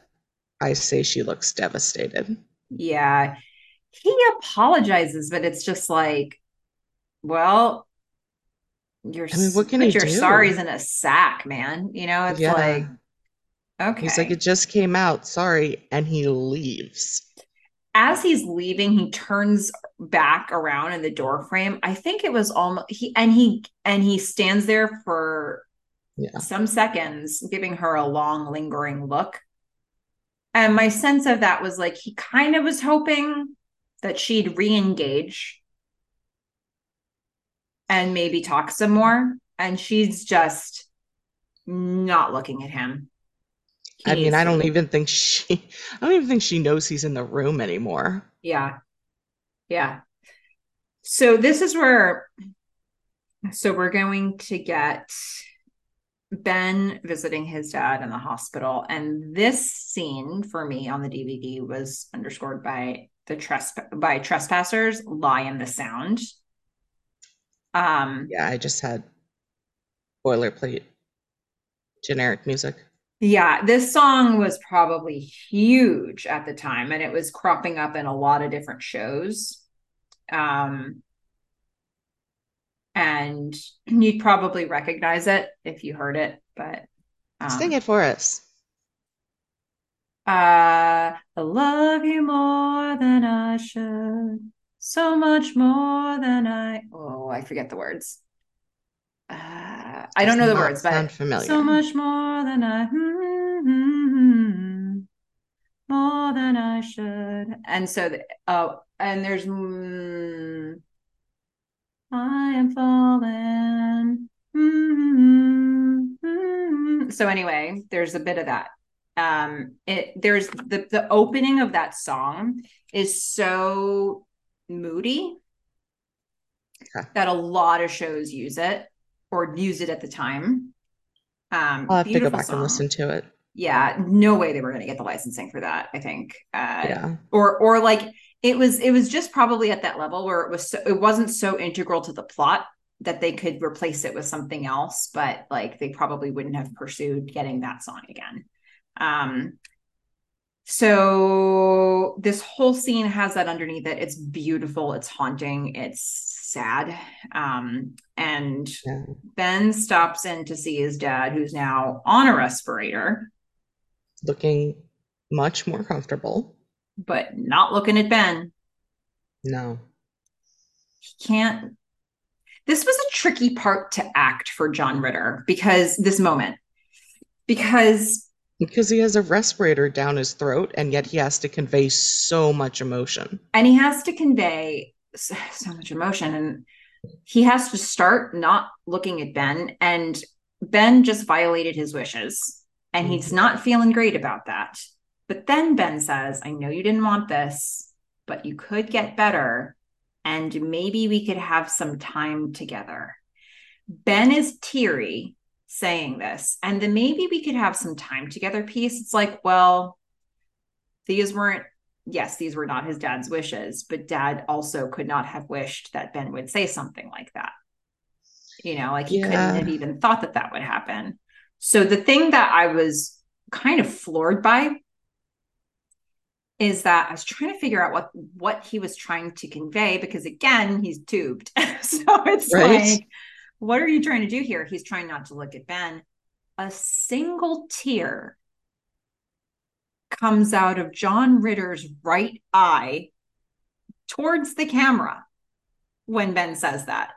I say she looks devastated. Yeah. He apologizes, but it's just like, well, you're I mean, what can put your do? sorries in a sack, man. You know, it's Yeah. like, okay. He's like, it just came out, sorry, and he leaves. as he's leaving, he turns back around in the door frame. I think it was almost he and he and he stands there for Yeah. some seconds, giving her a long, lingering look. And my sense of that was like he kind of was hoping that she'd re-engage and maybe talk some more. And she's just not looking at him. He I mean, I don't even think she I don't even think she knows he's in the room anymore. Yeah. Yeah. So this is where so we're going to get Ben visiting his dad in the hospital and this scene for me on the DVD was underscored by the tresp- by trespassers lie in the sound. Um Yeah, I just had boilerplate generic music. Yeah, this song was probably huge at the time and it was cropping up in a lot of different shows. Um and you'd probably recognize it if you heard it, but um, Sing it for us. Uh, I love you more than I should, so much more than I. Oh, I forget the words. Uh, I don't know the words, but familiar. so much more than I, mm-hmm, more than I should. And so, the, uh, and there's, mm, I am falling. Mm-hmm. So anyway, there's a bit of that. Um, it there's the the opening of that song is so moody Okay. that a lot of shows use it or use it at the time. Um, I'll have to go back and listen to it. Yeah, no way they were going to get the licensing for that. I think. Uh, Yeah. or or like it was it was just probably at that level where it was so, it wasn't so integral to the plot that they could replace it with something else but like they probably wouldn't have pursued getting that song again. Um so this whole scene has that underneath it. It's beautiful. It's haunting. It's sad. Um and Yeah. ben stops in to see his dad who's now on a respirator. Looking much more comfortable. But not looking at ben No. he can't this was a tricky part to act for john ritter because this moment because Because he has a respirator down his throat and yet he has to convey so much emotion. and he has to convey so, so much emotion and he has to start not looking at ben and ben just violated his wishes and he's mm-hmm. not feeling great about that but then ben says i know you didn't want this but you could get better and maybe we could have some time together ben is teary saying this. And then maybe we could have some time together piece. It's like, well, these weren't, yes, these were not his dad's wishes, but dad also could not have wished that Ben would say something like that. You know, like he yeah. couldn't have even thought that that would happen. So the thing that I was kind of floored by is that I was trying to figure out what what he was trying to convey because again he's tubed so it's right? like what are you trying to do here he's trying not to look at Ben a single tear comes out of John Ritter's right eye towards the camera when Ben says that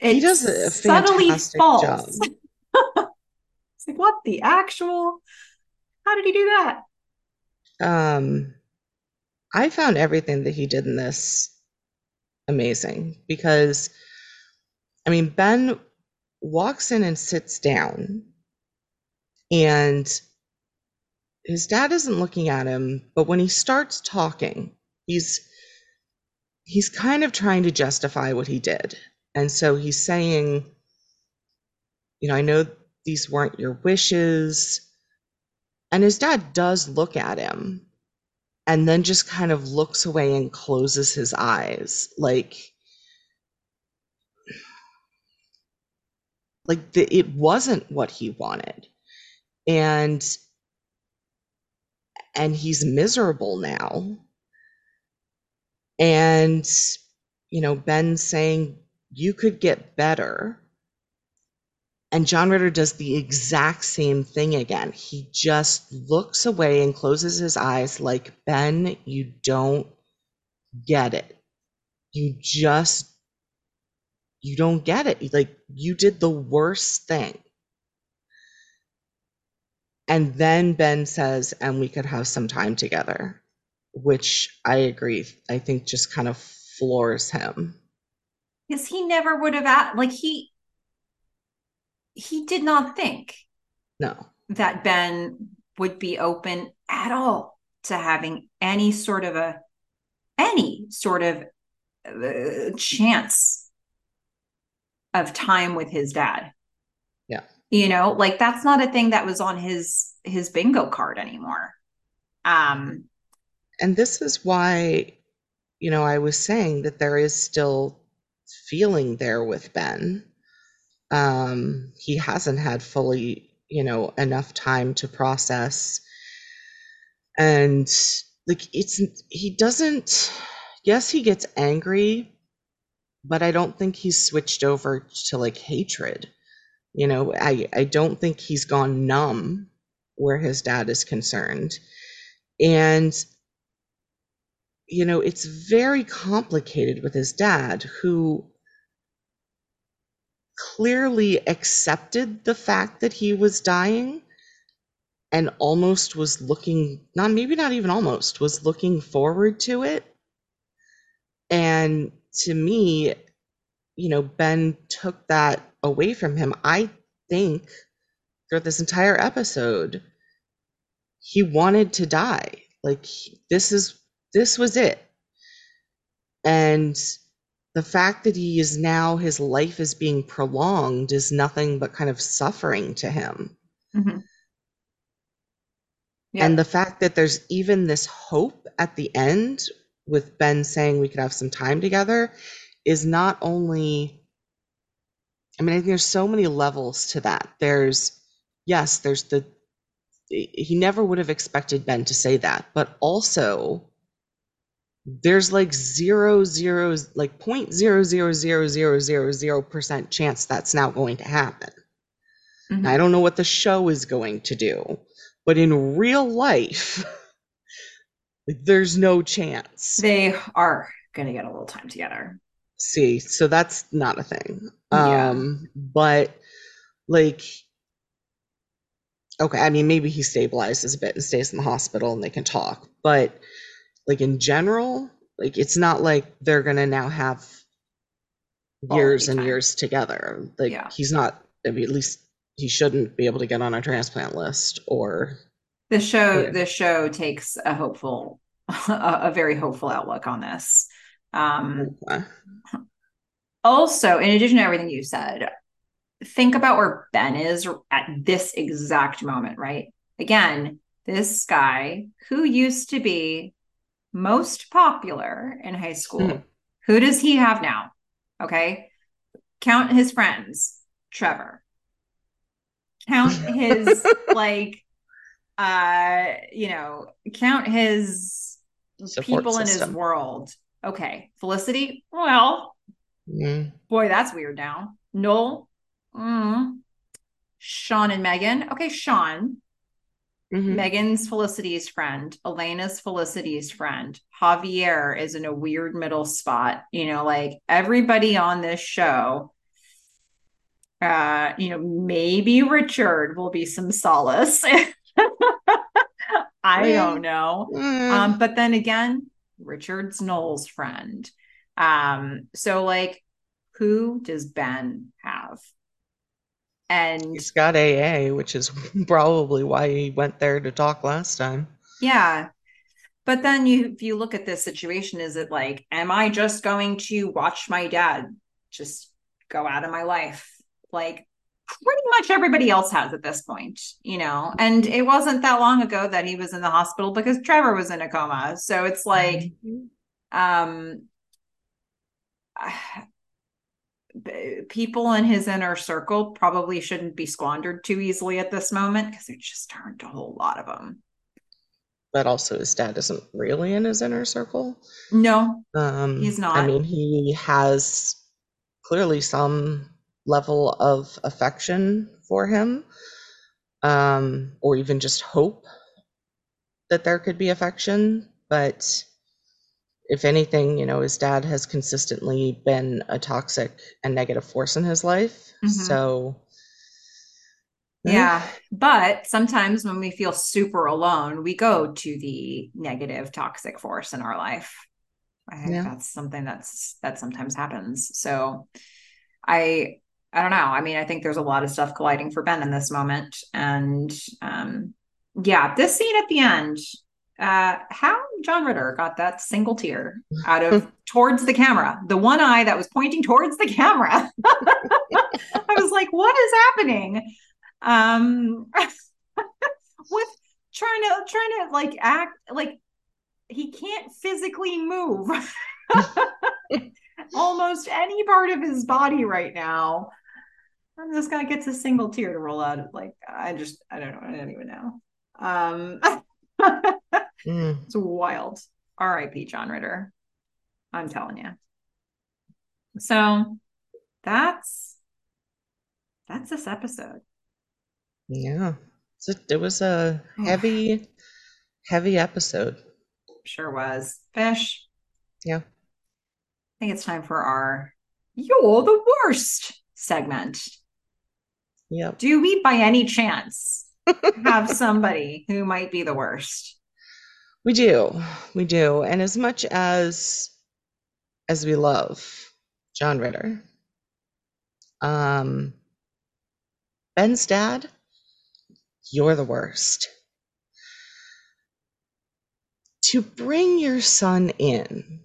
it he does a subtly falls. job. it's like what the actual how did he do that? Um, I found everything that he did in this amazing because, I mean, Ben walks in and sits down, and his dad isn't looking at him, but when he starts talking, he's he's kind of trying to justify what he did. And so he's saying, you know, I know these weren't your wishes. And his dad does look at him and then just kind of looks away and closes his eyes. Like like the, it wasn't what he wanted. And and he's miserable now. And you know ben saying you could get better and John Ritter does the exact same thing again. He just looks away and closes his eyes like, Ben, you don't get it. You just, you don't get it. Like, you did the worst thing. And then Ben says, and we could have some time together, which I agree. I think just kind of floors him. Because he never would have, asked, like, he, he did not think no that Ben would be open at all to having any sort of a any sort of uh, chance of time with his dad. Yeah. You know, like that's not a thing that was on his his bingo card anymore. Um and this is why you know, I was saying that there is still feeling there with Ben um, he hasn't had fully, you know, enough time to process. And like it's he doesn't yes, he gets angry, but I don't think he's switched over to like hatred. You know, I I don't think he's gone numb where his dad is concerned. And you know, it's very complicated with his dad who clearly accepted the fact that he was dying and almost was looking not maybe not even almost was looking forward to it. And to me you know ben took that away from him. I think throughout this entire episode he wanted to die. Like this is this was it. And the fact that he is now his life is being prolonged is nothing but kind of suffering to him mm-hmm. yeah. and the fact that there's even this hope at the end with ben saying we could have some time together is not only i mean i think there's so many levels to that there's yes there's the he never would have expected ben to say that but also there's like zero zero like point zero zero zero zero zero zero percent chance that's now going to happen. Mm-hmm. I don't know what the show is going to do, but in real life, there's no chance. They are going to get a little time together. See, so that's not a thing. Yeah. Um, but like, okay, I mean, maybe he stabilizes a bit and stays in the hospital and they can talk, but like in general like it's not like they're gonna now have years and years together like yeah. he's not I mean, at least he shouldn't be able to get on a transplant list or the show yeah. the show takes a hopeful a, a, very hopeful outlook on this um okay. also in addition to everything you said think about where Ben is at this exact moment, right? Again, this guy who used to be most popular in high school, mm. who does he have now? Okay. Count his friends, Trevor. Count his, like, uh, you know, count his Support people system. in his world. Okay. Felicity, well, mm. boy, that's weird now. Noel, mm. Sean and Megan. Okay, Sean. Mm-hmm. Megan's Felicity's friend. Elena's Felicity's friend. Javier is in a weird middle spot. You know, like everybody on this show. Uh, you know, maybe Richard will be some solace. I don't know. Mm. Um, but then again, Richard's Noel's friend. Um, so like who does Ben have? And he's got AA, which is probably why he went there to talk last time. Yeah. But then you if you look at this situation, is it like, am I just going to watch my dad just go out of my life? Like pretty much everybody else has at this point, you know. And it wasn't that long ago that he was in the hospital because Trevor was in a coma. So it's like mm-hmm. um people in his inner circle probably shouldn't be squandered too easily at this moment because there just aren't a whole lot of them. But also, his dad isn't really in his inner circle. No, um, he's not. I mean, he has clearly some level of affection for him, um, or even just hope that there could be affection, but if anything, you know, his dad has consistently been a toxic and negative force in his life. Mm-hmm. So, yeah. But sometimes when we feel super alone, we go to the negative toxic force in our life. I think yeah. that's something that's that sometimes happens. So I I don't know. I mean, I think there's a lot of stuff colliding for Ben in this moment. And um yeah, this scene at the end, uh, how John Ritter got that single tear out of towards the camera, the one eye that was pointing towards the camera. I was like, what is happening? Um, with trying to trying to like act like he can't physically move almost any part of his body right now. And this guy gets a single tear to roll out. Like I just I don't know. I don't even know. Um mm. It's wild. R.I.P. John Ritter. I'm telling you. So that's that's this episode. Yeah. So it was a heavy, heavy episode. Sure was. Fish. Yeah. I think it's time for our You're the Worst segment. Yep. Do we by any chance have somebody who might be the worst. We do. We do. And as much as as we love John Ritter, um Ben's dad, you're the worst. To bring your son in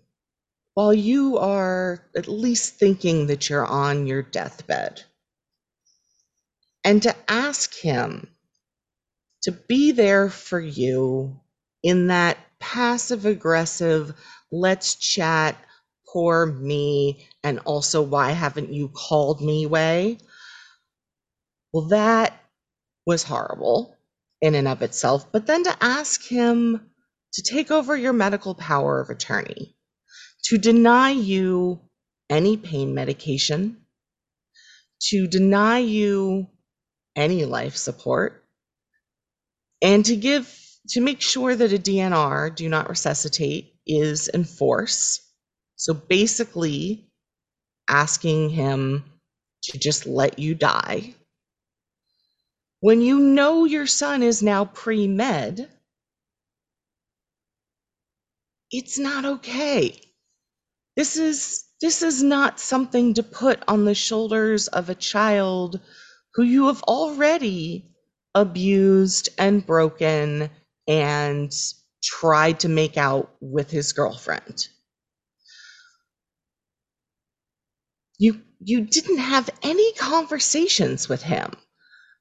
while you are at least thinking that you're on your deathbed and to ask him to be there for you in that passive aggressive, let's chat, poor me, and also why haven't you called me way. Well, that was horrible in and of itself. But then to ask him to take over your medical power of attorney, to deny you any pain medication, to deny you any life support, and to give to make sure that a DNR, do not resuscitate, is in force. So basically, asking him to just let you die. When you know your son is now pre med, it's not okay. This is this is not something to put on the shoulders of a child who you have already abused and broken and tried to make out with his girlfriend. You you didn't have any conversations with him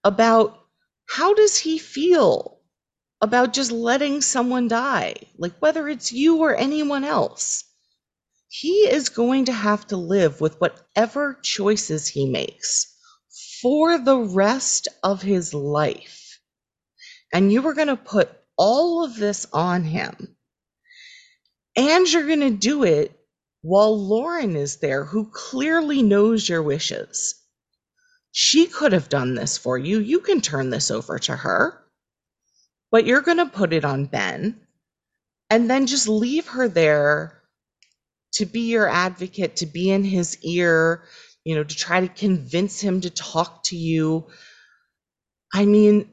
about how does he feel about just letting someone die, like whether it's you or anyone else. He is going to have to live with whatever choices he makes for the rest of his life. And you are going to put all of this on him. And you're going to do it while Lauren is there, who clearly knows your wishes. She could have done this for you. You can turn this over to her. But you're going to put it on Ben and then just leave her there to be your advocate, to be in his ear, you know, to try to convince him to talk to you. I mean,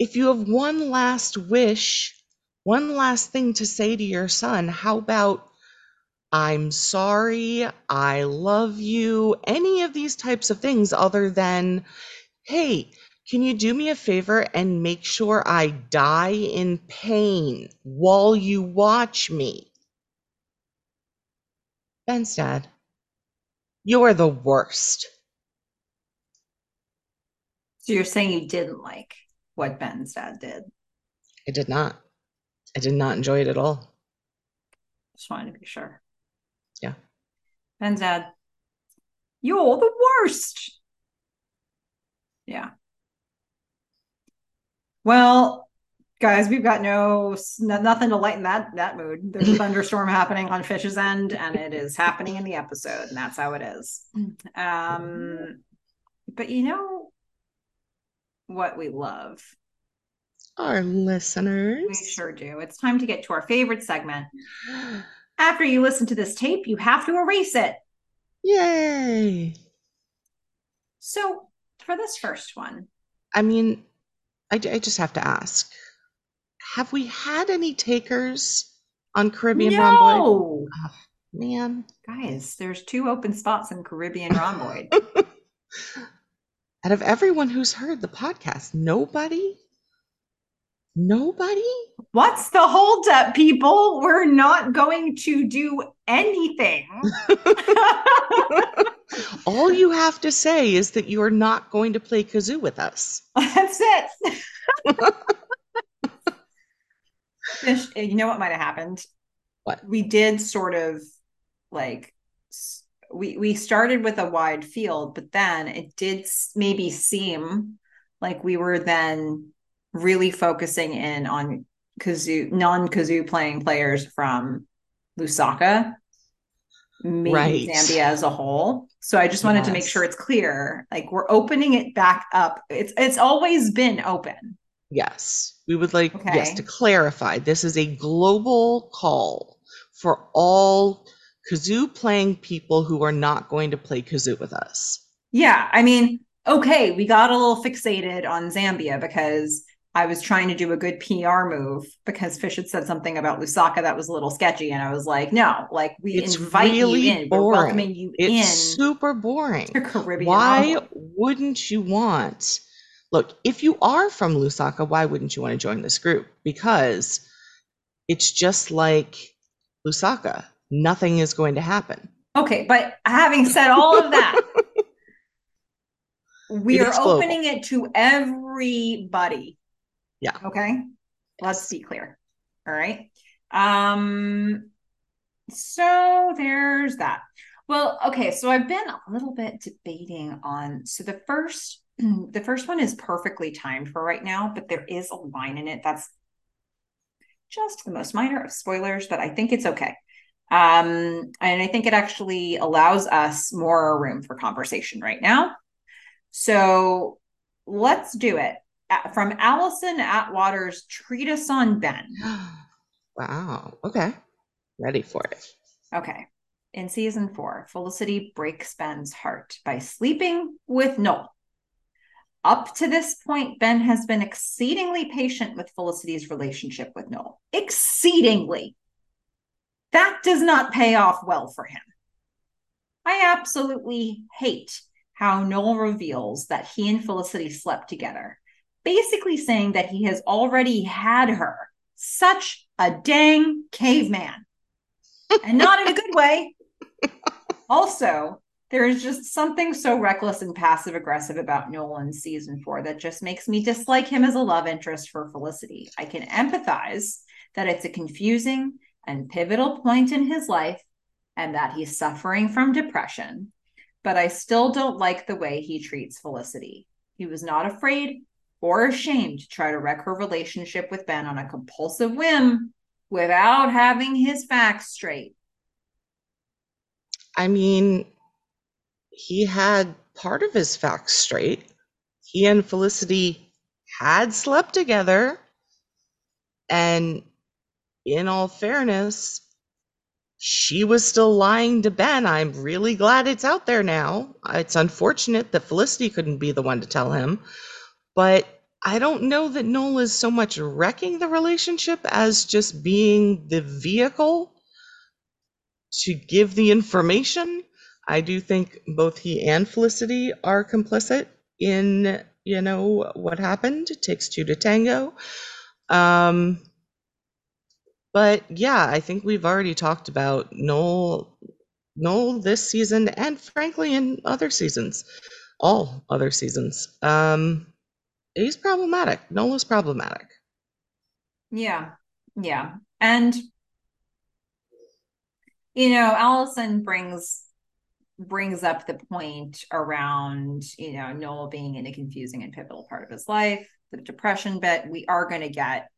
if you have one last wish, one last thing to say to your son, how about I'm sorry, I love you, any of these types of things other than, hey, can you do me a favor and make sure I die in pain while you watch me? Ben's dad, you're the worst. So you're saying you didn't like what Ben's dad did? I did not. I did not enjoy it at all. Just wanted to be sure. Yeah. Ben's dad, you're the worst. Yeah. Well, guys, we've got no nothing to lighten that that mood. There's a thunderstorm happening on Fish's End, and it is happening in the episode, and that's how it is. Um, but you know what we love? Our listeners. We sure do. It's time to get to our favorite segment. After you listen to this tape, you have to erase it. Yay! So, for this first one, I mean, I, I just have to ask have we had any takers on Caribbean no. Rhomboid? Oh, man. Guys, there's two open spots in Caribbean Rhomboid. Out of everyone who's heard the podcast, nobody? Nobody? What's the holdup, people? We're not going to do anything. All you have to say is that you're not going to play kazoo with us. That's it. you know what might have happened? What? We did sort of like we we started with a wide field, but then it did maybe seem like we were then really focusing in on kazoo non kazoo playing players from Lusaka, maybe right. Zambia as a whole. So I just wanted yes. to make sure it's clear. Like we're opening it back up. It's it's always been open. Yes. We would like okay. yes to clarify this is a global call for all kazoo playing people who are not going to play kazoo with us. Yeah, I mean, okay, we got a little fixated on Zambia because I was trying to do a good PR move because Fish had said something about Lusaka that was a little sketchy, and I was like, "No, like we it's invite really you in, boring. we're welcoming you it's in." It's super boring. Caribbean. Why wouldn't you want? Look, if you are from Lusaka, why wouldn't you want to join this group? Because it's just like Lusaka. Nothing is going to happen. Okay, but having said all of that, we are opening it to everybody yeah. Okay. Let's be clear. All right. Um, so there's that. Well, okay, so I've been a little bit debating on so the first the first one is perfectly timed for right now, but there is a line in it that's just the most minor of spoilers, but I think it's okay. Um, and I think it actually allows us more room for conversation right now. So let's do it from Allison Atwater's Treatise on Ben. wow. Okay. Ready for it. Okay. In season four, Felicity breaks Ben's heart by sleeping with Noel. Up to this point, Ben has been exceedingly patient with Felicity's relationship with Noel. Exceedingly. That does not pay off well for him. I absolutely hate how Noel reveals that he and Felicity slept together basically saying that he has already had her. Such a dang caveman. and not in a good way. Also, There is just something so reckless and passive aggressive about Nolan in season four that just makes me dislike him as a love interest for Felicity. I can empathize that it's a confusing and pivotal point in his life and that he's suffering from depression, but I still don't like the way he treats Felicity. He was not afraid or ashamed to try to wreck her relationship with Ben on a compulsive whim without having his facts straight. I mean, he had part of his facts straight. He and Felicity had slept together. And in all fairness, she was still lying to Ben. I'm really glad it's out there now. It's unfortunate that Felicity couldn't be the one to tell him, but I don't know that Noel is so much wrecking the relationship as just being the vehicle to give the information. I do think both he and Felicity are complicit in, you know, what happened. It takes two to tango. Um, but yeah, I think we've already talked about Noel, Noel this season, and frankly, in other seasons, all other seasons. Um, he's problematic. Noel is problematic. Yeah, yeah, and you know, Allison brings brings up the point around you know Noel being in a confusing and pivotal part of his life, the depression bit. We are going to get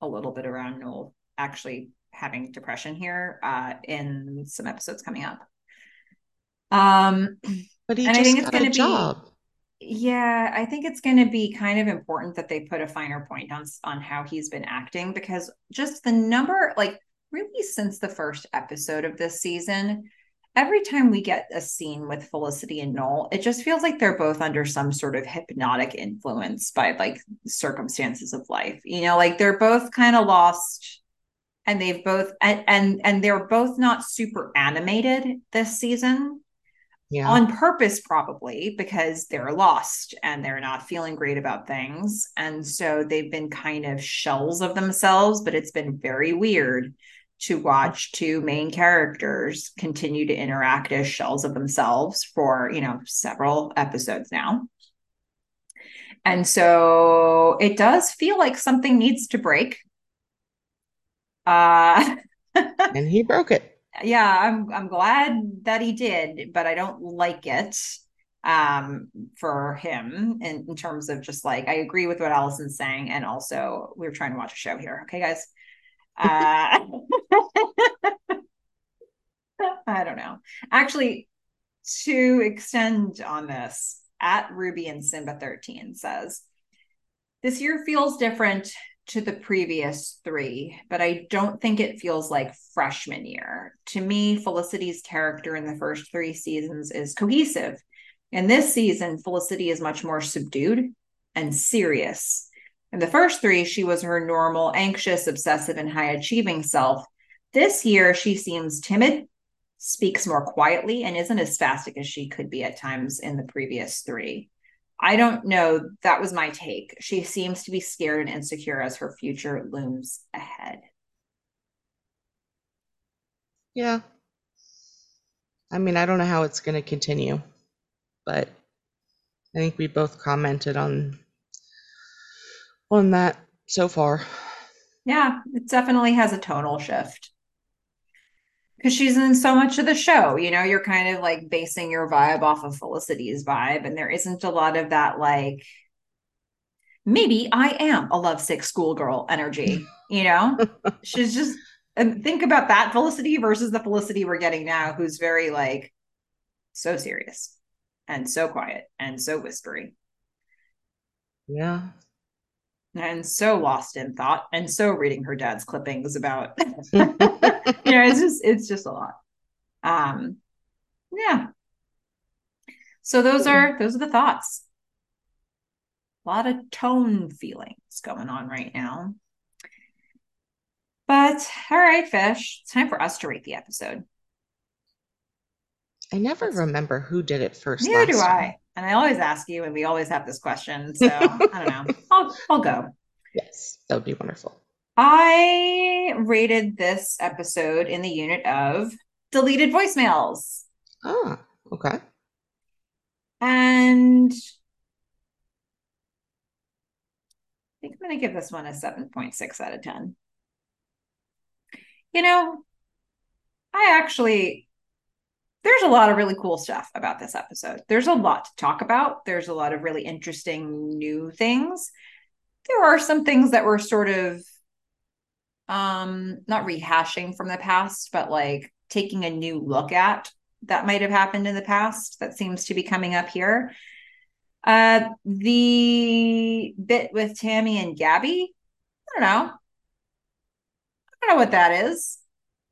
a little bit around Noel actually having depression here uh, in some episodes coming up. Um, but he and I think it's going to be. Yeah, I think it's going to be kind of important that they put a finer point on on how he's been acting because just the number, like really since the first episode of this season, every time we get a scene with Felicity and Noel, it just feels like they're both under some sort of hypnotic influence by like circumstances of life. You know, like they're both kind of lost and they've both and, and and they're both not super animated this season. Yeah. on purpose probably because they're lost and they're not feeling great about things. And so they've been kind of shells of themselves but it's been very weird to watch two main characters continue to interact as shells of themselves for you know several episodes now. And so it does feel like something needs to break uh, and he broke it. Yeah, I'm I'm glad that he did, but I don't like it um for him in, in terms of just like I agree with what Allison's saying, and also we're trying to watch a show here. Okay, guys. Uh I don't know. Actually, to extend on this, at Ruby and Simba 13 says, This year feels different to the previous three, but I don't think it feels like freshman year. To me, Felicity's character in the first three seasons is cohesive. In this season, Felicity is much more subdued and serious. In the first three, she was her normal, anxious, obsessive, and high achieving self. This year, she seems timid, speaks more quietly, and isn't as spastic as she could be at times in the previous three. I don't know. That was my take. She seems to be scared and insecure as her future looms ahead. Yeah. I mean, I don't know how it's going to continue, but I think we both commented on on that so far. Yeah, it definitely has a tonal shift because she's in so much of the show. You know, you're kind of like basing your vibe off of Felicity's vibe, and there isn't a lot of that like maybe I am a lovesick schoolgirl energy. You know, she's just and think about that Felicity versus the Felicity we're getting now, who's very like so serious and so quiet and so whispery. Yeah, and so lost in thought and so reading her dad's clippings about you know it's just it's just a lot. Um yeah. So those are those are the thoughts. A lot of tone feelings going on right now. But all right fish it's time for us to rate the episode. I never remember who did it first neither do i and I always ask you, and we always have this question. So I don't know. I'll, I'll go. Yes, that would be wonderful. I rated this episode in the unit of deleted voicemails. Ah, okay. And I think I'm going to give this one a 7.6 out of 10. You know, I actually, there's a lot of really cool stuff about this episode. There's a lot to talk about. There's a lot of really interesting new things. There are some things that were sort of um not rehashing from the past, but like taking a new look at that might have happened in the past that seems to be coming up here. Uh, the bit with Tammy and Gabby, I don't know. I don't know what that is,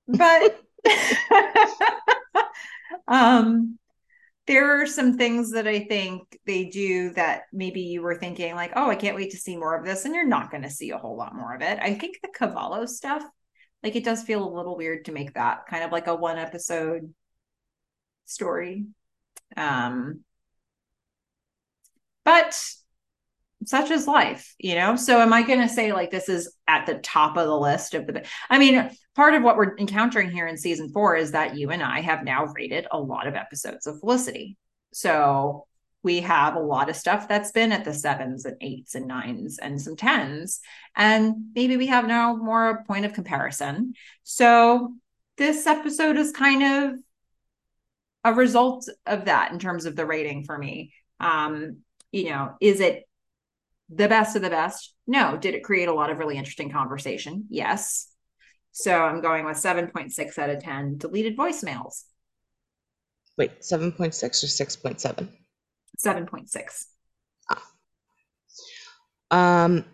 but um, there are some things that I think they do that maybe you were thinking like, oh, I can't wait to see more of this, and you're not going to see a whole lot more of it. I think the Cavallo stuff, like it does feel a little weird to make that kind of like a one episode story. Um, but such is life, you know? So am I going to say like this is at the top of the list of the I mean, part of what we're encountering here in season 4 is that you and I have now rated a lot of episodes of Felicity. So we have a lot of stuff that's been at the sevens and eights and nines and some tens and maybe we have now more a point of comparison so this episode is kind of a result of that in terms of the rating for me. Um, you know, is it the best of the best? No. Did it create a lot of really interesting conversation? Yes. So I'm going with 7.6 out of 10 deleted voicemails. Wait, 7.6 or 6.7? 7.6. Ah. Um,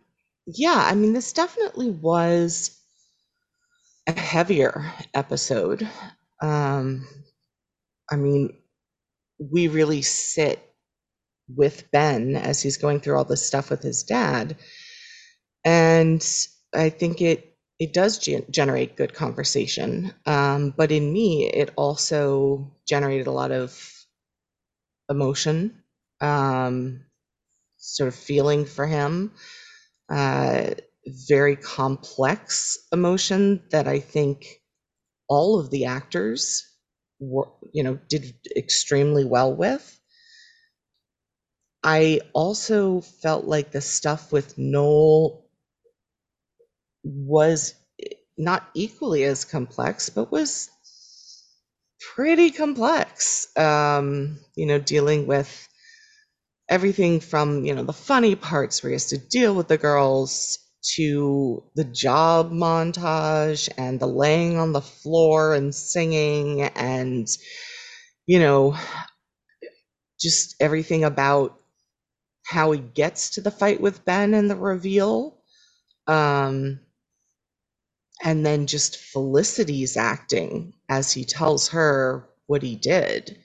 yeah, I mean, this definitely was a heavier episode. Um, I mean, we really sit with Ben as he's going through all this stuff with his dad. And I think it it does ge- generate good conversation. Um, but in me, it also generated a lot of emotion, um, sort of feeling for him. Uh, very complex emotion that I think all of the actors were, you know did extremely well with i also felt like the stuff with noel was not equally as complex but was pretty complex. Um you know dealing with everything from you know the funny parts where he has to deal with the girls to the job montage and the laying on the floor and singing and you know just everything about how he gets to the fight with Ben and the reveal um and then just Felicity's acting as he tells her what he did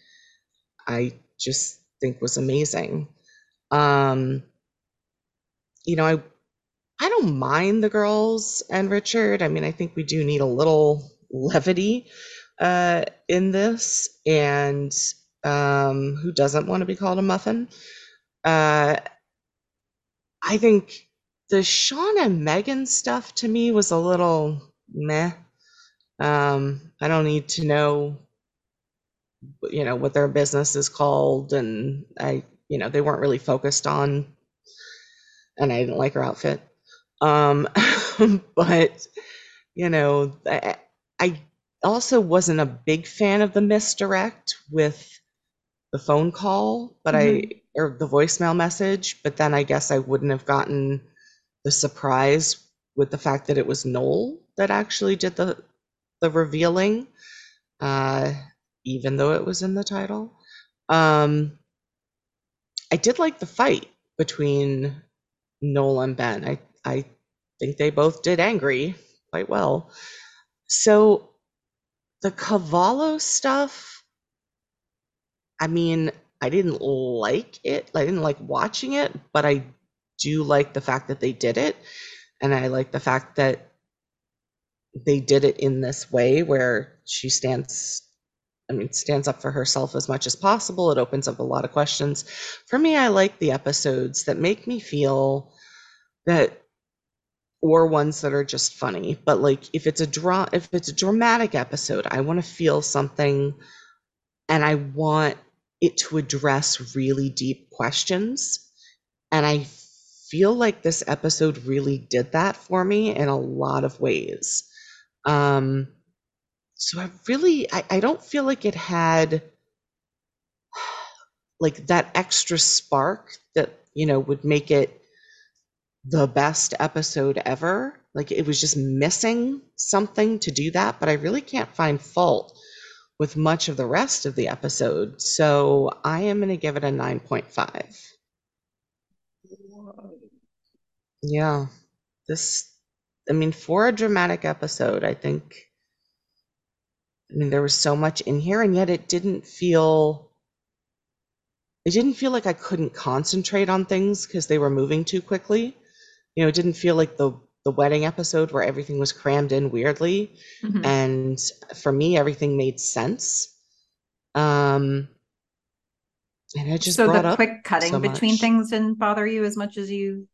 I just think was amazing um you know I I don't mind the girls and Richard. I mean, I think we do need a little levity uh, in this. And um, who doesn't want to be called a muffin? Uh, I think the Sean and Megan stuff to me was a little meh. Um, I don't need to know, you know, what their business is called, and I, you know, they weren't really focused on. And I didn't like her outfit. Um, but you know, I, I also wasn't a big fan of the misdirect with the phone call, but mm-hmm. I or the voicemail message, but then I guess I wouldn't have gotten the surprise with the fact that it was Noel that actually did the the revealing, uh, even though it was in the title. Um, I did like the fight between Noel and Ben. I I think they both did angry quite well. So the Cavallo stuff, I mean, I didn't like it. I didn't like watching it, but I do like the fact that they did it. And I like the fact that they did it in this way where she stands I mean, stands up for herself as much as possible. It opens up a lot of questions. For me, I like the episodes that make me feel that or ones that are just funny. But like if it's a draw if it's a dramatic episode, I want to feel something and I want it to address really deep questions. And I feel like this episode really did that for me in a lot of ways. Um, so I really, I, I don't feel like it had like that extra spark that, you know, would make it the best episode ever. Like it was just missing something to do that, but I really can't find fault with much of the rest of the episode. So I am going to give it a 9.5. Yeah. This, I mean, for a dramatic episode, I think, I mean, there was so much in here, and yet it didn't feel, it didn't feel like I couldn't concentrate on things because they were moving too quickly. You know, it didn't feel like the the wedding episode where everything was crammed in weirdly. Mhm. And for me, everything made sense. Um, and I just so the quick cutting so between things didn't bother you as much as you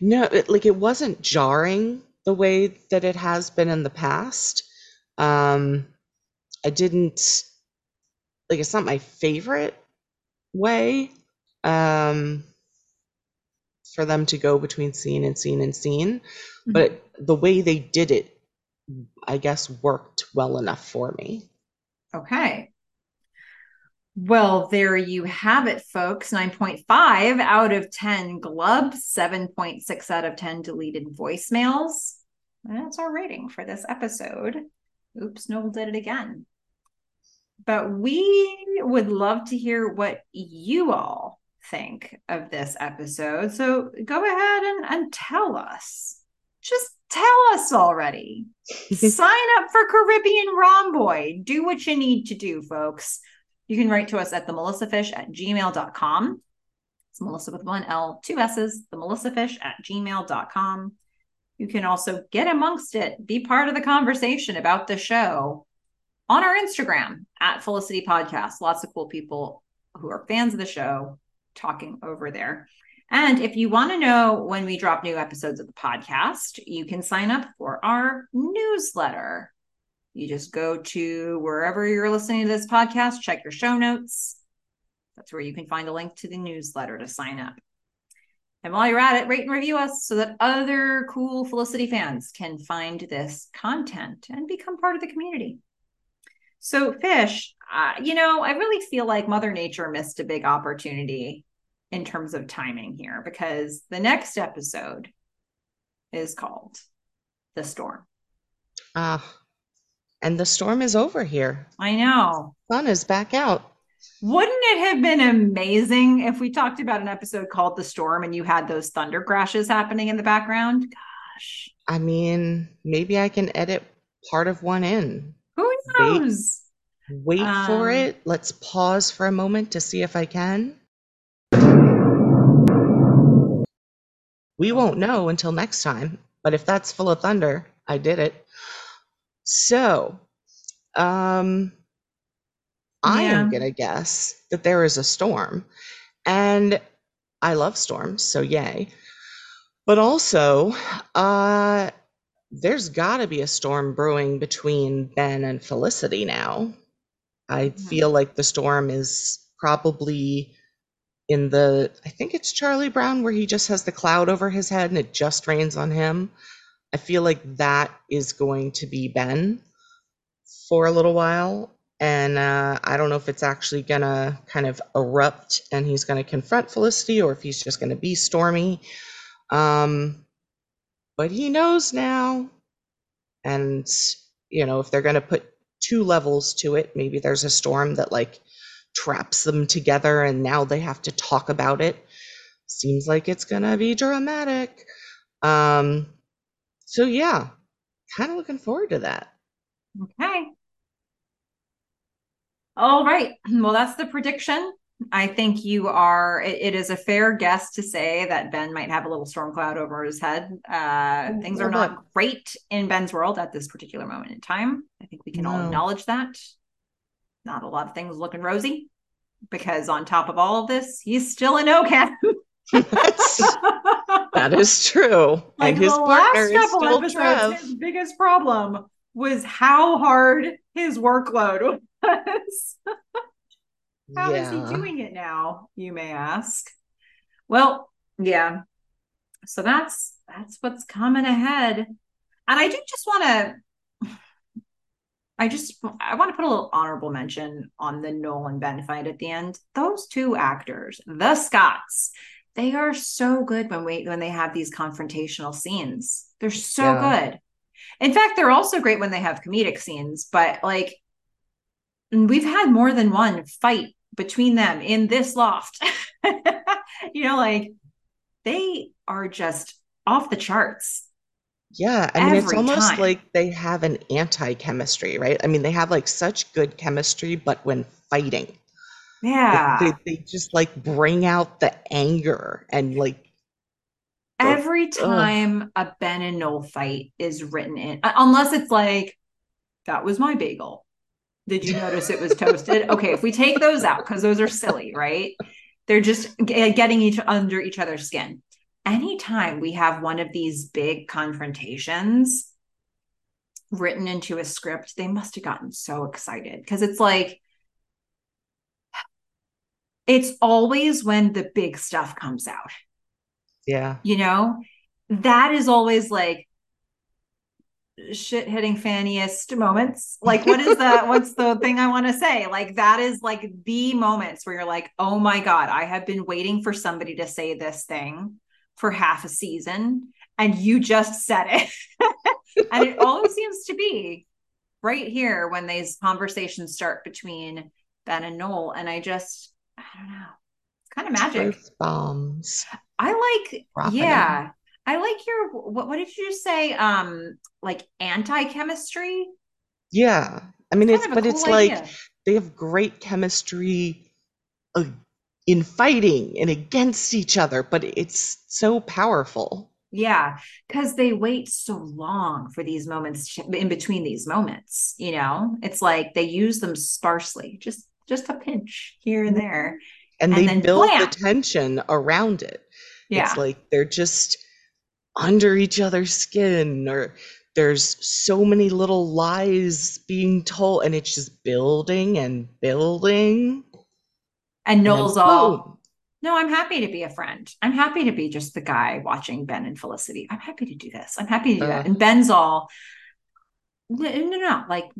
No, it, like it wasn't jarring the way that it has been in the past. Um, I didn't like it's not my favorite way um, for them to go between scene and scene and scene, mm-hmm. but the way they did it, I guess, worked well enough for me. Okay. Well, there you have it, folks. 9.5 out of 10 glubs, 7.6 out of 10 deleted voicemails. That's our rating for this episode. Oops, Noel did it again. But we would love to hear what you all think of this episode. So go ahead and, and tell us. Just tell us already. Sign up for Caribbean Romboy. Do what you need to do, folks. You can write to us at the melissafish at gmail.com. It's Melissa with one L, two S's, the melissafish at gmail.com. You can also get amongst it, be part of the conversation about the show on our Instagram at Felicity Podcast. Lots of cool people who are fans of the show talking over there. And if you want to know when we drop new episodes of the podcast, you can sign up for our newsletter. You just go to wherever you're listening to this podcast, check your show notes. That's where you can find a link to the newsletter to sign up. And while you're at it, rate and review us so that other cool Felicity fans can find this content and become part of the community. So, Fish, uh, you know, I really feel like Mother Nature missed a big opportunity in terms of timing here because the next episode is called The Storm. Ah, and the storm is over here. I know. Sun is back out. Wouldn't it have been amazing if we talked about an episode called The Storm and you had those thunder crashes happening in the background? Gosh, I mean, maybe I can edit part of one in. who Wait. knows? Wait for Um, it. Let's pause for a moment to see if I can. We won't know until next time, but if that's full of thunder, I did it. So, um, I am gonna guess that there is a storm, and I love storms, so yay. But also, uh, there's got to be a storm brewing between Ben and Felicity now. I Mhm. feel like the storm is probably in the, I think it's Charlie Brown where he just has the cloud over his head and it just rains on him. I feel like that is going to be Ben for a little while. And uh, I don't know if it's actually going to kind of erupt and he's going to confront Felicity or if he's just going to be stormy. Um, but he knows now. And, you know, if they're going to put two levels to it, maybe there's a storm that like traps them together and now they have to talk about it. Seems like it's going to be dramatic. Um, so yeah, kind of looking forward to that. Okay. All right. Well, that's the prediction. I think you are, it, it is a fair guess to say that Ben might have a little storm cloud over his head. Uh, A things are not great in Ben's world at this particular moment in time. I think we can all acknowledge that. Not a lot of things looking rosy because on top of all of this, he's still an OCAM. That's, that is true. like and his the partner last couple episodes, Trev. his biggest problem was how hard his workload was. How yeah. is he doing it now? You may ask. Well, yeah. So that's that's what's coming ahead. And I do just want to I just I want to put a little honorable mention on the Noel and Ben fight at the end. Those two actors, the Scotts, they are so good when we when they have these confrontational scenes. They're so yeah. good. In fact, they're also great when they have comedic scenes, but like we've had more than one fight between them in this loft. you know, like they are just off the charts. Yeah, I mean, it's almost time. like they have an anti chemistry, right? I mean, they have like such good chemistry, but when fighting, yeah, they, they just like bring out the anger and like every time ugh. a Ben and Noel fight is written in, unless it's like that was my bagel. Did you notice it was toasted? okay, if we take those out because those are silly, right? They're just getting each under each other's skin. Anytime we have one of these big confrontations written into a script, they must have gotten so excited because it's like it's always when the big stuff comes out. Yeah. You know, that is always like shit hitting fanniest moments. Like, what is that? What's the thing I want to say? Like, that is like the moments where you're like, oh my God, I have been waiting for somebody to say this thing for half a season, and you just said it. and it always seems to be right here when these conversations start between Ben and Noel. And I just, I don't know. It's kind of magic. Truth bombs. I like, yeah. I like your what, what did you say? Um, like anti-chemistry? Yeah. I mean, it's, it's but cool it's idea. like they have great chemistry in fighting and against each other, but it's so powerful. Yeah, because they wait so long for these moments in between these moments. You know, it's like they use them sparsely, just just a pinch here and there, and, and they build blam. the tension around it. Yeah. It's like they're just under each other's skin or there's so many little lies being told and it's just building and building and noel's all no i'm happy to be a friend i'm happy to be just the guy watching ben and felicity i'm happy to do this i'm happy to do uh, that and ben's all no, no, no. Like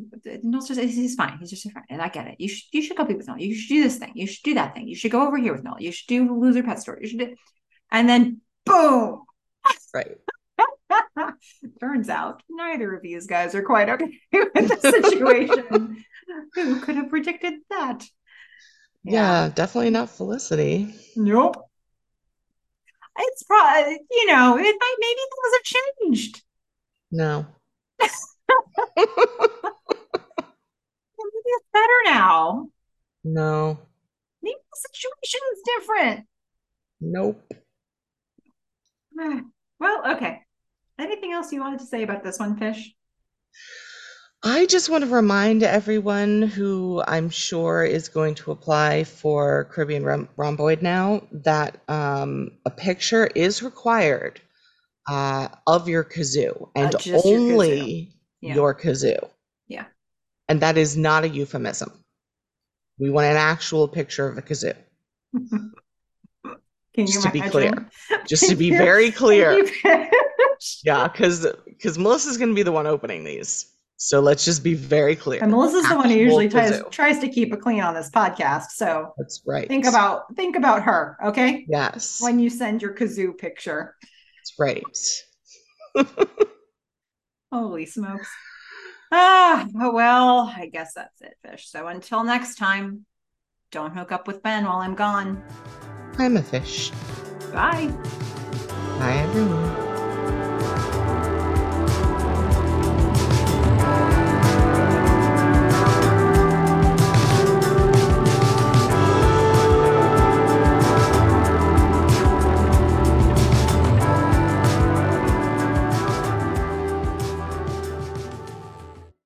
Noel's just he's fine. He's just a friend, and I get it. You should you should go be with Noel. You should do this thing. You should do that thing. You should go over here with Noel. You should do loser pet story. You should do, and then boom, Right. Turns out neither of these guys are quite okay with the situation. Who could have predicted that? Yeah. yeah, definitely not Felicity. Nope. It's probably, you know, it might maybe things have changed. No. maybe it's better now. No. Maybe the situation is different. Nope. Well, okay. Anything else you wanted to say about this one, Fish? I just want to remind everyone who I'm sure is going to apply for Caribbean Rom- Rhomboid now that um, a picture is required uh, of your kazoo and only your kazoo. Yeah. your kazoo. Yeah. And that is not a euphemism. We want an actual picture of a kazoo. just to be clear just to be very clear yeah because because melissa's going to be the one opening these so let's just be very clear. And melissa's Actual the one who usually tries, tries to keep it clean on this podcast so that's right. think about think about her okay? Yes. When you send your kazoo picture. That's right. Holy smokes. Ah well i guess that's it fish. So until next time don't hook up with ben while i'm gone. I'm a fish. Bye. Bye, everyone.